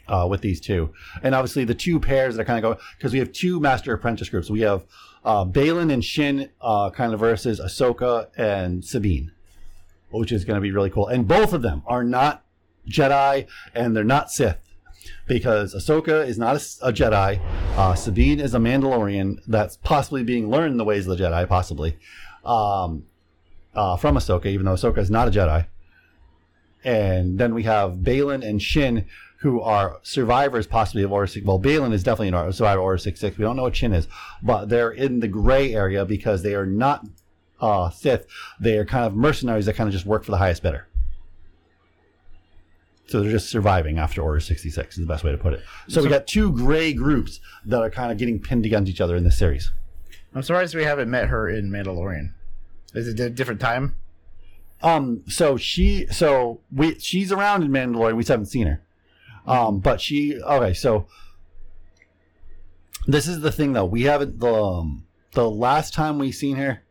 uh, with these two, and obviously the two pairs that are kind of go because we have two Master Apprentice groups. We have uh, Baylan and Shin uh, kind of versus Ahsoka and Sabine, which is going to be really cool. And both of them are not Jedi and they're not Sith because Ahsoka is not a, a Jedi. Uh, Sabine is a Mandalorian that's possibly being learned the ways of the Jedi, possibly um, uh, from Ahsoka, even though Ahsoka is not a Jedi. And then we have Baylan and Shin, who are survivors, possibly of Order Six. Well, Baylan is definitely a survivor of Order Six Six. We don't know what Shin is, but they're in the gray area because they are not uh, Sith. They are kind of mercenaries that kind of just work for the highest bidder. So they're just surviving after Order 66 is the best way to put it. So, we got two gray groups that are kind of getting pinned against each other in this series. I'm surprised we haven't met her in Mandalorian. Is it a different time? Um, so she, so we, she's around in Mandalorian. We just haven't seen her. Um, but she, okay, so this is the thing though. We haven't, the, um, the last time we seen her,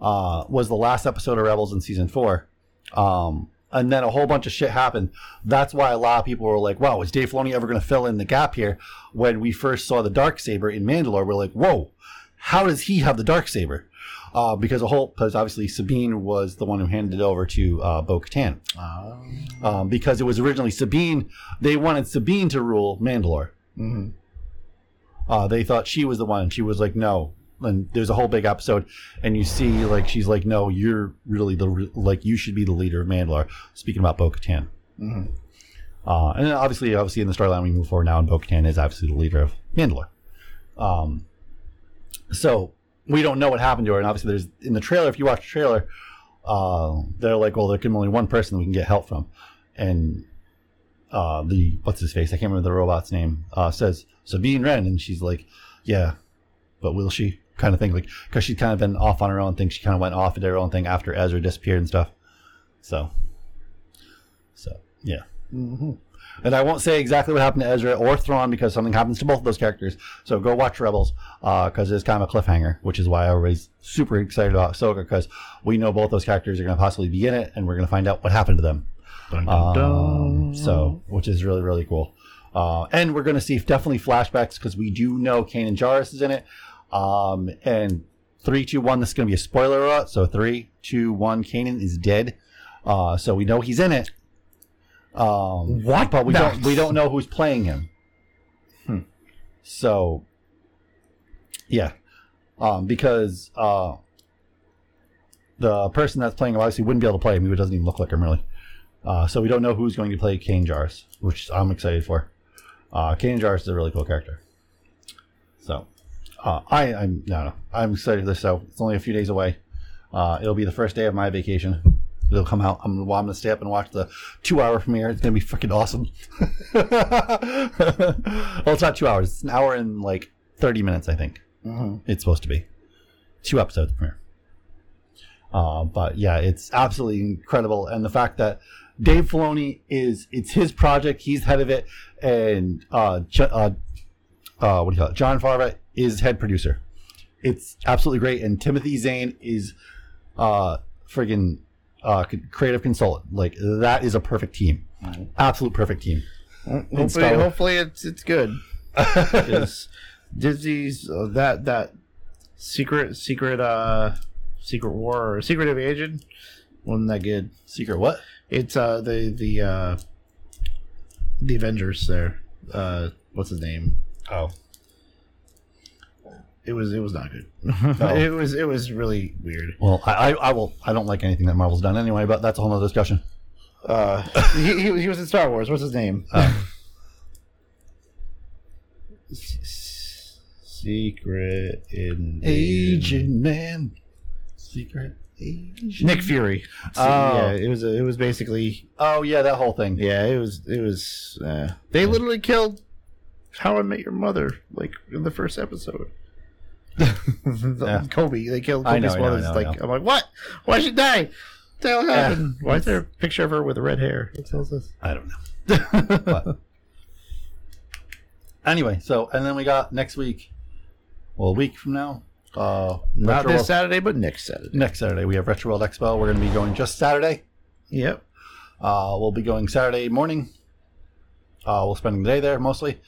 uh, was the last episode of Rebels in season four. Um, and then a whole bunch of shit happened. That's why a lot of people were like, "Wow, is Dave Filoni ever going to fill in the gap here?" When we first saw the dark saber in Mandalore, we're like, "Whoa, how does he have the dark saber?" Uh, because a whole because obviously Sabine was the one who handed it over to uh, Bo Katan. Um, because it was originally Sabine, they wanted Sabine to rule Mandalore. Mhm. Uh, they thought she was the one. She was like, no. And there's a whole big episode, and you see like she's like, no, you're really the like you should be the leader of Mandalore. Speaking about Bo Katan. Mhm. Uh, and then obviously, obviously in the storyline we move forward now, and Bo Katan is obviously the leader of Mandalore. Um, so we don't know what happened to her, and obviously there's in the trailer. If you watch the trailer, uh, they're like, well, there can be only one person we can get help from, and uh, the what's his face? I can't remember the robot's name. Uh, says Sabine Wren, and she's like, yeah, but will she? Kind of thing, like because she's kind of been off on her own thing. She kind of went off and her own thing after Ezra disappeared and stuff. So, so yeah. Mm-hmm. And I won't say exactly what happened to Ezra or Thrawn because something happens to both of those characters. So go watch Rebels because it's kind of a cliffhanger, which is why everybody's super excited about Ahsoka because we know both those characters are going to possibly be in it, and we're going to find out what happened to them. Um, so, which is really really cool. Uh, and we're going to see definitely flashbacks because we do know Kanan Jarrus is in it. Um, and three, two, one. This is going to be a spoiler alert. So three, two, one. Kanan is dead. Uh, so we know he's in it. Um, What? But we No. don't. We don't know who's playing him. Hmm. So, yeah, um, because uh, the person that's playing him obviously wouldn't be able to play him. He doesn't even look like him really. Uh, so we don't know who's going to play Kanan Jarrus, which I'm excited for. Uh, Kanan Jarrus is a really cool character. So, uh, I, I'm no, no, I'm excited for this. So it's only a few days away. Uh, it'll be the first day of my vacation. It'll come out. I'm, well, I'm gonna stay up and watch the two-hour premiere. It's gonna be freaking awesome. well, it's not two hours. It's an hour and like thirty minutes, I think. Mhm. It's supposed to be two episodes premiere. Uh, but yeah, it's absolutely incredible, and the fact that Dave Filoni is it's his project, he's head of it, and uh, uh, uh, what do you call it? Jon Favreau is head producer. It's absolutely great, and Timothy Zahn is uh, friggin' uh, creative consultant. Like that is a perfect team, absolute perfect team. Hopefully, hopefully it's it's good. Disney's uh, that that secret secret uh secret war or secret agent wasn't that good. Secret what? It's uh the the uh the Avengers there. Uh, what's his name? Oh, It was it was not good. Oh. it was it was really weird. well, I, I I will I don't like anything that Marvel's done anyway, but that's a whole nother discussion. Uh, he, he he was in Star Wars. What's his name? S- Secret in Agent Man, secret agent. Nick Fury. So, Oh. yeah, it was a, it was basically Oh yeah, that whole thing. yeah, it was it was uh, they literally killed How I Met Your Mother like in the first episode. The- Yeah. Cobie, they killed Cobie's know, mother. I know, like. I'm like, what? Why she die? What the hell Yeah. Why is there a picture of her with red hair? It tells us? I don't know. But- anyway, so and then we got next week, well, a week from now. Uh, Not Retro this World- Saturday, but next Saturday. Next Saturday, we have Retro World Expo. We're going to be going just Saturday. Yep. Uh, we'll be going Saturday morning. Uh, we'll spend the day there mostly.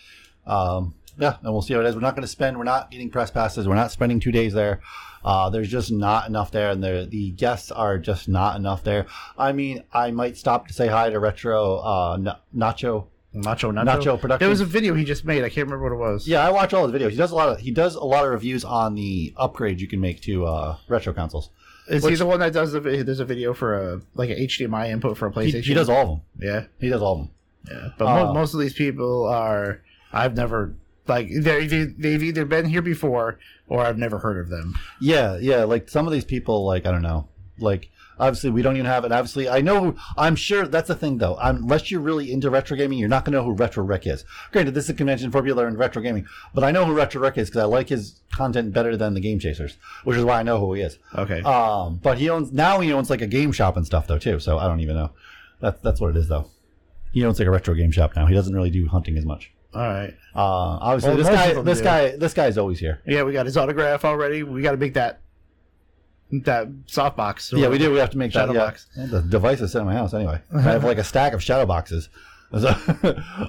Um, yeah, and we'll see how it is. We're not going to spend. We're not getting press passes. We're not spending two days there. Uh, there's just not enough there, and the the guests are just not enough there. I mean, I might stop to say hi to Retro uh, N- Nacho. Nacho, Nacho, Nacho Productions. There was a video he just made. I can't remember what it was. Yeah, I watch all his videos. He does a lot of he does a lot of reviews on the upgrades you can make to uh, retro consoles. Is he the one that does the? There's a video for a like an HDMI input for a He, PlayStation. he does all of them. Yeah, He does all of them. yeah. But Uh, mo- most of these people are. I've never like they they've either been here before or I've never heard of them. Yeah, yeah. Like some of these people, like I don't know, like obviously we don't even have it. Obviously, I know. I'm sure that's the thing though. Unless you're really into retro gaming, you're not going to know who Retro Rick is. Granted, this is a convention for people that are in retro gaming, but I know who Retro Rick is because I like his content better than the Game Chasers, which is why I know who he is. Okay. Um, but he owns now he owns like a game shop and stuff though too. So I don't even know. That's that's what it is though. He owns like a retro game shop now. He doesn't really do hunting as much. All right. Uh, obviously Well, this most guy this do. guy this guy is always here. Yeah, we got his autograph already. We got to make that that softbox. Yeah, we do. We have to make Shadow that. Box. Yeah, The device is in my house anyway. I have like a stack of shadow boxes. So,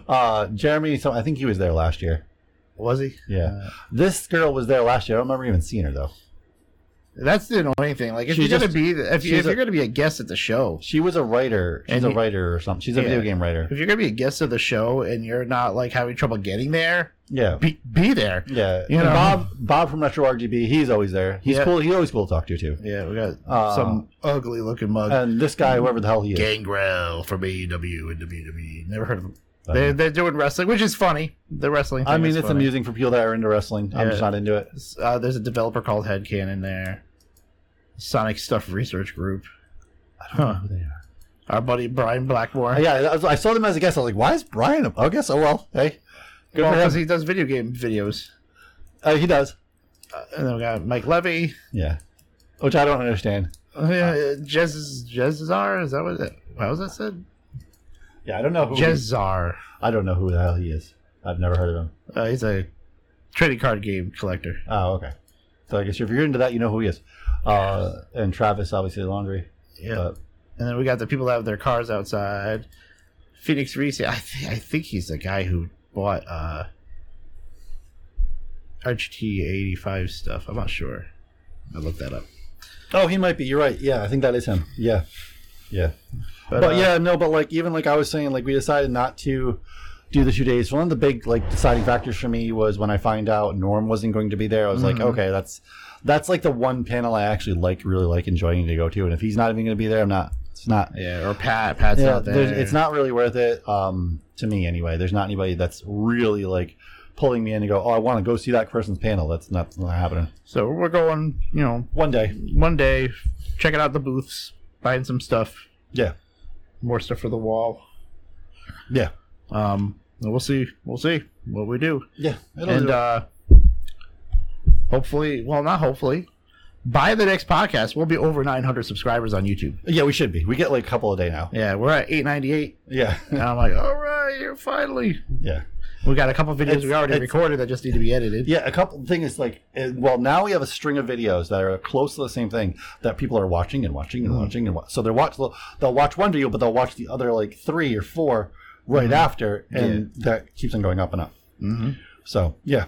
uh, Jeremy, so I think he was there last year. Was he? Yeah, this girl was there last year. I don't remember even seeing her though. That's the annoying thing. Like if She you're gonna just- be the, if, you, she's if you're a- gonna be a guest at the show, She was a writer. She's And a he- writer or something. She's a Yeah. video game writer. if you're gonna be a guest of the show and you're not like having trouble getting there, Yeah. be be there. Yeah, You And know. Bob Bob from Retro RGB, he's always there. He's Yeah. cool. He's always cool to talk to you too. Yeah, we got Uh, some ugly looking mug. And this guy, whoever the hell he is, Gangrel from AEW and WWE. Never heard of them. Uh, They're, they're doing wrestling, which is funny. The wrestling. Thing I mean, it's funny. amusing for people that are into wrestling. I'm just not into it. Uh, there's a developer called Headcanon there. Sonic Stuff Research Group. I don't know who they are. Our buddy Brian Blackmore. Uh, yeah, I, saw them as a guest. I was like, why is Brian? up? I guess. Oh well. Hey, good Well, because he does video game videos. Uh, he does. Uh, and then we got Mike Levy. Yeah, which I don't understand. Uh, yeah, Jez Jezar. Is that what? It, how was that said? Yeah, I don't know who. Jezar. I don't know who the hell he is. I've never heard of him. Uh, he's a trading card game collector. Oh, okay. So I guess if you're into that, you know who he is. Uh, and Travis, obviously, Laundry. Yeah. But And then we got the people that have their cars outside. Phoenix Reese. I, th- I think he's the guy who bought uh, RGT 85 stuff. I'm not sure. I'll look that up. oh, he might be. You're right. Yeah, I think that is him. Yeah, yeah. But, But, uh, yeah, no. But like even like I was saying, like we decided not to do the two days. One of the big like deciding factors for me was when I find out Norm wasn't going to be there. I was like, Mhm. okay, that's that's like the one panel I actually like, really like enjoying to go to. And if he's not even going to be there, I'm not. It's not. Yeah, or Pat. Pat's Yeah, out there. it's not really worth it um, to me anyway. There's not anybody that's really like pulling me in to go. Oh, I want to go see that person's panel. That's not, not happening. So we're going, you know, One day. one day, checking out the booths, buying some stuff, Yeah. more stuff for the wall. Yeah. Um, we'll see. We'll see what we do. Yeah. and do uh, hopefully, well, not hopefully, by the next podcast, we'll be over 900 subscribers on YouTube. yeah, we should be. We get like a couple a day now. Yeah, we're at 898, Yeah. and I'm like, all right, you're finally. yeah. We got a couple videos It's- we already recorded that just need to be edited. Yeah, a couple thing is like, uh, well, now we have a string of videos that are close to the same thing that people are watching and watching and watching and wa- so they're watch they'll, they'll watch one video, but they'll watch the other like three or four right after, and that keeps on going up and up. Mm-hmm. So yeah,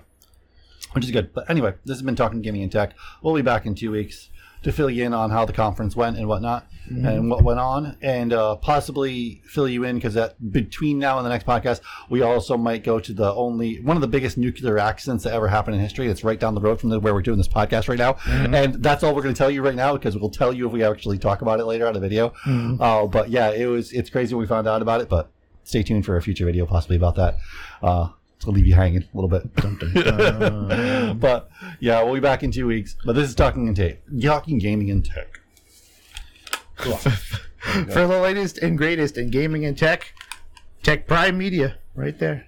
which is good. But anyway, this has been talking gaming and tech. We'll be back in two weeks to fill you in on how the conference went and whatnot, and what went on, and uh, possibly fill you in because that between now and the next podcast, we also might go to the only one of the biggest nuclear accidents that ever happened in history. It's right down the road from the, where we're doing this podcast right now, and that's all we're going to tell you right now because we'll tell you if we actually talk about it later on the video. Uh, but yeah, it was it's crazy when we found out about it, but stay tuned for a future video possibly about that. Uh, I'll leave you hanging a little bit. but yeah, we'll be back in two weeks. But this is talking and tape, talking gaming and tech. Cool. For the latest and greatest in gaming and tech, Tech Prime Media, right there.